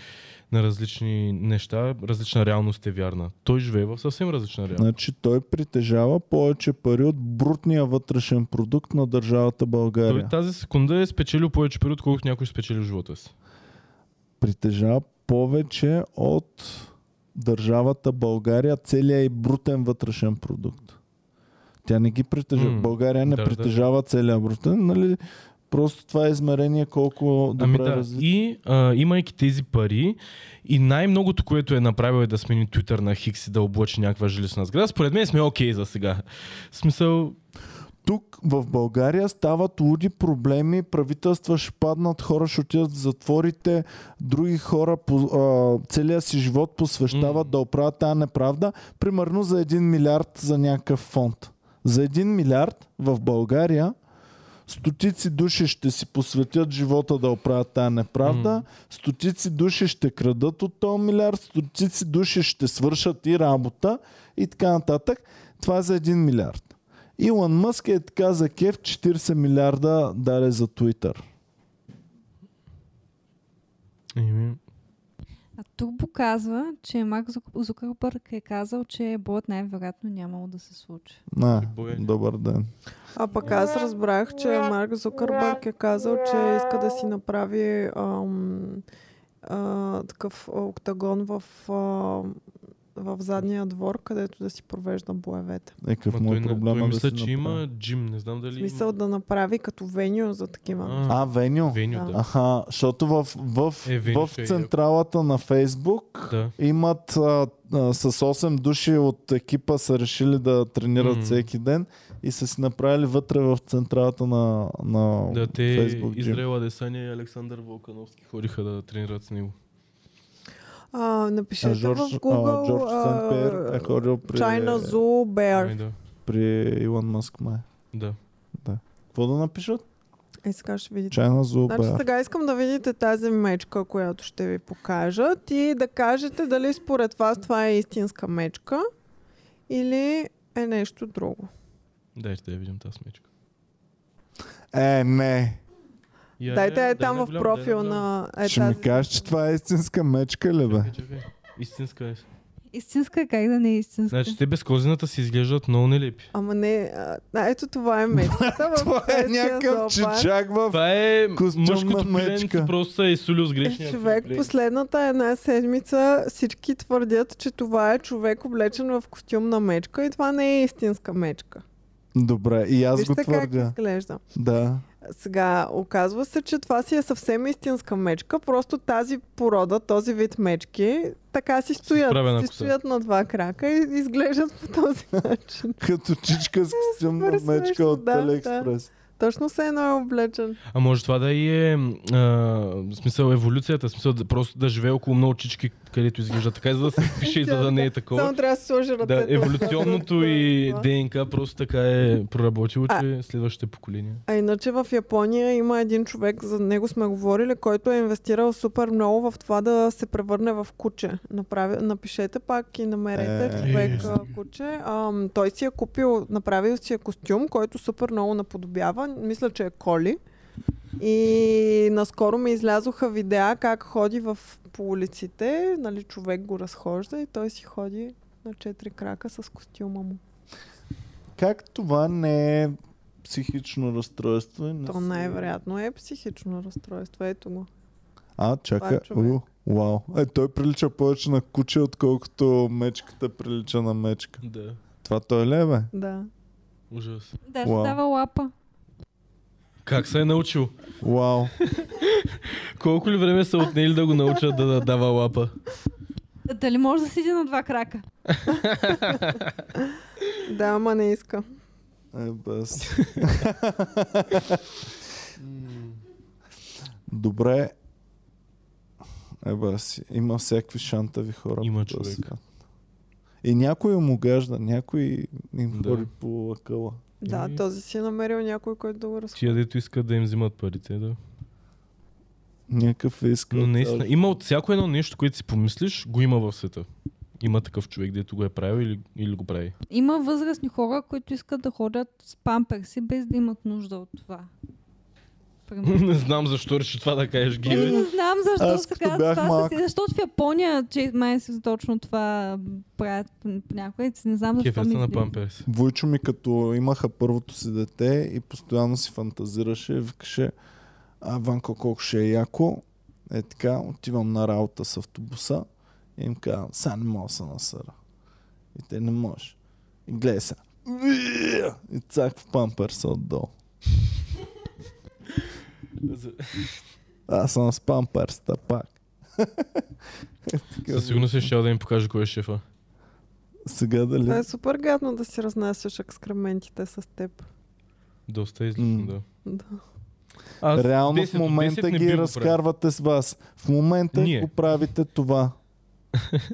на различни неща, различна реалност е вярна. Той живее в съвсем различна реалност. Значи той притежава повече пари от брутния вътрешен продукт на държавата България. Той тази секунда е спечелил повече пари, отколкото някой спечели в живота си. Притежава повече от държавата България, целият и брутен вътрешен продукт. Тя не ги притежава. М, България не да, да, притежава целият брутен, нали? Просто това е измерение колко добре Ами да, развито. и а, имайки тези пари и най-многото, което е направил е да смени Twitter на Хикс и да облъчи някаква жилищна сграда, според мен сме окей за сега. В смисъл, Тук в България стават луди проблеми, правителства ще паднат, хора ще отидат в затворите, други хора по, а, целия си живот посвещават М. да оправят тази неправда. Примерно за 1 милиард за някакъв фонд. За 1 милиард в България стотици души ще си посветят живота да оправят тази неправда, М. стотици души ще крадат от този милиард, стотици души ще свършат и работа и така нататък. Това е за 1 милиард. Илон Мъск е така за кеф 40 милиарда даде за Twitter. еми, А тук показва, че Марк Зук- Зукърбърг е казал, че Бот най-вероятно нямало да се случи. На, Бое. добър ден. А пък аз разбрах, че Марк Зукърбърг е казал, че иска да си направи ам, а, такъв октагон в, а, в задния двор, където да си провежда боевете. Е, какъв му е проблема той да мисля, си че направи? има джим, не знам дали смисъл да направи като веню за такива. А, А, Веню. Веню, Да. да. Аха, защото в, в, Е, Веню в е централата на Фейсбук да. имат а, а, с 8 души от екипа са решили да тренират М. всеки ден и са си направили вътре в централата на, на Да, те Фейсбук. джим. Израел Адесания и Александър Волкановски ходиха да тренират с него. А, напишете А Жорж, в а, Google Джордж Сен-Пиер е ходил при, China Zoo Bear. Ами да, при Илон Мъск май. да. Какво да напишат? Е, сега ще видите. China Zoo Значи сега искам да видите тази мечка, която ще ви покажат и да кажете дали според вас това е истинска мечка или е нещо друго. Дайте да я видим тази смечка. Е, не. Я, Дайте я, е там в профил на е, Ще ми тази. кажеш, че това е истинска мечка ли бе? Чакай, чакай. Истинска е. Истинска е, как да не е истинска? Значи те без козината си изглеждат много нелепи. Ама не, а, а, ето това е мечката. Това е някакъв чичак в... Това е мъжкото мечка. просто се е изсулил с грешния. Човек, плен. последната една седмица всички твърдят, че това е човек облечен в костюм на мечка и това не е истинска мечка. Добре, и аз Вижте го как твърдя. изглежда. Да. Сега, оказва се, че това си е съвсем истинска мечка, просто тази порода, този вид мечки, така си стоят. изправена Си коса. стоят на два крака и изглеждат по този начин. Като чичка с костюмна супер мечка смешно, от да, Алиекспрес. Точно се едно е облечен. А може това да и е а, в смисъл еволюцията, в смисъл да, просто да живее около много чички, където изглежда така, за да се впише и за да не е такова. Само трябва да се сложи ръцете. Да, еволюционното и ДНК просто така е проработило, че следващите поколения. А иначе в Япония има един човек, за него сме говорили, който е инвестирал супер много в това да се превърне в куче. Направи, напишете пак и намерете Е. човек Е. куче. Ам, той си е купил, направил си е костюм, който супер много наподобява. Мисля, че е коли. И наскоро ми излязоха видеа как ходи в, по улиците, нали, човек го разхожда и той си ходи на четири крака с костюма му. Как това не е психично разстройство? Не То най-вероятно е психично разстройство. Ето го. А, чакай. Това е вау. Е, той прилича повече на куче, отколкото мечката прилича на мечка. Да, Това той ли е, бе? Да. ужас. Даже Уау. дава лапа. Как се е научил? Вау. Колко ли време са отнели да го научат да, да дава лапа? Дали може да седи на два крака? Да, ама не иска. Е, без. Добре. Е, бас, има всякакви шантави хора. Има, човек. И някой му гажда, някой им Да. ходи по акъла. Да, Еми. този си е намерил някой, който да го разходи. Тия, дето искат да им взимат парите, да. Някакъв иска. Но наистина, има от всяко едно нещо, което си помислиш, го има в света. Има такъв човек, дето го е правил или, или го прави. Има възрастни хора, които искат да ходят с памперси, без да имат нужда от това. Примерно. не знам защо реши това да кажеш, Еми, Гиви. не знам защо Аз се като казва бях това. малък- С... Защото в Япония, че май се точно това правят някой. Не знам защо Кефеста на памперс. Войчо ми като имаха първото си дете и постоянно си фантазираше, викаше, а Ванко колко ще е яко. Е така, отивам на работа с автобуса и им казвам, сега не мога да се насъра. И те не можеш. И гледай се. И цак в памперса отдолу. Аз съм с памперста пак. Е, така, Със сигурност ще щял да им покаже кой е шефа. Сега дали? Това е супер гадно да си разнасяш екскрементите с теб. Доста е излишно, да. Да. Аз Реално 10 в от 10 момента ги разкарвате с вас. В момента Ние. го правите това.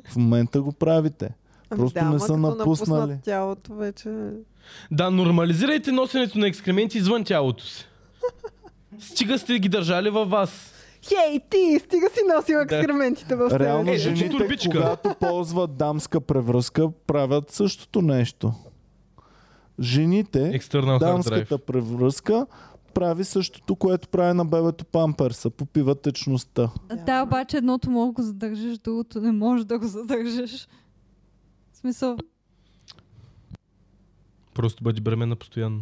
В момента го правите. Ами Просто да, не са като напуснали. тялото вече... Да, нормализирайте носенето на екскременти извън тялото си. Стига сте ги държали във вас. Хей, ти! Стига си носил Да. екскрементите в себе Реално Е, си. жените, турбичка. когато ползват дамска превръзка, правят същото нещо. Жените, External hard drive. дамската превръзка, прави същото, което прави на бебето памперса. Попива течността. Да, обаче едното може да го задържиш, другото не може да го задържиш. В смисъл, Просто бъди бременна постоянно.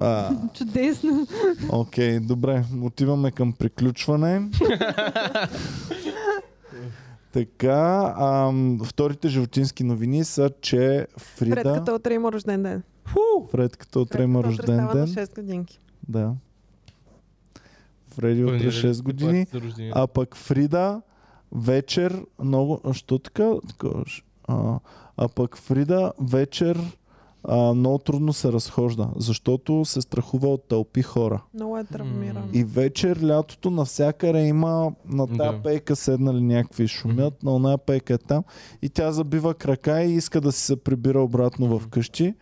А, чудесно. окей, добре. Отиваме към приключване. така, ам, вторите животински новини са, че Фрида... Предката утре има рожден ден. Фредката утре има рожден става на ден. 6 годинки. Да. Фреди утре 6 години. А пък Фрида вечер много... А, Що така? А, а пък Фрида вечер а, много трудно се разхожда, защото се страхува от тълпи хора. Много е травмиран. И вечер лятото навсякъде има на тази Да. пейка седнали някакви шумят, на оная пейка е там и тя забива крака и иска да си се прибира обратно в къщи.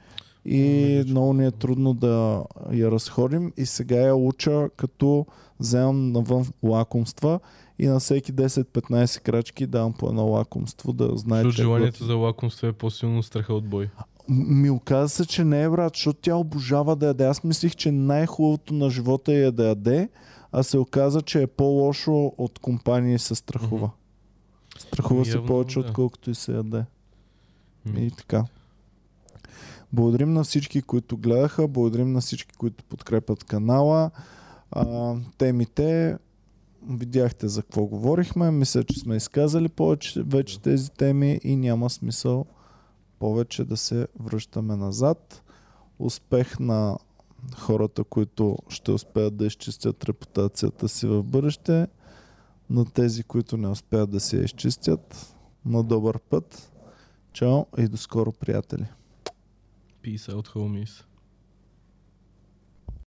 И Миличко. много ни е трудно да я разходим и сега я уча като вземам навън лакомства и на всеки 10-15 крачки давам по едно лакомство да знае, Защото че е желанието за лакомство е по-силно страха от бой. Ми оказа се, че не е брат, защото тя обожава да яде. Аз мислих, че най-хубавото на живота е да яде, а се оказа, че е по-лошо от компания и се страхува. Страхува Ами се явно, повече, да. отколкото и се яде. М. И така. Благодарим на всички, които гледаха, благодарим на всички, които подкрепят канала. А, темите, видяхте за какво говорихме. Мисля, че сме изказали повече вече тези теми и няма смисъл повече да се връщаме назад. Успех на хората, които ще успеят да изчистят репутацията си в бъдеще, на тези, които не успеят да се изчистят. На добър път. Чао и до скоро, приятели. Peace out, homies.